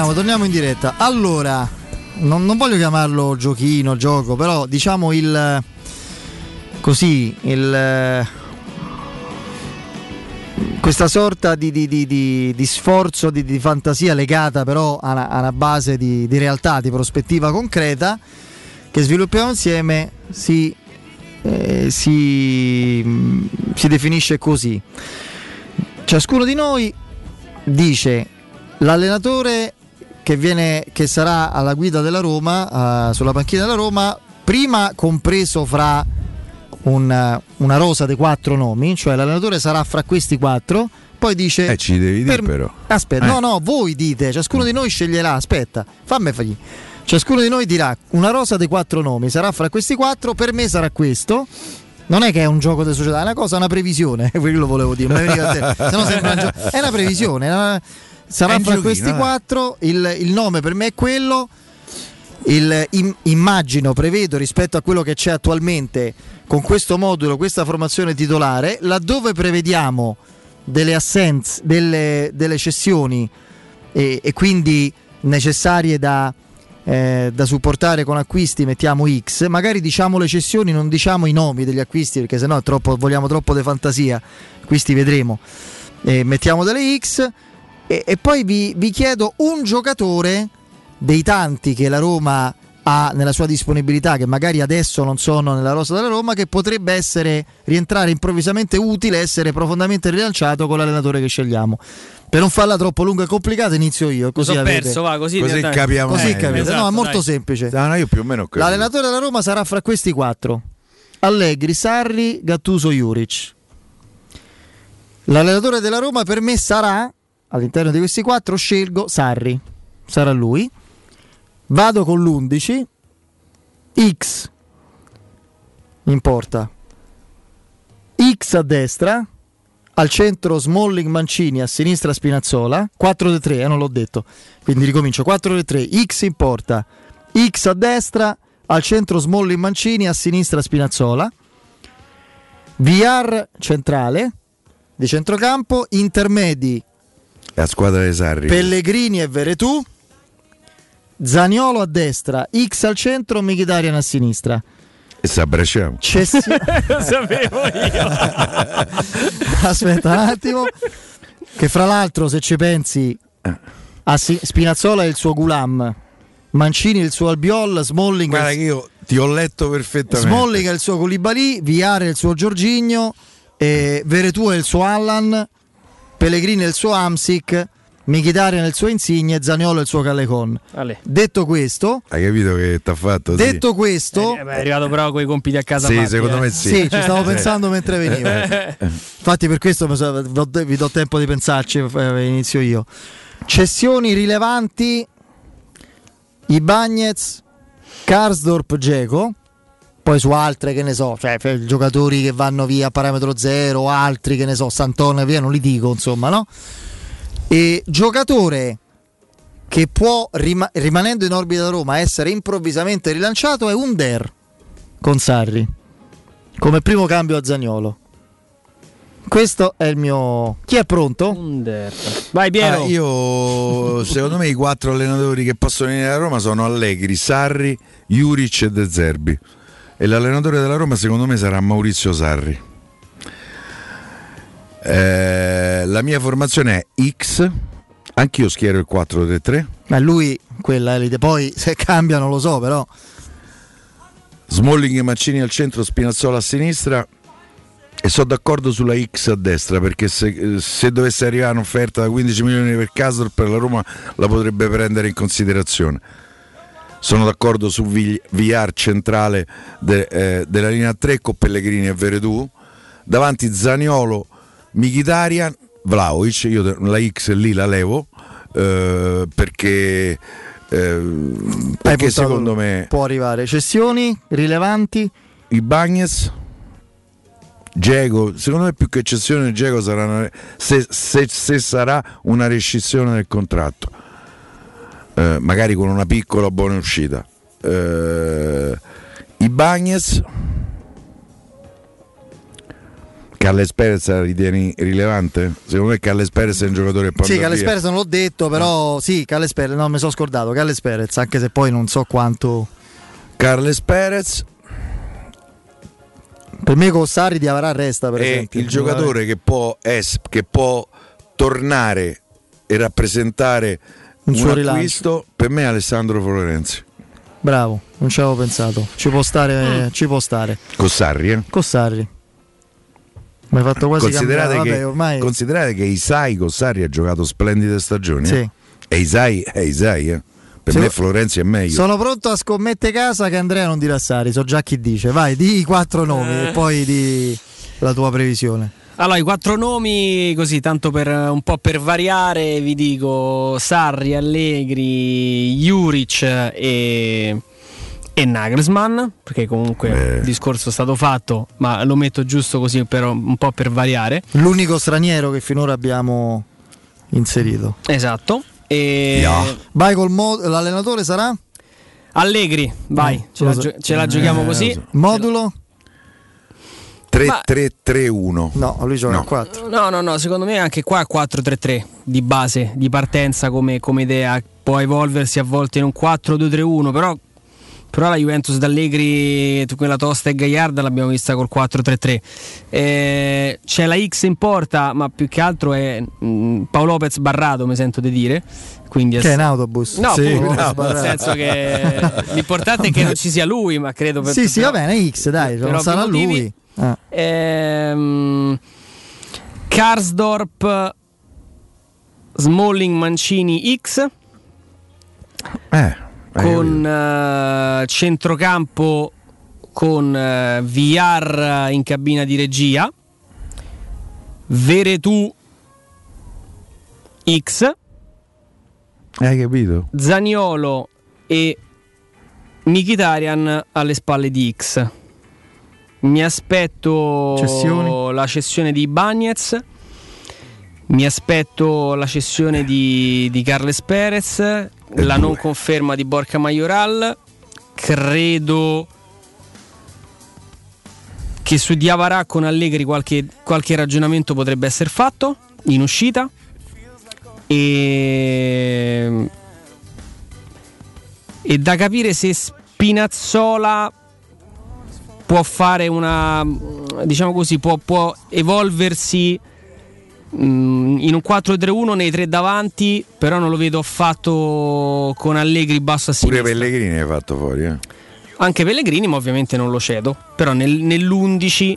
Torniamo, torniamo in diretta. Allora, non, non voglio chiamarlo giochino, gioco, però diciamo il così, il questa sorta di, di, di, di sforzo, di, fantasia legata però a una, a una base di, realtà, di prospettiva concreta che sviluppiamo insieme si, eh, si, si definisce così. Ciascuno di noi dice l'allenatore che, viene, che sarà alla guida della Roma, uh, sulla panchina della Roma, prima compreso fra un, una rosa dei quattro nomi, cioè l'allenatore sarà fra questi quattro. Poi dice: Eh, ci devi dire, per, però. Aspetta, Eh. no, no, voi dite, ciascuno di noi sceglierà. Aspetta, fammi fagli. Ciascuno di noi dirà una rosa dei quattro nomi, sarà fra questi quattro, per me sarà questo. Non è che è un gioco di società, è una cosa, una previsione. Quello volevo dire, non mi veniva a te. Se no sembra un gioco- È una previsione. è una- Sarà un fra questi eh. quattro. Il, il nome per me è quello. Il- im- immagino, prevedo rispetto a quello che c'è attualmente con questo modulo, questa formazione titolare, laddove prevediamo delle assenze, delle, delle cessioni e, e quindi necessarie da, eh, da supportare con acquisti, mettiamo X, magari diciamo le cessioni, non diciamo i nomi degli acquisti perché sennò troppo, vogliamo troppo di fantasia, acquisti vedremo. Eh, mettiamo delle X E, e poi vi, vi chiedo un giocatore dei tanti che la Roma ha nella sua disponibilità, che magari adesso non sono nella rosa della Roma, che potrebbe essere rientrare improvvisamente utile, essere profondamente rilanciato con l'allenatore che scegliamo. Per non farla troppo lunga e complicata, inizio io. Così avete- perso, va, così, Così capiamo Così meglio. capite. Esatto, no, è molto dai. semplice. No, no, io più o meno ho capito. L'allenatore della Roma sarà fra questi quattro: Allegri, Sarri, Gattuso, Juric. L'allenatore della Roma per me sarà all'interno di questi quattro. Scelgo Sarri, sarà lui. Vado con l'11. X in porta. X a destra. Al centro Smalling Mancini, a sinistra Spinazzola. 4-3, eh, non l'ho detto. Quindi ricomincio 4-3. X in porta. X a destra, al centro Smalling Mancini, a sinistra Spinazzola. VR centrale di centrocampo, intermedi La squadra dei Sarri. Pellegrini e Veretù. Zaniolo a destra, X al centro, Mkhitaryan a sinistra. E si abbracciamo. Cessi- Lo sapevo io. Aspetta un attimo. Che fra l'altro, se ci pensi, a Si- Spinazzola è il suo Gulam, Mancini il suo Albiol, Smalling, Guarda il- che io ti ho letto perfettamente. Smalling è il suo Koulibaly, Viare è il suo Giorginio, eh, Veretù è il suo Allan, Pellegrini è il suo Amsic, è il suo Insigne Zaniolo il suo Callecon. Ale. Detto questo, Hai capito che ti ha fatto? sì. detto questo, Eh, beh, è arrivato però con i compiti a casa Sì, fatti, secondo eh. me sì. sì, ci stavo pensando mentre venivo. Infatti, per questo vi do- tempo di pensarci. eh, Inizio io. Cessioni rilevanti: Ibagnez, Karsdorp, Geco. Poi su altre che ne so, cioè giocatori che vanno via a parametro zero, altri che ne so, Santone via, non li dico, insomma, no? E giocatore che può, rima- rimanendo in orbita da Roma, essere improvvisamente rilanciato è Under con Sarri come primo cambio a Zagnolo. Questo è il mio. Chi è pronto? Vai Piero. Ah, io secondo me i quattro allenatori che possono venire a Roma sono Allegri, Sarri, Juric e De Zerbi. E l'allenatore della Roma secondo me sarà Maurizio Sarri. Eh, la mia formazione è X, anch'io schiero il 4-3-3. Ma lui, quella è l'idea. Poi se cambia non lo so, però. Smalling e Mancini al centro, Spinazzola a sinistra e sono d'accordo sulla X a destra perché se, se dovesse arrivare un'offerta da 15 milioni per Castor per la Roma la potrebbe prendere in considerazione. Sono d'accordo su VR centrale de- eh, della linea 3 con Pellegrini e Veredù. Davanti Zaniolo, Mkhitaryan, Vlaovic, io la X lì la levo eh, perché, eh, perché secondo me Può arrivare. Cessioni rilevanti. i Bagnes Diego, secondo me più che eccezione Diego sarà una- se, se- se sarà una rescissione del contratto eh, magari con una piccola buona uscita eh, i Bagnes Carles Perez la ritieni rilevante? Secondo me Carles Perez è un giocatore Sì, via. Perez non l'ho detto, però sì, Calles Perez, no, mi sono scordato, Calles Perez, anche se poi non so quanto... Carles Perez Per me con Sarri di avrà resta, per è esempio. il giocatore che può, es- che può tornare e rappresentare Un suo rilancio. acquisto per me Alessandro Florenzi Bravo, non ci avevo pensato. Ci può stare, ci può stare. con Sarri eh? Con Sarri. Mi hai fatto quasi considerate, cambiare. che, Vabbè, ormai... considerate che Isai con Sarri ha giocato splendide stagioni Sì. eh? e Isai è Isai eh? per Sì. me Florenzi è meglio Sono pronto a scommettere casa che Andrea non dirà Sari, so già chi dice. Vai, di i quattro nomi Eh. e poi di la tua previsione. Allora, i quattro nomi, così tanto per un po' per variare, vi dico Sarri, Allegri, Juric e, e Nagelsmann, perché comunque il discorso è stato fatto, ma lo metto giusto così per un po' per variare. L'unico straniero che finora abbiamo inserito. Esatto. E Vai col mo- l'allenatore sarà? Allegri, vai, Eh, ce la, gio- ce la giochiamo Eh, così. Modulo? 3-3-3-1 No, lui gioca No. a 4. No, no, no, secondo me anche qua è 4-3-3 di base, di partenza come, come idea. Può evolversi a volte in un 4-2-3-1, però Però la Juventus d'Allegri, quella tosta e gagliarda, l'abbiamo vista col 4-3-3. Eh, c'è la X in porta, ma più che altro è mh, Paolo Lopez Barrato, mi sento di dire. Quindi Che è in autobus? No, Sì, appunto, no. nel senso che l'importante è che non ci sia lui, ma credo per Sì, sì, va bene, X, dai, non sarà motivi. lui. Ah. Ehm, Karsdorp Smalling Mancini X Eh, con eh, centrocampo con eh, VR in cabina di regia Veretù X Hai capito? Zaniolo e Mkhitaryan alle spalle di X. Mi aspetto Cessioni? la cessione di Bagnez. Mi aspetto la cessione di, di Carles Perez, la non conferma di Borca Majoral. Credo che su Diavarà con Allegri qualche, qualche ragionamento potrebbe essere fatto in uscita. E, e da capire se Spinazzola può fare una diciamo così può, può evolversi in un 4-3-1 nei tre davanti però non lo vedo affatto con Allegri basso a Pure sinistra Pellegrini hai fatto fuori, eh. anche Pellegrini ma ovviamente non lo cedo però nel- nell'11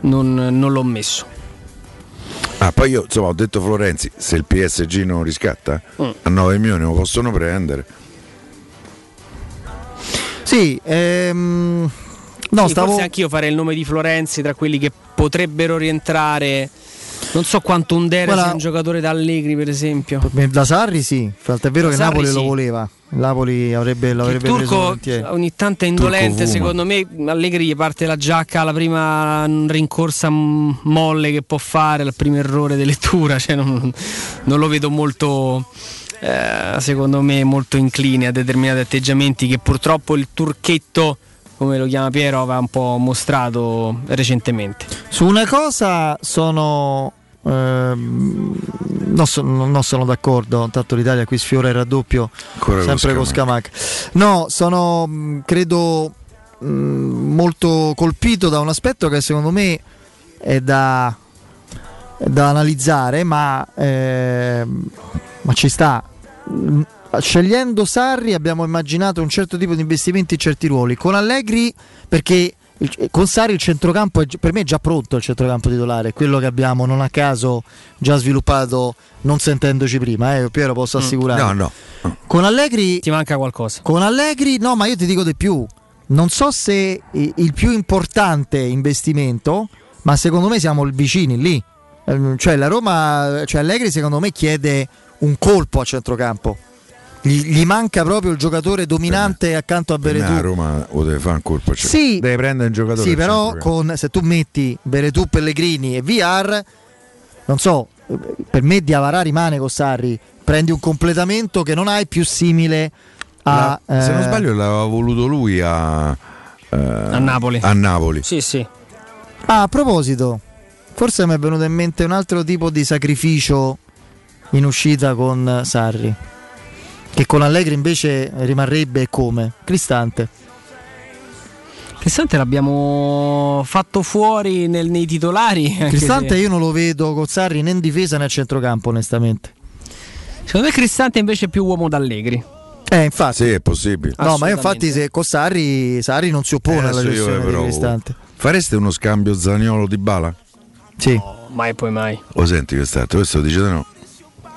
non, non l'ho messo Ah, poi io insomma ho detto Florenzi, se il PSG non riscatta Mm. a 9 milioni lo possono prendere. Sì, ehm, no, Sì, stavo... forse anch'io farei il nome di Florenzi tra quelli che potrebbero rientrare non so quanto un Dere sia un giocatore da Allegri per esempio Da Sarri sì, infatti è vero Da che Sarri Napoli lo sì. voleva. Napoli avrebbe, Il l'avrebbe preso turco ogni tanto è indolente, secondo me Allegri gli parte la giacca alla prima rincorsa molle che può fare, al primo errore di lettura, cioè non, non lo vedo molto, eh, secondo me, molto incline a determinati atteggiamenti che purtroppo il turchetto, come lo chiama Piero, aveva un po' mostrato recentemente. Su una cosa sono. ehm, non, sono non sono d'accordo, tanto l'Italia qui sfiora il raddoppio, Ancora sempre con Scamac. No, sono mh, credo mh, molto colpito da un aspetto che secondo me è da, è da analizzare, ma, ehm, ma ci sta. Mm, Scegliendo Sarri abbiamo immaginato un certo tipo di investimenti in certi ruoli. Con Allegri, perché il- con Sarri il centrocampo è, per me è già pronto il centrocampo titolare, quello che abbiamo non a caso già sviluppato non sentendoci prima, eh, Piero posso Mm. assicurare. No, no. Con Allegri ti manca qualcosa. Con Allegri no, ma io ti dico di più. Non so se il più importante investimento, ma secondo me siamo vicini lì. Ehm, Cioè la Roma, cioè Allegri secondo me chiede un colpo a centrocampo. Gli, gli manca proprio il giocatore dominante accanto a me a. Roma lo deve fare un colpo. Cioè, Sì. deve prendere un giocatore. Sì, però con, se tu metti Veretù, Pellegrini e VR, non so, eh, per me Diavarà rimane con Sarri. Prendi un completamento che non hai più simile a... La- se non eh, sbaglio l'aveva voluto lui a, eh, A Napoli. A Napoli. Sì, sì. Ah, a proposito, forse mi è venuto in mente un altro tipo di sacrificio in uscita con Sarri, che con Allegri invece rimarrebbe come? Cristante. Cristante l'abbiamo fatto fuori nel- nei titolari. anche Cristante se- io non lo vedo con Sarri né in difesa né a centrocampo, onestamente. Secondo me Cristante invece è più uomo d'Allegri. Eh, infatti. Sì, è possibile. No, ma io infatti se con Sarri, Sarri non si oppone alla Adesso io gestione di però- Cristante. Fareste uno scambio Zaniolo di Bala? Sì. Mai poi mai. Lo senti quest'altro? Questo dice di no.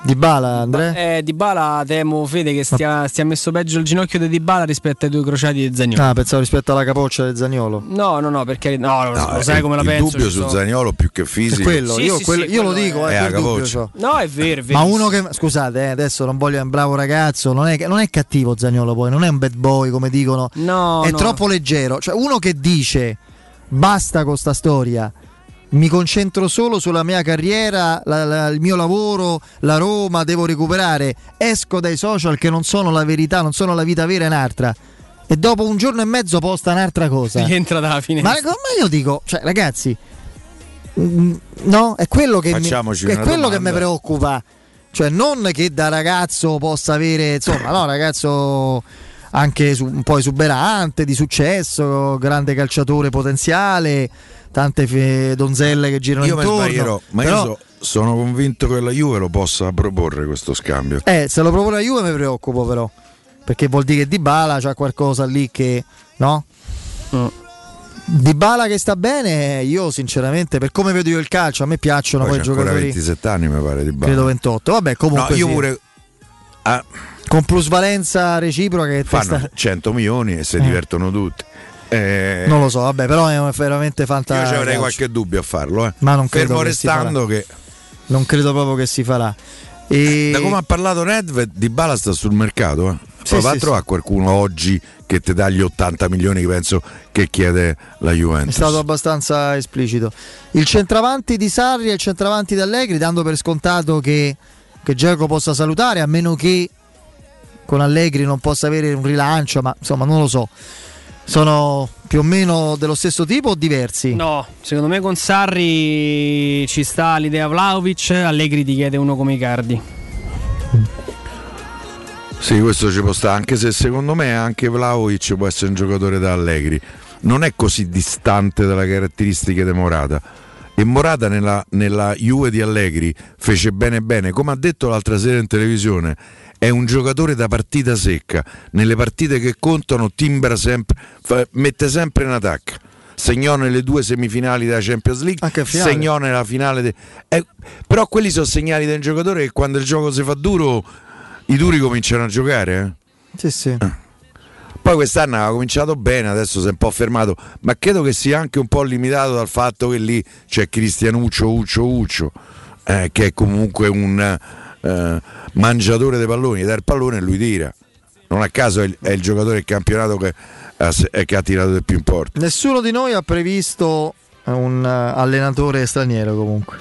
Di Bala, Andrea? Eh, di Bala temo Fede che stia, stia messo peggio il ginocchio di Di Bala rispetto ai due crociati di Zagnolo. Ah, pensavo rispetto alla capoccia del Zagnolo. No, no, no, perché no, lo, lo sai il- come la il penso. dubbio ci su so. Zaniolo più che fisico. È quello, Sì, io, sì, quello- sì, io lo quello dico, è- eh, è a dubbio capoccia. c'ho. No, è vero, è vero. Ma uno che, scusate, eh, adesso non voglio un bravo ragazzo, non è, non è cattivo Zagnolo poi, non è un bad boy come dicono, No, è no. troppo leggero. Cioè uno che dice basta con sta storia, mi concentro solo sulla mia carriera, la- la- il mio lavoro, la Roma, devo recuperare, esco dai social che non sono la verità, non sono la vita vera, è un'altra. E dopo un giorno e mezzo posta un'altra cosa. Rientra dalla fine. Ma come io dico, cioè ragazzi, mm, no, è quello che, mi, Facciamoci è quello che mi preoccupa. Cioè non che da ragazzo possa avere, insomma, no, ragazzo anche su- un po' esuberante, di successo, grande calciatore potenziale, tante fe- donzelle che girano Io mi intorno. sbaglierò, ma Però, io so- sono convinto che la Juve lo possa proporre questo scambio. eh, se lo propone la Juve mi preoccupo però, perché vuol dire che Dybala c'ha qualcosa lì che, no? Mm. Dybala che sta bene, io sinceramente per come vedo io il calcio, a me piacciono Poi poi, i c'ha ancora giocatori 27 anni mi pare di credo 28. Vabbè, comunque No, io sì. pure ah, con plusvalenza reciproca che fanno sta- 100 milioni e si Eh. divertono tutti. Eh, Non lo so, vabbè, però è veramente io fantastico. ci avrei qualche dubbio a farlo, eh. Ma non credo fermo che restando che Non credo proprio che si farà. E... da come ha parlato Nedved di Bala sta sul mercato, eh. Sì, Poi va sì, a trovare qualcuno oggi che ti dà gli 80 milioni che penso che chiede la È Juventus. stato abbastanza esplicito. Il centravanti di Sarri e il centravanti di Allegri, dando per scontato che, che Geco possa salutare, a meno che con Allegri non possa avere un rilancio, ma insomma non lo so. Sono più o meno dello stesso tipo o diversi? No, secondo me con Sarri ci sta l'idea Vlaovic, Allegri ti chiede uno come Icardi. Sì, questo ci può stare, anche se secondo me anche Vlaovic può essere un giocatore da Allegri. Non è così distante dalle caratteristiche di Morata. E Morata nella, nella Juve di Allegri fece bene bene, come ha detto l'altra sera in televisione, è un giocatore da partita secca. Nelle partite che contano timbra sempre, fa- mette sempre in attacco. Segnò nelle due semifinali della Champions League, segnò nella finale. de- eh, però quelli sono segnali un giocatore che quando il gioco si fa duro i duri cominciano a giocare. eh. Sì, sì. Poi quest'anno aveva cominciato bene, adesso si è un po' fermato, ma credo che sia anche un po' limitato dal fatto che lì c'è Cristianuccio Uccio Uccio, eh, che è comunque un eh, mangiatore dei palloni, dà il pallone e lui tira. Non a caso è il, è il giocatore del campionato che ha, se- che ha tirato di più in porta. Nessuno di noi ha previsto un eh, allenatore straniero comunque.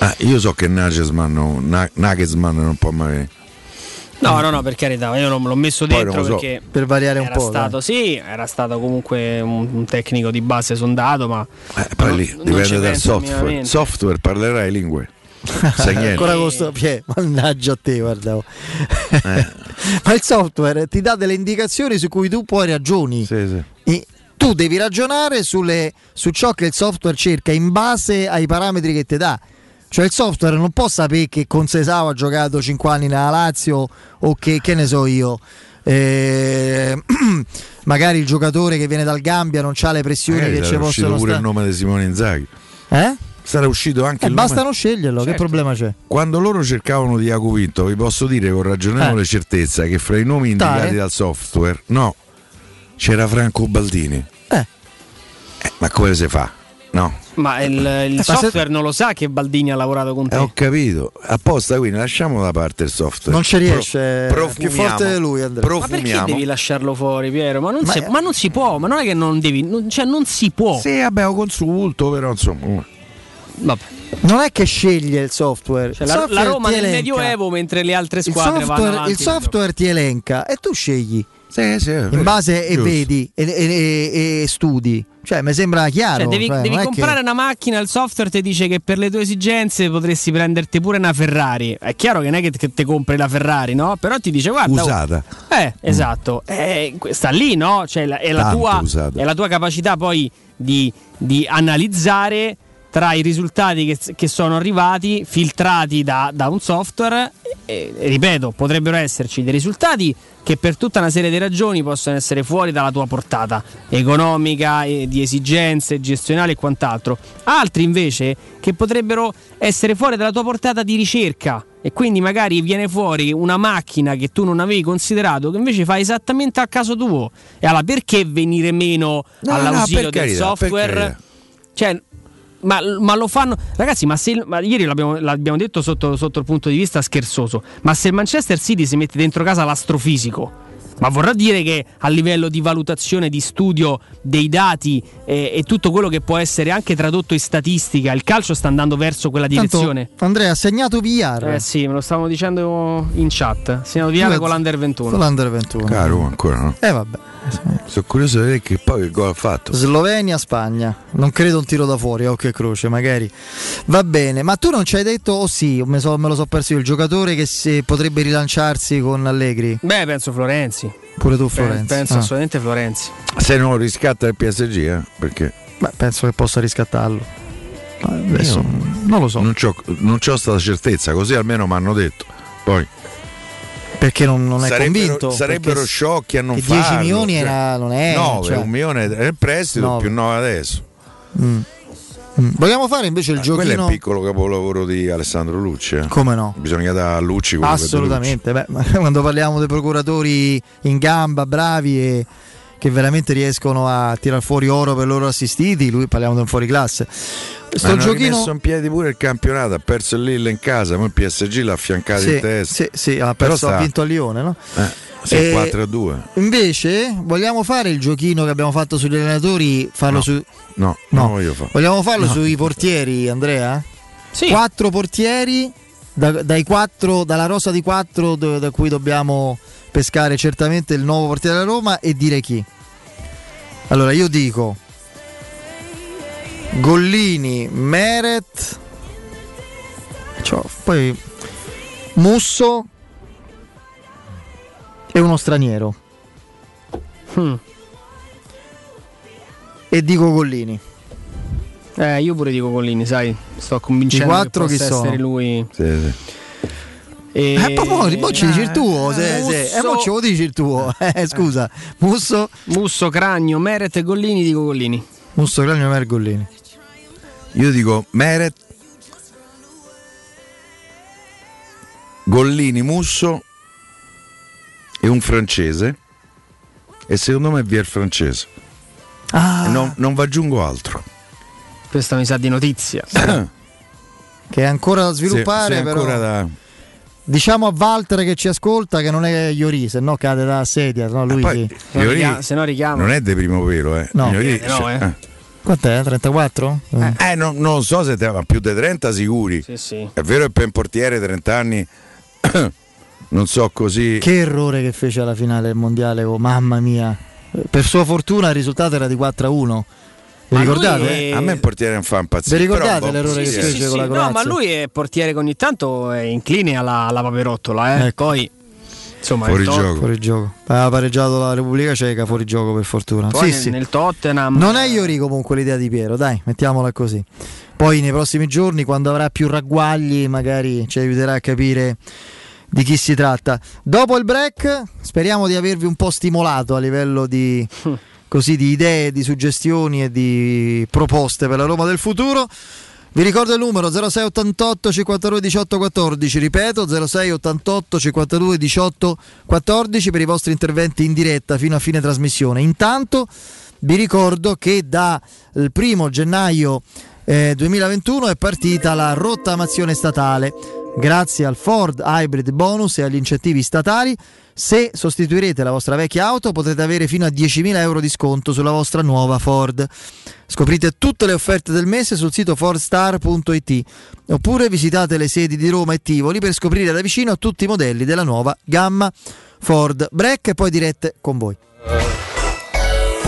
Ah, io so che Nagelsmann, non- Na- Nagelsmann non può mai... No, no, no, per carità, io l'ho, l'ho messo dentro non so. perché Per variare un era po'. stato, sì, era stato comunque un, un tecnico di base sondato, ma Eh, poi lì non dipende dal software. Software parlerai lingue. Sai niente. Ancora con sto mannaggia a te, guarda. oh. Eh. Ma il software ti dà delle indicazioni su cui tu poi ragioni. Sì, sì. E tu devi ragionare sulle- su ciò che il software cerca in base ai parametri che ti dà. Cioè il software non può sapere che Consesao ha giocato 5 anni nella Lazio o che, che ne so io. eh, magari il giocatore che viene dal Gambia non ha le pressioni Magari che ci sarà uscito possono pure il stare. nome di Simone Inzaghi. Eh? Sarà uscito anche Eh, il basta nome. non sceglierlo, che problema c'è? Quando loro cercavano di Iaco Vinto, vi posso dire con ragionevole Eh. certezza che fra i nomi indicati Dai. dal software, no, c'era Franco Baldini. Eh. Eh, ma come si fa? No. Ma il, il Eh, se- software non lo sa che Baldini ha lavorato con te. Eh, ho capito. Apposta, quindi lasciamo da parte il software. Non ci riesce, Pro- è più forte di lui, Andrea. Ma perché profumiamo. devi lasciarlo fuori, Piero? Ma non, Ma- si, ma non si può, ma non è che non devi, non- cioè non si può. Sì, vabbè, ho consulto, però insomma. Vabbè. Non è che sceglie il software. Cioè, Il la, software la Roma nel. Medioevo mentre le altre Il squadre vanno software, avanti. il software ti elenca e tu scegli Sì, sì, in base e giusto. vedi e, e- e- e studi. Cioè, mi sembra chiaro. Cioè, devi, cioè, devi comprare che- una macchina, il software ti dice che per le tue esigenze potresti prenderti pure una Ferrari. È chiaro che non è che te, te compri la Ferrari, no? Però ti dice guarda... oh, Usata. Eh, esatto. Eh, sta lì, no? Cioè, la- è, la tua, è la tua capacità poi di, di analizzare tra i risultati che, che sono arrivati, filtrati da, da un software. E, ripeto, potrebbero esserci dei risultati che per tutta una serie di ragioni possono essere fuori dalla tua portata economica, e di esigenze gestionali e quant'altro. Altri invece che potrebbero essere fuori dalla tua portata di ricerca e quindi magari viene fuori una macchina che tu non avevi considerato che invece fa esattamente al caso tuo. E allora perché venire meno No, all'ausilio no, del carità, software? Cioè, ma, ma lo fanno, ragazzi. Ma se ma ieri l'abbiamo, l'abbiamo detto sotto, sotto il punto di vista scherzoso. Ma se il Manchester City si mette dentro casa l'astrofisico, ma vorrà dire che a livello di valutazione, di studio dei dati eh, e tutto quello che può essere anche tradotto in statistica, il calcio sta andando verso quella Tanto, direzione. Andrea ha segnato VR. Eh sì, me lo stavamo dicendo in chat. Siamo di Due- con l'Under 21. Con l'Under 21. Caro ancora, no? Eh vabbè. Sono curioso di vedere che poi che gol ha fatto. Slovenia, Spagna. Non credo un tiro da fuori, occhio e croce, magari. Va bene, ma tu non ci hai detto, oh sì, me, so- me lo so perso io, il giocatore che potrebbe rilanciarsi con Allegri. Beh, penso Florenzi. Pure tu Florenzi. Penso Ah. assolutamente Florenzi. Se non riscatta il PSG, eh, perché Beh, penso che possa riscattarlo. Adesso non lo so. non c'ho, non c'ho stata certezza, così almeno mi hanno detto. Poi Perché non, non è sarebbero, convinto. sarebbero sciocchi a non che 10 farlo. milioni cioè, era- non è. 9, cioè. un milione è il prestito Nove. più 9 adesso. Mm. Mm. Vogliamo fare invece il Ah, Quello è giochino? il piccolo capolavoro di Alessandro Lucci. eh. Come no? Bisogna dare a Lucci quello Assolutamente, Beh, quando parliamo dei procuratori in gamba, bravi e che veramente riescono a tirar fuori oro per i loro assistiti, lui parliamo di un fuoriclasse. Sto Hanno giochino rimesso in piedi pure il campionato, ha perso il Lille in casa, poi il PSG l'ha affiancato Sì, in testa. sì, sì, ha, perso, ha sta- vinto a Lione, no? Eh, sì, E- 4 a 2. Invece vogliamo fare il giochino che abbiamo fatto sugli allenatori, farlo No. su No, No. non voglio fare. Vogliamo farlo No. sui portieri, Andrea? Sì. Quattro portieri, da- dai quattro, dalla rosa di quattro do- da cui dobbiamo pescare certamente il nuovo portiere della Roma e dire chi. Allora io dico Gollini, Meret, cioè, poi Musso e uno straniero. Mm. E dico Gollini. Eh, io pure dico Collini, sai, sto convincendo I quattro che chi possa sono? essere lui. Sì, sì. E... Eh, poi mo ci dici il tuo, se, Musso- se, eh, mo ce lo dici il tuo. Eh, scusa, Musso, Musso, Cragno, Meret e Gollini, dico Gollini. Musso Cranio Mer Gollini. Io dico Meret, Gollini, Musso e un francese. E secondo me via il francese. Ah, non, non vi aggiungo altro. Questa mi sa di notizia. che è ancora da sviluppare, Sì, sì, però. ancora da- Diciamo a Walter che ci ascolta che non è Iori, se no cade da sedia, no? Lui poi- Se no Iori richiama- se no richiama. Non è di primo pelo, eh. No. Iori- Eh, no, eh. Quant'è? 34? Eh. Eh, non, non lo so se te, ma più di 30 sicuri. Sì, sì. È vero che per un portiere 30 anni non so così. Che errore che fece alla finale del mondiale, oh, mamma mia. Eh, Per sua fortuna il risultato era di 4 a 1. Vi Ma ricordate? lui- A me il portiere non fa impazzire. Vi ricordate però, boh, l'errore sì, che sì, fece sì. con la No, Croazia? ma lui è portiere che ogni tanto è incline alla, alla paperottola, eh. Ecco. Poi insomma Fuori il Tot- gioco. Fuori gioco. Aveva pareggiato la Repubblica Ceca, fuori gioco per fortuna. poi Sì, nel, sì. nel Tottenham Non è Iori comunque l'idea di Piero, dai, mettiamola così. Poi nei prossimi giorni, quando avrà più ragguagli, magari ci aiuterà a capire di chi si tratta. Dopo il break, speriamo di avervi un po' stimolato a livello di, così, di idee, di suggestioni e di proposte per la Roma del futuro. Vi ricordo il numero 0688 52 18 14, ripeto 0688 52 18 14 per i vostri interventi in diretta fino a fine trasmissione. Intanto vi ricordo che dal primo gennaio eh, 2021 è partita la rottamazione statale. Grazie al Ford Hybrid Bonus e agli incentivi statali, se sostituirete la vostra vecchia auto potrete avere fino a 10.000 euro di sconto sulla vostra nuova Ford. Scoprite tutte le offerte del mese sul sito fordstar.it oppure visitate le sedi di Roma e Tivoli per scoprire da vicino tutti i modelli della nuova gamma Ford. Break e poi dirette con voi.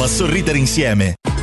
a sorridere insieme.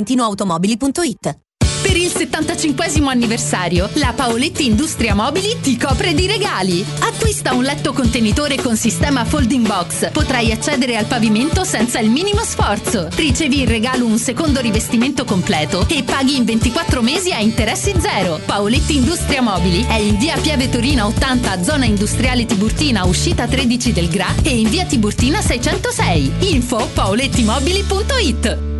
valentinoautomobili.it. Per il 75 anniversario, la Paoletti Industria Mobili ti copre di regali. Acquista un letto contenitore con sistema folding box. Potrai accedere al pavimento senza il minimo sforzo. Ricevi in regalo un secondo rivestimento completo e paghi in 24 mesi a interessi zero. Paoletti Industria Mobili è in via Pieve Torina 80, zona industriale Tiburtina, uscita 13 del Gra e in via Tiburtina 606. Info paolettimobili.it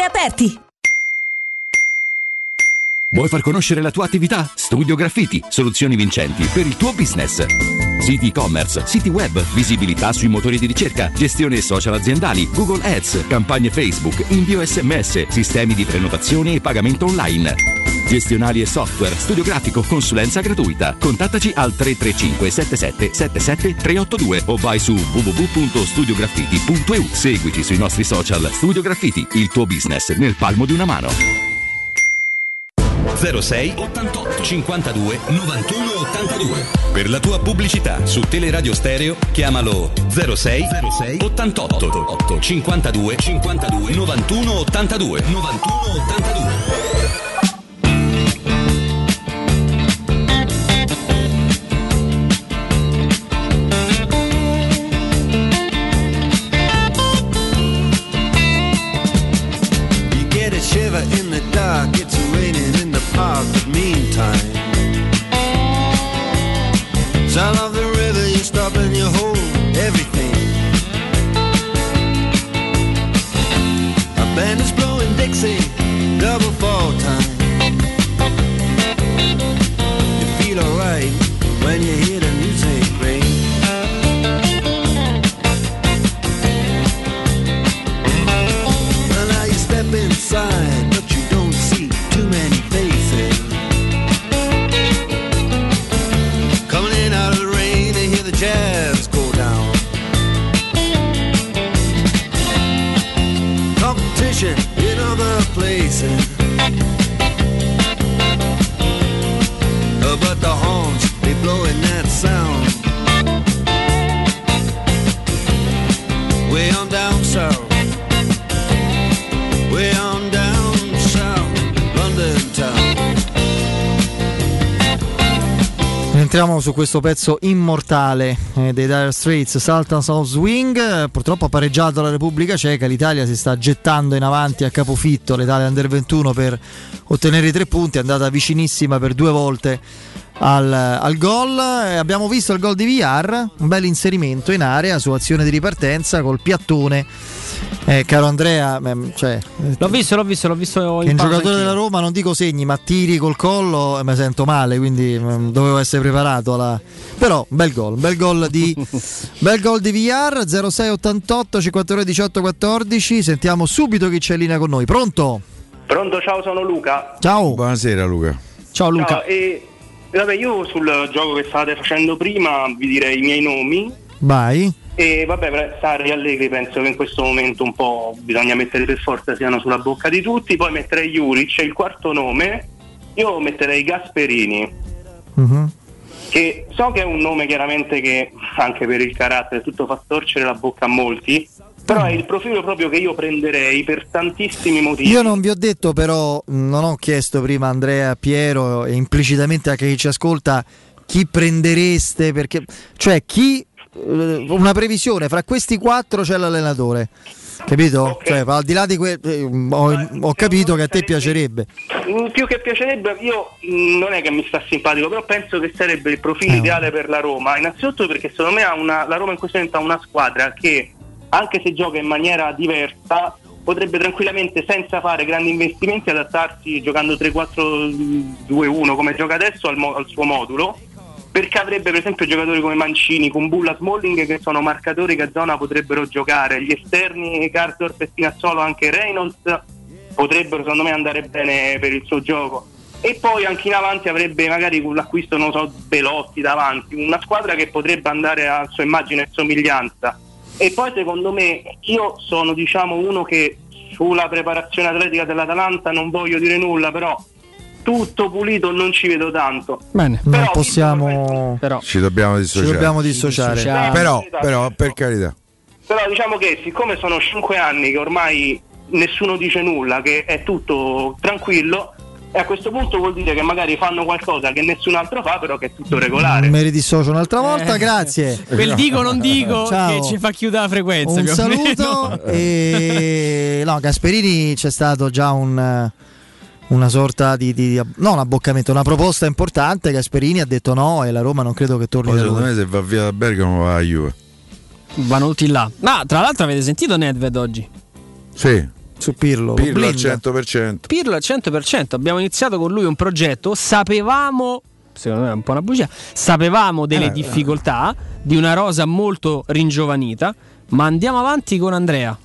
aperti. Vuoi far conoscere la tua attività? Studio Graffiti, soluzioni vincenti per il tuo business. Siti e-commerce, siti web, visibilità sui motori di ricerca, gestione social aziendali, Google Ads, campagne Facebook, invio sms, sistemi di prenotazione e pagamento online. Gestionali e software, studio grafico, consulenza gratuita. Contattaci al 335 77 77 382 o vai su www.studiograffiti.eu. Seguici sui nostri social Studio Graffiti, il tuo business nel palmo di una mano. 06 88 52 91 82. Per la tua pubblicità su Teleradio Stereo chiamalo 06 06 88 52 52 91 82 91 82. Meantime. Sound of su questo pezzo immortale eh, dei Dire Straits, Sultans of Swing. Purtroppo ha pareggiato la Repubblica Ceca. L'Italia si sta gettando in avanti a capofitto. L'Italia Under 21 per ottenere i tre punti. È andata vicinissima per due volte al, al gol. Eh, abbiamo visto il gol di VR. Un bel inserimento in area su azione di ripartenza col piattone. Eh, caro Andrea, ehm, cioè, L'ho visto, l'ho visto, l'ho visto che in un giocatore anch'io. della Roma non dico segni, ma tiri col collo e mi sento male, quindi mm, dovevo essere preparato. alla- Però bel gol, bel gol di bel gol di VR 0688 52 18 14. Sentiamo subito chi c'è in linea con noi. Pronto? Pronto, ciao, sono Luca. Ciao. Buonasera Luca. Ciao Ciao, e, e vabbè, io sul gioco che state facendo prima vi direi i miei nomi. Vai. E vabbè, Sarri e Allegri penso che in questo momento un po' bisogna mettere per forza siano sulla bocca di tutti. Poi metterei Juric, il quarto nome. Io metterei Gasperini, Mhm. che so che è un nome chiaramente che anche per il carattere tutto fa storcere la bocca a molti. Però è il profilo proprio che io prenderei per tantissimi motivi. Io non vi ho detto però, non ho chiesto prima a Andrea, Piero e implicitamente anche a chi ci ascolta chi prendereste perché cioè chi una previsione fra questi quattro c'è l'allenatore. Capito? Cioè, al di là di que- eh, ho, ho capito che a te piacerebbe. Mm, Più che piacerebbe, io mm, non è che mi sta simpatico, però penso che sarebbe il profilo Eh. ideale per la Roma. Innanzitutto perché secondo me ha una- la Roma in questo momento ha una squadra che, anche se gioca in maniera diversa, potrebbe tranquillamente, senza fare grandi investimenti, adattarsi giocando 3-4-2-1 come gioca adesso al, mo- al suo modulo. Perché avrebbe per esempio giocatori come Mancini, con Bulla Smalling che sono marcatori che a zona potrebbero giocare, gli esterni Karsdorp e Spinazzolo, anche Reynolds potrebbero secondo me andare bene per il suo gioco. E poi anche in avanti avrebbe magari con l'acquisto, non so, Belotti davanti, una squadra che potrebbe andare a sua immagine e somiglianza. E poi secondo me io sono diciamo uno che sulla preparazione atletica dell'Atalanta non voglio dire nulla, però tutto pulito non ci vedo tanto. Bene. Non possiamo. Ci dobbiamo dissociare. Ci dobbiamo dissociare. dissociare. Però, però, per carità. Però diciamo che siccome sono 5 anni che ormai nessuno dice nulla, che è tutto tranquillo, e a questo punto vuol dire che magari fanno qualcosa che nessun altro fa, però che è tutto regolare. Me ridissocio un'altra volta, Eh. grazie. Quel dico non dico Ciao. che ci fa chiudere la frequenza. Un saluto e no, Gasperini c'è stato già un una sorta di, di no, un abboccamento, una proposta importante. Gasperini ha detto no e la Roma non credo che torni Poi da secondo me se va via da Bergamo va a Juve. Vanno tutti là. Ma tra l'altro avete sentito Nedved oggi? Sì. Su Pirlo. lo Pirlo al blinda. 100%. Pirlo al 100%. Abbiamo iniziato con lui un progetto. Sapevamo, secondo me è un po' una bugia, sapevamo delle Eh, difficoltà di una rosa molto ringiovanita. Ma andiamo avanti con Andrea.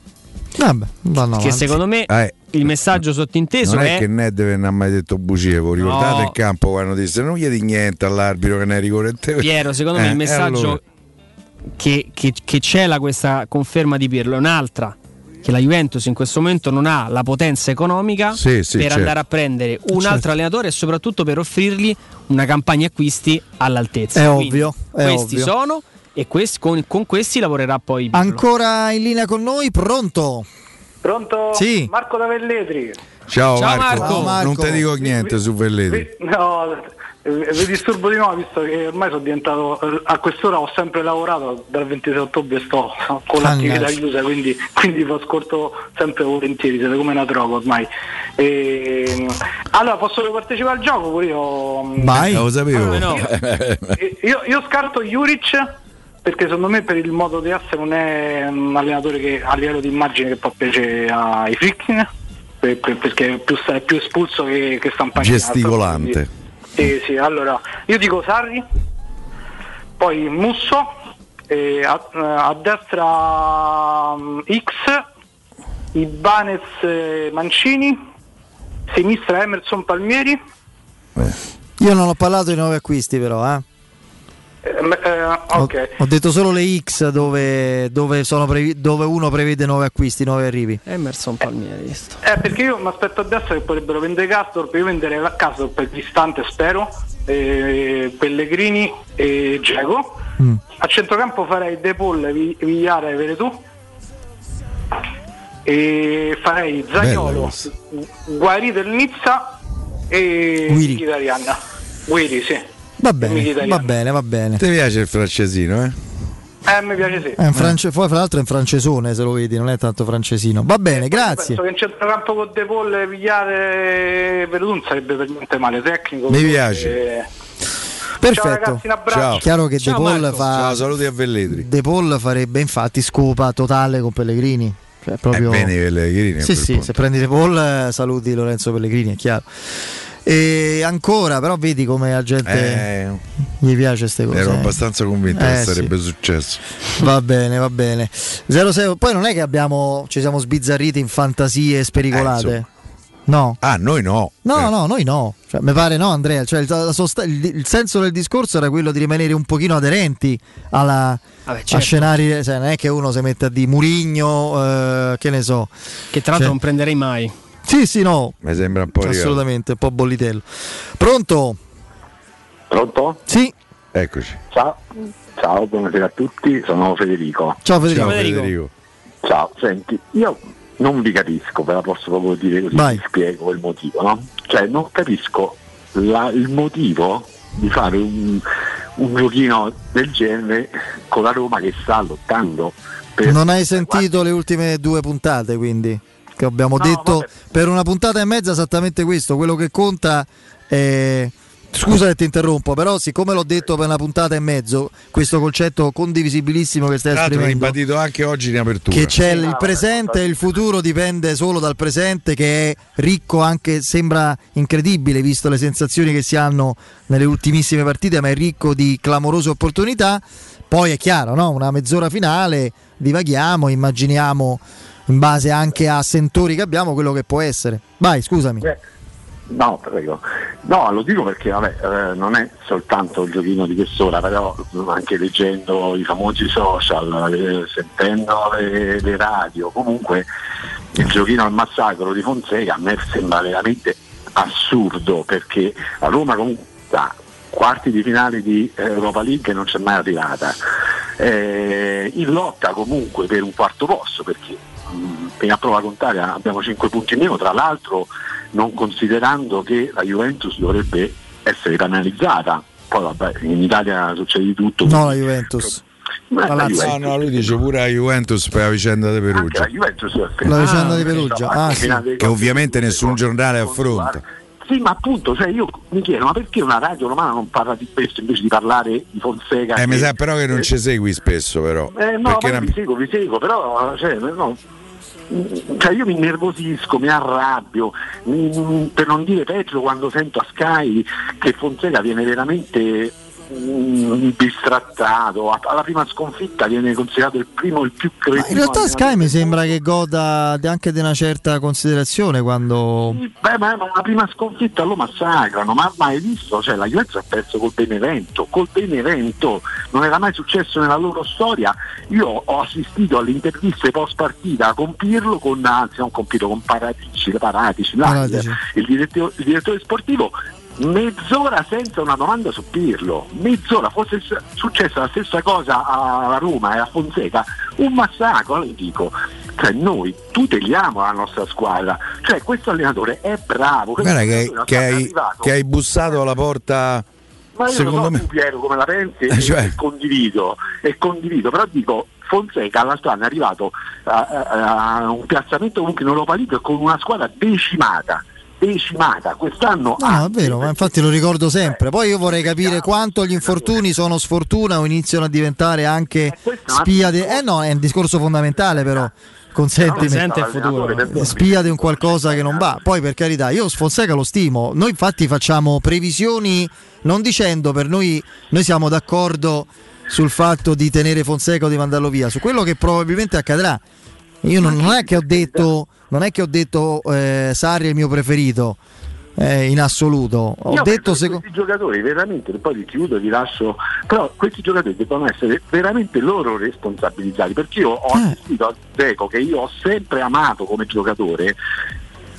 Vabbè, vanno Che avanti. secondo me Eh, il messaggio sottinteso non è, è. che Nedved non ha mai detto bugie, voi ricordate No. il campo quando disse non gli di niente all'arbitro che ne è rigorente. Piero, secondo me Eh, il e messaggio allora? che, che, che c'è la, questa conferma di Pirlo è un'altra. Che la Juventus in questo momento non ha la potenza economica Sì, sì, per certo. andare a prendere un Certo. altro allenatore e soprattutto per offrirgli una campagna acquisti all'altezza. È Quindi ovvio, è questi ovvio. sono e questi- con, con questi lavorerà poi Pirlo. Ancora in linea con noi, pronto? Pronto? Sì. Marco da Velletri. Ciao, Ciao, Marco. Marco. Ciao, non Marco. ti dico niente su Velletri. No, eh, vi disturbo di nuovo visto che ormai sono diventato eh, a quest'ora ho sempre lavorato dal 26 ottobre sto con l'attività chiusa quindi, quindi vi ascolto sempre volentieri siete come una droga ormai E, allora posso partecipare al gioco pure io Vai. Eh, lo sapevo. Come no? Io, io scarto Juric perché secondo me per il modo di essere non è un allenatore che a livello di immagine che può piacere ai Frickin per- per- perché è più, è più espulso che, che stampaginato Gesticolante. sì, sì, allora io dico Sarri, poi Musso, a, a destra mm, X, Ibanez eh, Mancini, sinistra Emerson Palmieri, Io non ho parlato di nuovi acquisti, però, eh. Eh, eh, ok. Ho detto solo le X dove, dove sono previ- dove uno prevede nuovi acquisti, nuovi arrivi. Emerson Palmieri. visto. Eh, perché io mi aspetto adesso che potrebbero vendere Castor, io venderei a Castor per distante spero, eh, Pellegrini e Geco. Mm. A centrocampo farei De Paul, Vi- Vigliara e Veretù. E farei Zagnolo, Guarito del Nizza e Guiri. Guiri, sì. Va bene, va bene, va bene. Ti piace il francesino, eh? Eh, mi piace sì. È un france- poi fra l'altro è un francesone se lo vedi, non è tanto francesino. Va bene, grazie. Penso che in centrocampo con De Paul, Vigliare e Veretù non sarebbe per niente male tecnico. Mi piace. Eh, Perfetto. Ciao ragazzi, un abbraccio. Ciao. Chiaro che Ciao, De Paul Marco. fa Ciao, saluti a Velletri. De Paul farebbe infatti scopa totale con Pellegrini. Cioè, proprio... Eh, bene Pellegrini Sì, sì, punto. se prendi De Paul eh, saluti Lorenzo Pellegrini, è chiaro. E ancora, però vedi come la gente Eh, gli piace queste cose. ero abbastanza convinto Eh, che sì. sarebbe successo. Va bene, va bene. 06, poi non è che abbiamo, ci siamo sbizzarriti in fantasie spericolate. Eh, no. Ah, noi no. No, Eh. no, noi no. Cioè, mi pare no, Andrea. Cioè, il, la sosta- il- il senso del discorso era quello di rimanere un pochino aderenti alla, Vabbè, a certo. scenari. Cioè, non è che uno si mette a di Murigno, eh, che ne so. Che tra l'altro Cioè- non prenderei mai. Sì, sì, no. Mi sembra un po' arrivato. Assolutamente, un po' bollitello. Pronto? Pronto? Sì. Eccoci. Ciao. Ciao, buonasera a tutti, sono Federico. Ciao Federico. Ciao Federico. Ciao, senti, io non vi capisco, ve la posso proprio dire così, Vai. vi spiego il motivo, no? Cioè non capisco la- il motivo di fare un, un giochino del genere con la Roma che sta lottando per... Non hai sentito le ultime due puntate, quindi? Che abbiamo No, detto vabbè. per una puntata e mezza esattamente questo. Quello che conta è. Scusa che ti interrompo, però siccome l'ho detto per una puntata e mezzo, questo concetto condivisibilissimo che stai esprimendo, ribadito anche oggi in apertura. che c'è il presente e il futuro dipende solo dal presente che è ricco anche, sembra incredibile visto le sensazioni che si hanno nelle ultimissime partite, ma è ricco di clamorose opportunità. Poi è chiaro, no? una mezz'ora finale, divaghiamo, immaginiamo in base anche a sentori che abbiamo quello che può essere. Vai, scusami. No, prego. No, lo dico perché vabbè, eh, non è soltanto il giochino di quest'ora, però anche leggendo i famosi social, eh, sentendo le, le radio, comunque il giochino al massacro di Fonseca a me sembra veramente assurdo perché la Roma comunque da quarti di finale di Europa League non c'è mai arrivata. Eh, in lotta comunque per un quarto posto perché appena prova a contare abbiamo 5 punti in meno, tra l'altro non considerando che la Juventus dovrebbe essere penalizzata. Poi vabbè, in Italia succede di tutto. No, la Juventus. Ma La la Lazio. No, no, lui dice pure la Juventus per la vicenda di Perugia. La Juventus La vicenda di Perugia. Ah, sì. Che ovviamente nessun giornale affronta. Sì, ma appunto, cioè io mi chiedo, ma perché una radio romana non parla di questo invece di parlare di Fonseca? Eh, mi che- sa però che non ci segui spesso, però. Eh, no, Perché ma era- vi seguo, vi seguo, però cioè, no, cioè, io mi innervosisco, mi arrabbio, mi- per non dire peggio quando sento a Sky che Fonseca viene veramente mm, bistrattato, A- alla prima sconfitta viene considerato il primo, il più cretino. In realtà Sky mi sembra che goda anche di una certa considerazione quando... Beh, ma la prima sconfitta lo massacrano, ma mai visto? Cioè, la Juventus ha perso col Benevento, col Benevento, non era mai successo nella loro storia. Io ho assistito alle interviste post partita con Pirlo, con, anzi non con Pirlo, con Paratici, Paratici, Paratici. il direttore, il direttore sportivo, mezz'ora senza una domanda su Pirlo, mezz'ora, fosse successa la stessa cosa a Roma e a Fonseca, un massacro, allora dico. Cioè noi tuteliamo la nostra squadra, cioè questo allenatore è bravo. Guarda che, che è hai, che hai bussato alla porta. Ma io secondo non so me. tu Piero come la pensi Eh, cioè. e condivido, e condivido, però dico Fonseca all'anno è arrivato a, a- a un piazzamento comunque in Europa League con una squadra decimata, decimata, quest'anno No, no, vero, ma infatti lo ricordo sempre. Poi io vorrei capire quanto gli infortuni sono sfortuna o iniziano a diventare anche spia di... Eh no, è un discorso fondamentale però. Consentimi. Presente e futuro. Spia di un qualcosa che non va. Poi per carità, io Fonseca lo stimo. Noi infatti facciamo previsioni non dicendo per noi, noi siamo d'accordo sul fatto di tenere Fonseca o di mandarlo via, su quello che probabilmente accadrà. Io non, non è che ho detto, non è che ho detto eh, Sarri è il mio preferito. eh, in assoluto. Ho Io detto secondo questi giocatori veramente, poi li chiudo, vi lascio, però questi giocatori devono essere veramente loro responsabilizzati, perché io ho assistito a Deco che io ho sempre amato come giocatore,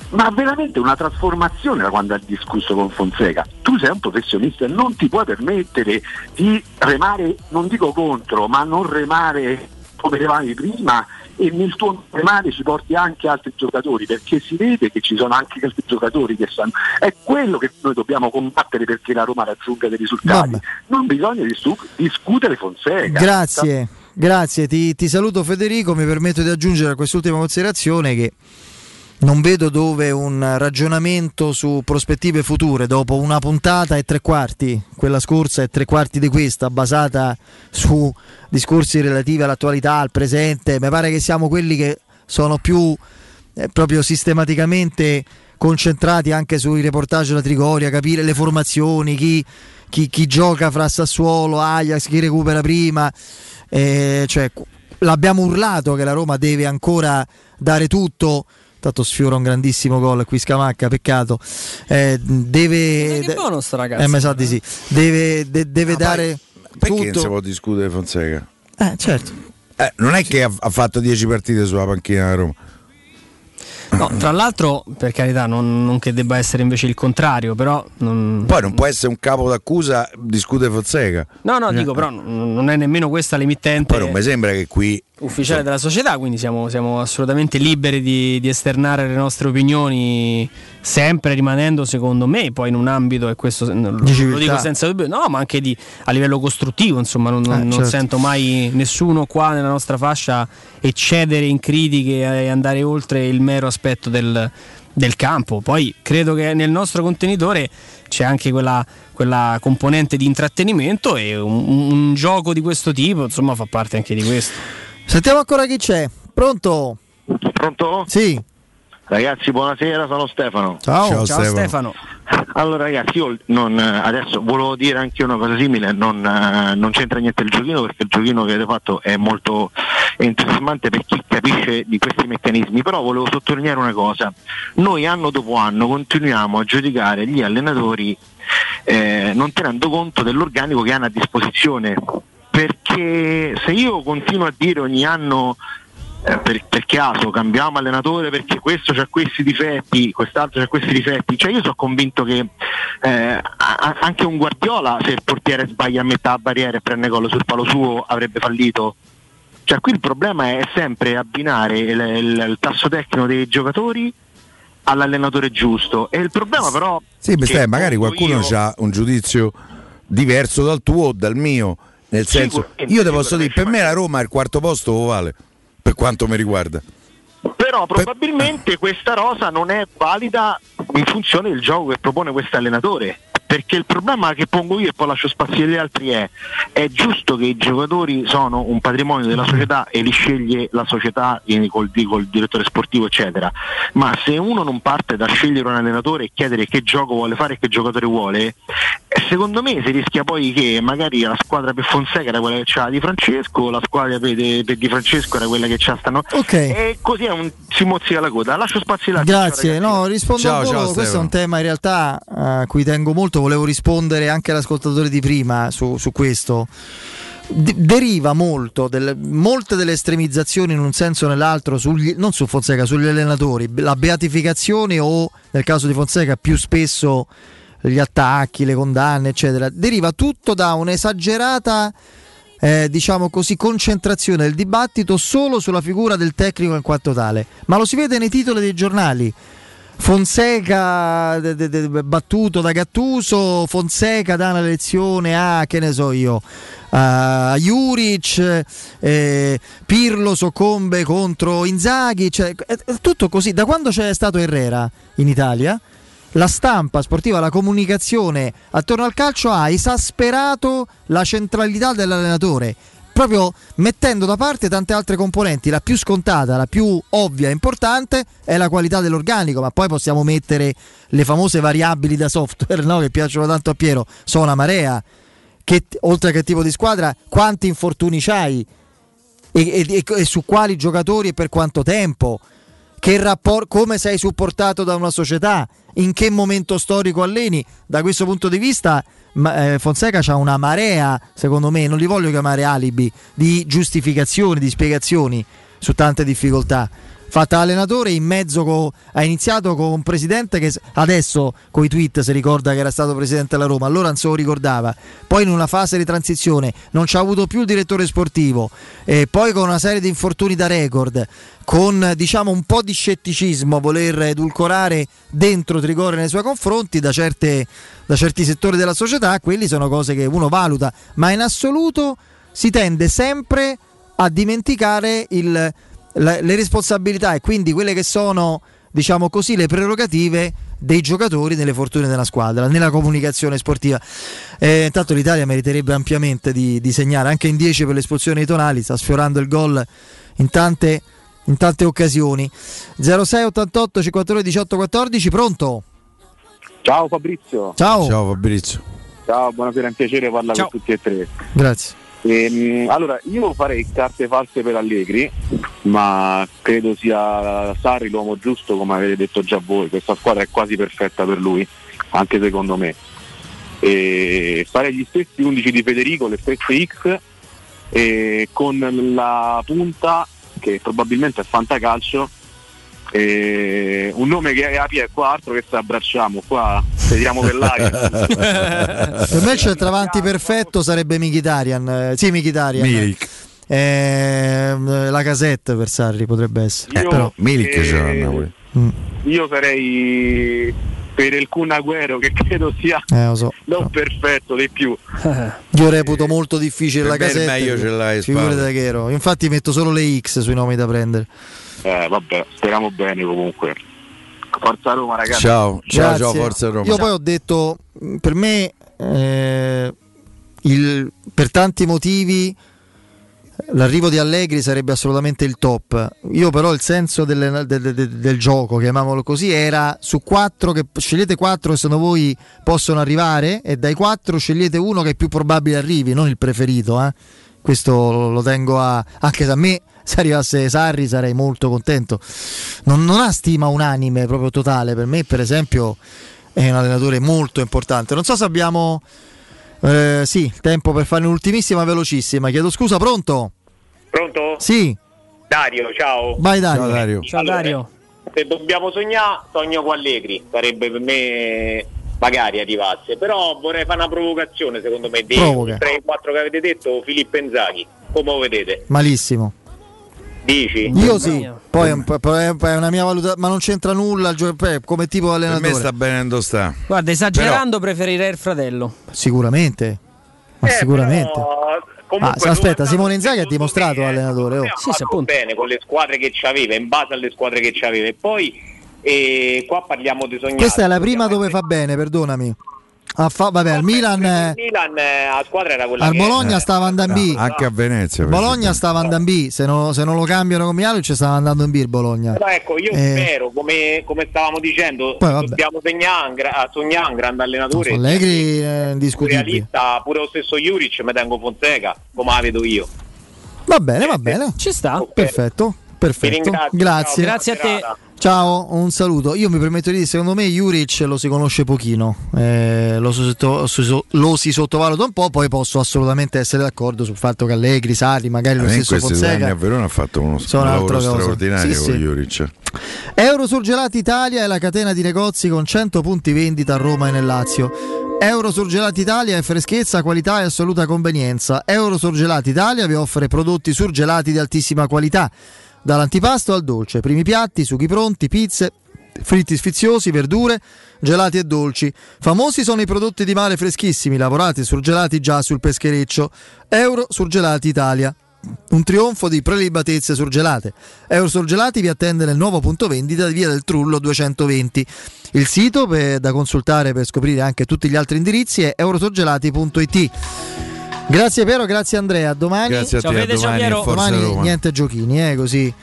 ma veramente una trasformazione da quando ha discusso con Fonseca. Tu sei un professionista e non ti puoi permettere di remare, non dico contro, ma non remare come revavi prima e nel tuo remare ci porti anche altri giocatori perché si vede che ci sono anche altri giocatori che sanno è quello che noi dobbiamo combattere perché la Roma raggiunga dei risultati non bisogna discutere Fonseca Grazie, grazie. Ti, ti saluto Federico. Mi permetto di aggiungere a quest'ultima considerazione che non vedo dove un ragionamento su prospettive future dopo una puntata e tre quarti, quella scorsa e tre quarti di questa, basata su discorsi relativi all'attualità, al presente, mi pare che siamo quelli che sono più eh, proprio sistematicamente concentrati anche sui reportage della Trigoria, capire le formazioni, chi, chi- chi gioca fra Sassuolo, Ajax, chi recupera prima. Eh, cioè, l'abbiamo urlato che la Roma deve ancora dare tutto. Tanto sfiora un grandissimo gol qui Scamacca, peccato. Eh, deve. che buono sto ragazzo. Eh, mi sa di sì. Deve, de- deve dare Perché non tutto. si può discutere Fonseca? Eh, certo. Eh, non è che ha, ha fatto 10 partite sulla panchina da Roma. No, tra l'altro, per carità, non, non che debba essere invece il contrario, però. Non... Poi non può essere un capo d'accusa discute Fonseca. No, no, dico, però non è nemmeno questa l'emittente Poi non mi sembra che qui ufficiale della società, quindi siamo, siamo assolutamente liberi di, di esternare le nostre opinioni, sempre rimanendo, secondo me, poi in un ambito, e questo lo, lo dico senza dubbio, no, ma anche di, a livello costruttivo, insomma, non, non- Eh, non certo. sento mai nessuno qua nella nostra fascia eccedere in critiche e andare oltre il mero aspetto del, del campo. Poi credo che nel nostro contenitore c'è anche quella, quella componente di intrattenimento e un, un gioco di questo tipo, insomma, fa parte anche di questo. Sentiamo ancora chi c'è. Pronto? Pronto? Sì. Ragazzi, buonasera, sono Stefano. Ciao. Ciao, Ciao, Stefano. Allora ragazzi, io non, adesso volevo dire anche una cosa simile, non, non c'entra niente il giochino perché il giochino che avete fatto è molto entusiasmante per chi capisce di questi meccanismi, però volevo sottolineare una cosa, noi anno dopo anno continuiamo a giudicare gli allenatori eh, non tenendo conto dell'organico che hanno a disposizione, perché se io continuo a dire ogni anno eh, per, per caso cambiamo allenatore perché questo ha questi difetti, quest'altro ha questi difetti. Cioè io sono convinto che eh, a- anche un Guardiola, se il portiere sbaglia a metà barriera e prende gol sul palo suo, avrebbe fallito. Cioè qui il problema è sempre abbinare il, il- il tasso tecnico dei giocatori all'allenatore giusto. E il problema però Sì, beh, stai, magari qualcuno io- ha un giudizio diverso dal tuo o dal mio. Nel senso, Sicuramente, io ti posso dire, per me la Roma è il quarto posto vale, per quanto mi riguarda. Però probabilmente questa rosa non è valida in funzione del gioco che propone questo allenatore. Perché il problema che pongo io e poi lascio spazio agli altri è è giusto che i giocatori sono un patrimonio della società e li sceglie la società col, col direttore sportivo eccetera. Ma se uno non parte da scegliere un allenatore e chiedere che gioco vuole fare e che giocatore vuole secondo me si rischia poi che magari la squadra per Fonseca era quella che c'ha di Francesco la squadra per, per Di Francesco era quella che c'ha stanno e così è un, si mozzica la coda. Lascio spazio agli altri Grazie, no, rispondo Ciao, ciao, Questo è un tema in realtà eh, a cui tengo molto. Volevo rispondere anche all'ascoltatore di prima su, su questo. De- deriva molto, del- molte delle estremizzazioni in un senso o nell'altro, sugli- non su Fonseca, sugli allenatori. La beatificazione o nel caso di Fonseca più spesso gli attacchi, le condanne, eccetera, deriva tutto da un'esagerata eh, diciamo così, concentrazione del dibattito solo sulla figura del tecnico in quanto tale. Ma lo si vede nei titoli dei giornali. Fonseca de- de- de- battuto da Gattuso, Fonseca dà una lezione a che ne so io, a Juric, eh, Pirlo soccombe contro Inzaghi, cioè, è, è tutto così. Da quando c'è stato Herrera in Italia, la stampa sportiva, la comunicazione attorno al calcio ha esasperato la centralità dell'allenatore, proprio mettendo da parte tante altre componenti. La più scontata, la più ovvia e importante è la qualità dell'organico, ma poi possiamo mettere le famose variabili da software no? che piacciono tanto a Piero, sono una marea. Che, oltre che tipo di squadra, quanti infortuni c'hai? e, e- e- su quali giocatori e per quanto tempo. rapport- come sei supportato da una società, in che momento storico alleni. Da questo punto di vista ma, eh, Fonseca ha una marea, secondo me, non li voglio chiamare alibi, di giustificazioni, di spiegazioni su tante difficoltà. Fatta allenatore in mezzo co- ha iniziato con un presidente che adesso con i tweet si ricorda che era stato presidente della Roma, allora non se lo ricordava. Poi in una fase di transizione non ci ha avuto più il direttore sportivo, e poi con una serie di infortuni da record, con diciamo un po' di scetticismo voler edulcorare dentro Trigore nei suoi confronti da, certe, da certi settori della società, quelli sono cose che uno valuta, ma in assoluto si tende sempre a dimenticare il- la- le responsabilità e quindi quelle che sono, diciamo così, le prerogative dei giocatori nelle fortune della squadra, nella comunicazione sportiva. Eh, intanto l'Italia meriterebbe ampiamente di, di segnare anche in 10 per l'espulsione di Tonali, sta sfiorando il gol in tante, in tante occasioni. 06 88 52 18 14, pronto? Ciao Fabrizio. Ciao. Ciao Fabrizio. Ciao, buonasera, è un piacere parlare Ciao. con tutti e tre. Grazie. Ehm, allora, io farei carte false per Allegri, ma credo sia Sarri l'uomo giusto, come avete detto già voi. Questa squadra è quasi perfetta per lui, anche secondo me. E farei gli stessi 11 di Federico, le stesse X, con la punta, che probabilmente è Fantacalcio, e un nome che Api è qua altro che se abbracciamo, qua vediamo per l'aria. Per me il centravanti perfetto sarebbe Mkhitaryan, eh, sì Mkhitaryan. Milik. Ehm, la casetta per Sarri potrebbe essere. Io- però. Milik Eh, a Napoli. Io sarei per il Kun Agüero che credo sia Eh, lo so. non perfetto di più. Io reputo molto difficile Per la casetta. meglio ce l'hai, Spalletti. che ero. Infatti metto solo le X sui nomi da prendere. Eh, vabbè, speriamo bene comunque. Forza Roma ragazzi. Grazie. Io poi ho detto, per me, eh, il- per tanti motivi, l'arrivo di Allegri sarebbe assolutamente il top. Io però il senso delle- del, del- del gioco, chiamiamolo così, era su quattro, che scegliete quattro che secondo voi possono arrivare e dai quattro scegliete uno che è più probabile arrivi, non il preferito. eh. Questo lo, lo tengo a... anche se a me se arrivasse Sarri sarei molto contento. Non, non ha stima unanime proprio totale, per me per esempio è un allenatore molto importante. Non so se abbiamo... eh, sì, tempo per fare un'ultimissima velocissima. Chiedo scusa, pronto? Pronto? Sì, Dario, ciao. vai Dario. Allora, Se dobbiamo sognare, sogno con Allegri. Sarebbe per me magari arrivasse. Però vorrei fare una provocazione, secondo me, dei Provoca. 3-4 che avete detto, Filippo Inzaghi. Come lo vedete? Malissimo. Dici? Io sì, poi è, un una mia valutazione, ma non c'entra nulla eh, come tipo Per allenatore. me sta benendo sta. Guarda, esagerando preferirei il fratello. Sicuramente. Ma Eh, sicuramente. Comunque, Ah, se- aspetta, Simone Inzaghi ha dimostrato allenatore. oh. ha fatto bene con le squadre che c'aveva, in base alle squadre che c'aveva. E poi eh, qua parliamo di sognare. Questa è la prima dove fa bene, perdonami. Ah, fa- vabbè, al Milan, eh, Il Milan, eh, la squadra era quella al che Bologna stava andando in B. Anche a Venezia. per Bologna stava andando in B, se, non- se non lo cambiano con Mialovic stava andando in B il Bologna. Però ecco, io Eh, spero, come, come stavamo dicendo, Poi vabbè. dobbiamo gra- a sognare un grande allenatore. Allegri è indiscutibile. realista, pure lo stesso Juric mi tengo Fonseca, come la vedo io. Va bene, va bene. Ci sta. Perfetto, perfetto. ringrazio, Grazie. ciao, Grazie a te. serata. Ciao, un saluto. Io mi permetto di dire, secondo me Juric lo si conosce pochino, eh, lo, so- lo si sottovaluta un po', poi posso assolutamente essere d'accordo sul fatto che Allegri, Sarri, magari lo A stesso Fonseca a Verona ha fatto uno Sono lavoro straordinario Sì, con sì. Juric. Eurosurgelati Italia è la catena di negozi con 100 punti vendita a Roma e nel Lazio. Eurosurgelati Italia è freschezza, qualità e assoluta convenienza. Eurosurgelati Italia vi offre prodotti surgelati di altissima qualità, dall'antipasto al dolce, primi piatti, sughi pronti, pizze, fritti sfiziosi, verdure, gelati e dolci. Famosi sono i prodotti di mare freschissimi, lavorati e surgelati già sul peschereccio. Euro Surgelati Italia. Un trionfo di prelibatezze surgelate. Eurosurgelati vi attende nel nuovo punto vendita di via del Trullo 220. Il sito per- da consultare per scoprire anche tutti gli altri indirizzi è eurosurgelati.it. Grazie Piero, grazie Andrea. Domani, Grazie a Ciao te, a Fede, ciao domani. Forza domani niente giochini, eh, così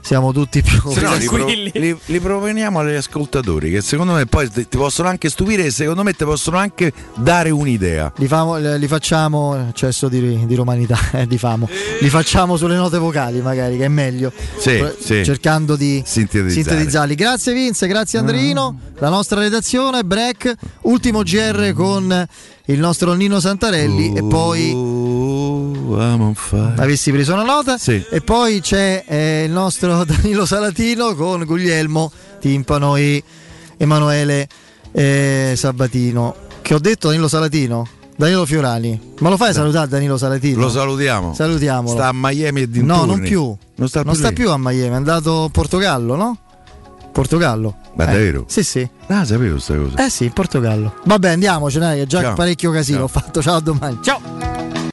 siamo tutti più no, li, pro- li- li proveniamo agli ascoltatori che secondo me poi ti ti possono anche stupire e secondo me ti possono anche dare un'idea. Li, famo- li facciamo, eccesso di, di romanità, eh, di famo. li facciamo sulle note vocali magari, che è meglio. Sì, Eh, sì. Cercando di Sintetizzare. sintetizzarli. Grazie Vince, grazie Andrino, la nostra redazione, break, ultimo GR con il nostro Nino Santarelli e poi... Oh, I'm on fire. Avessi preso una nota? Sì. E poi c'è eh, il nostro Danilo Salatino con Guglielmo Timpano e Emanuele eh, Sabatino. Che ho detto Danilo Salatino? Danilo Fiorani. Ma lo fai salutare Danilo Salatino? Lo salutiamo. Salutiamolo. Sta a Miami e dintorni. No, non più. Non sta più, Non sta lì. più a Miami, è andato a Portogallo, no? Portogallo. Ma Eh, davvero? Sì, sì. Ah, sapevo questa cosa. Eh sì, in Portogallo. Vabbè, andiamocene, che già Ciao. parecchio casino Ciao. ho fatto. Ciao, a domani. Ciao.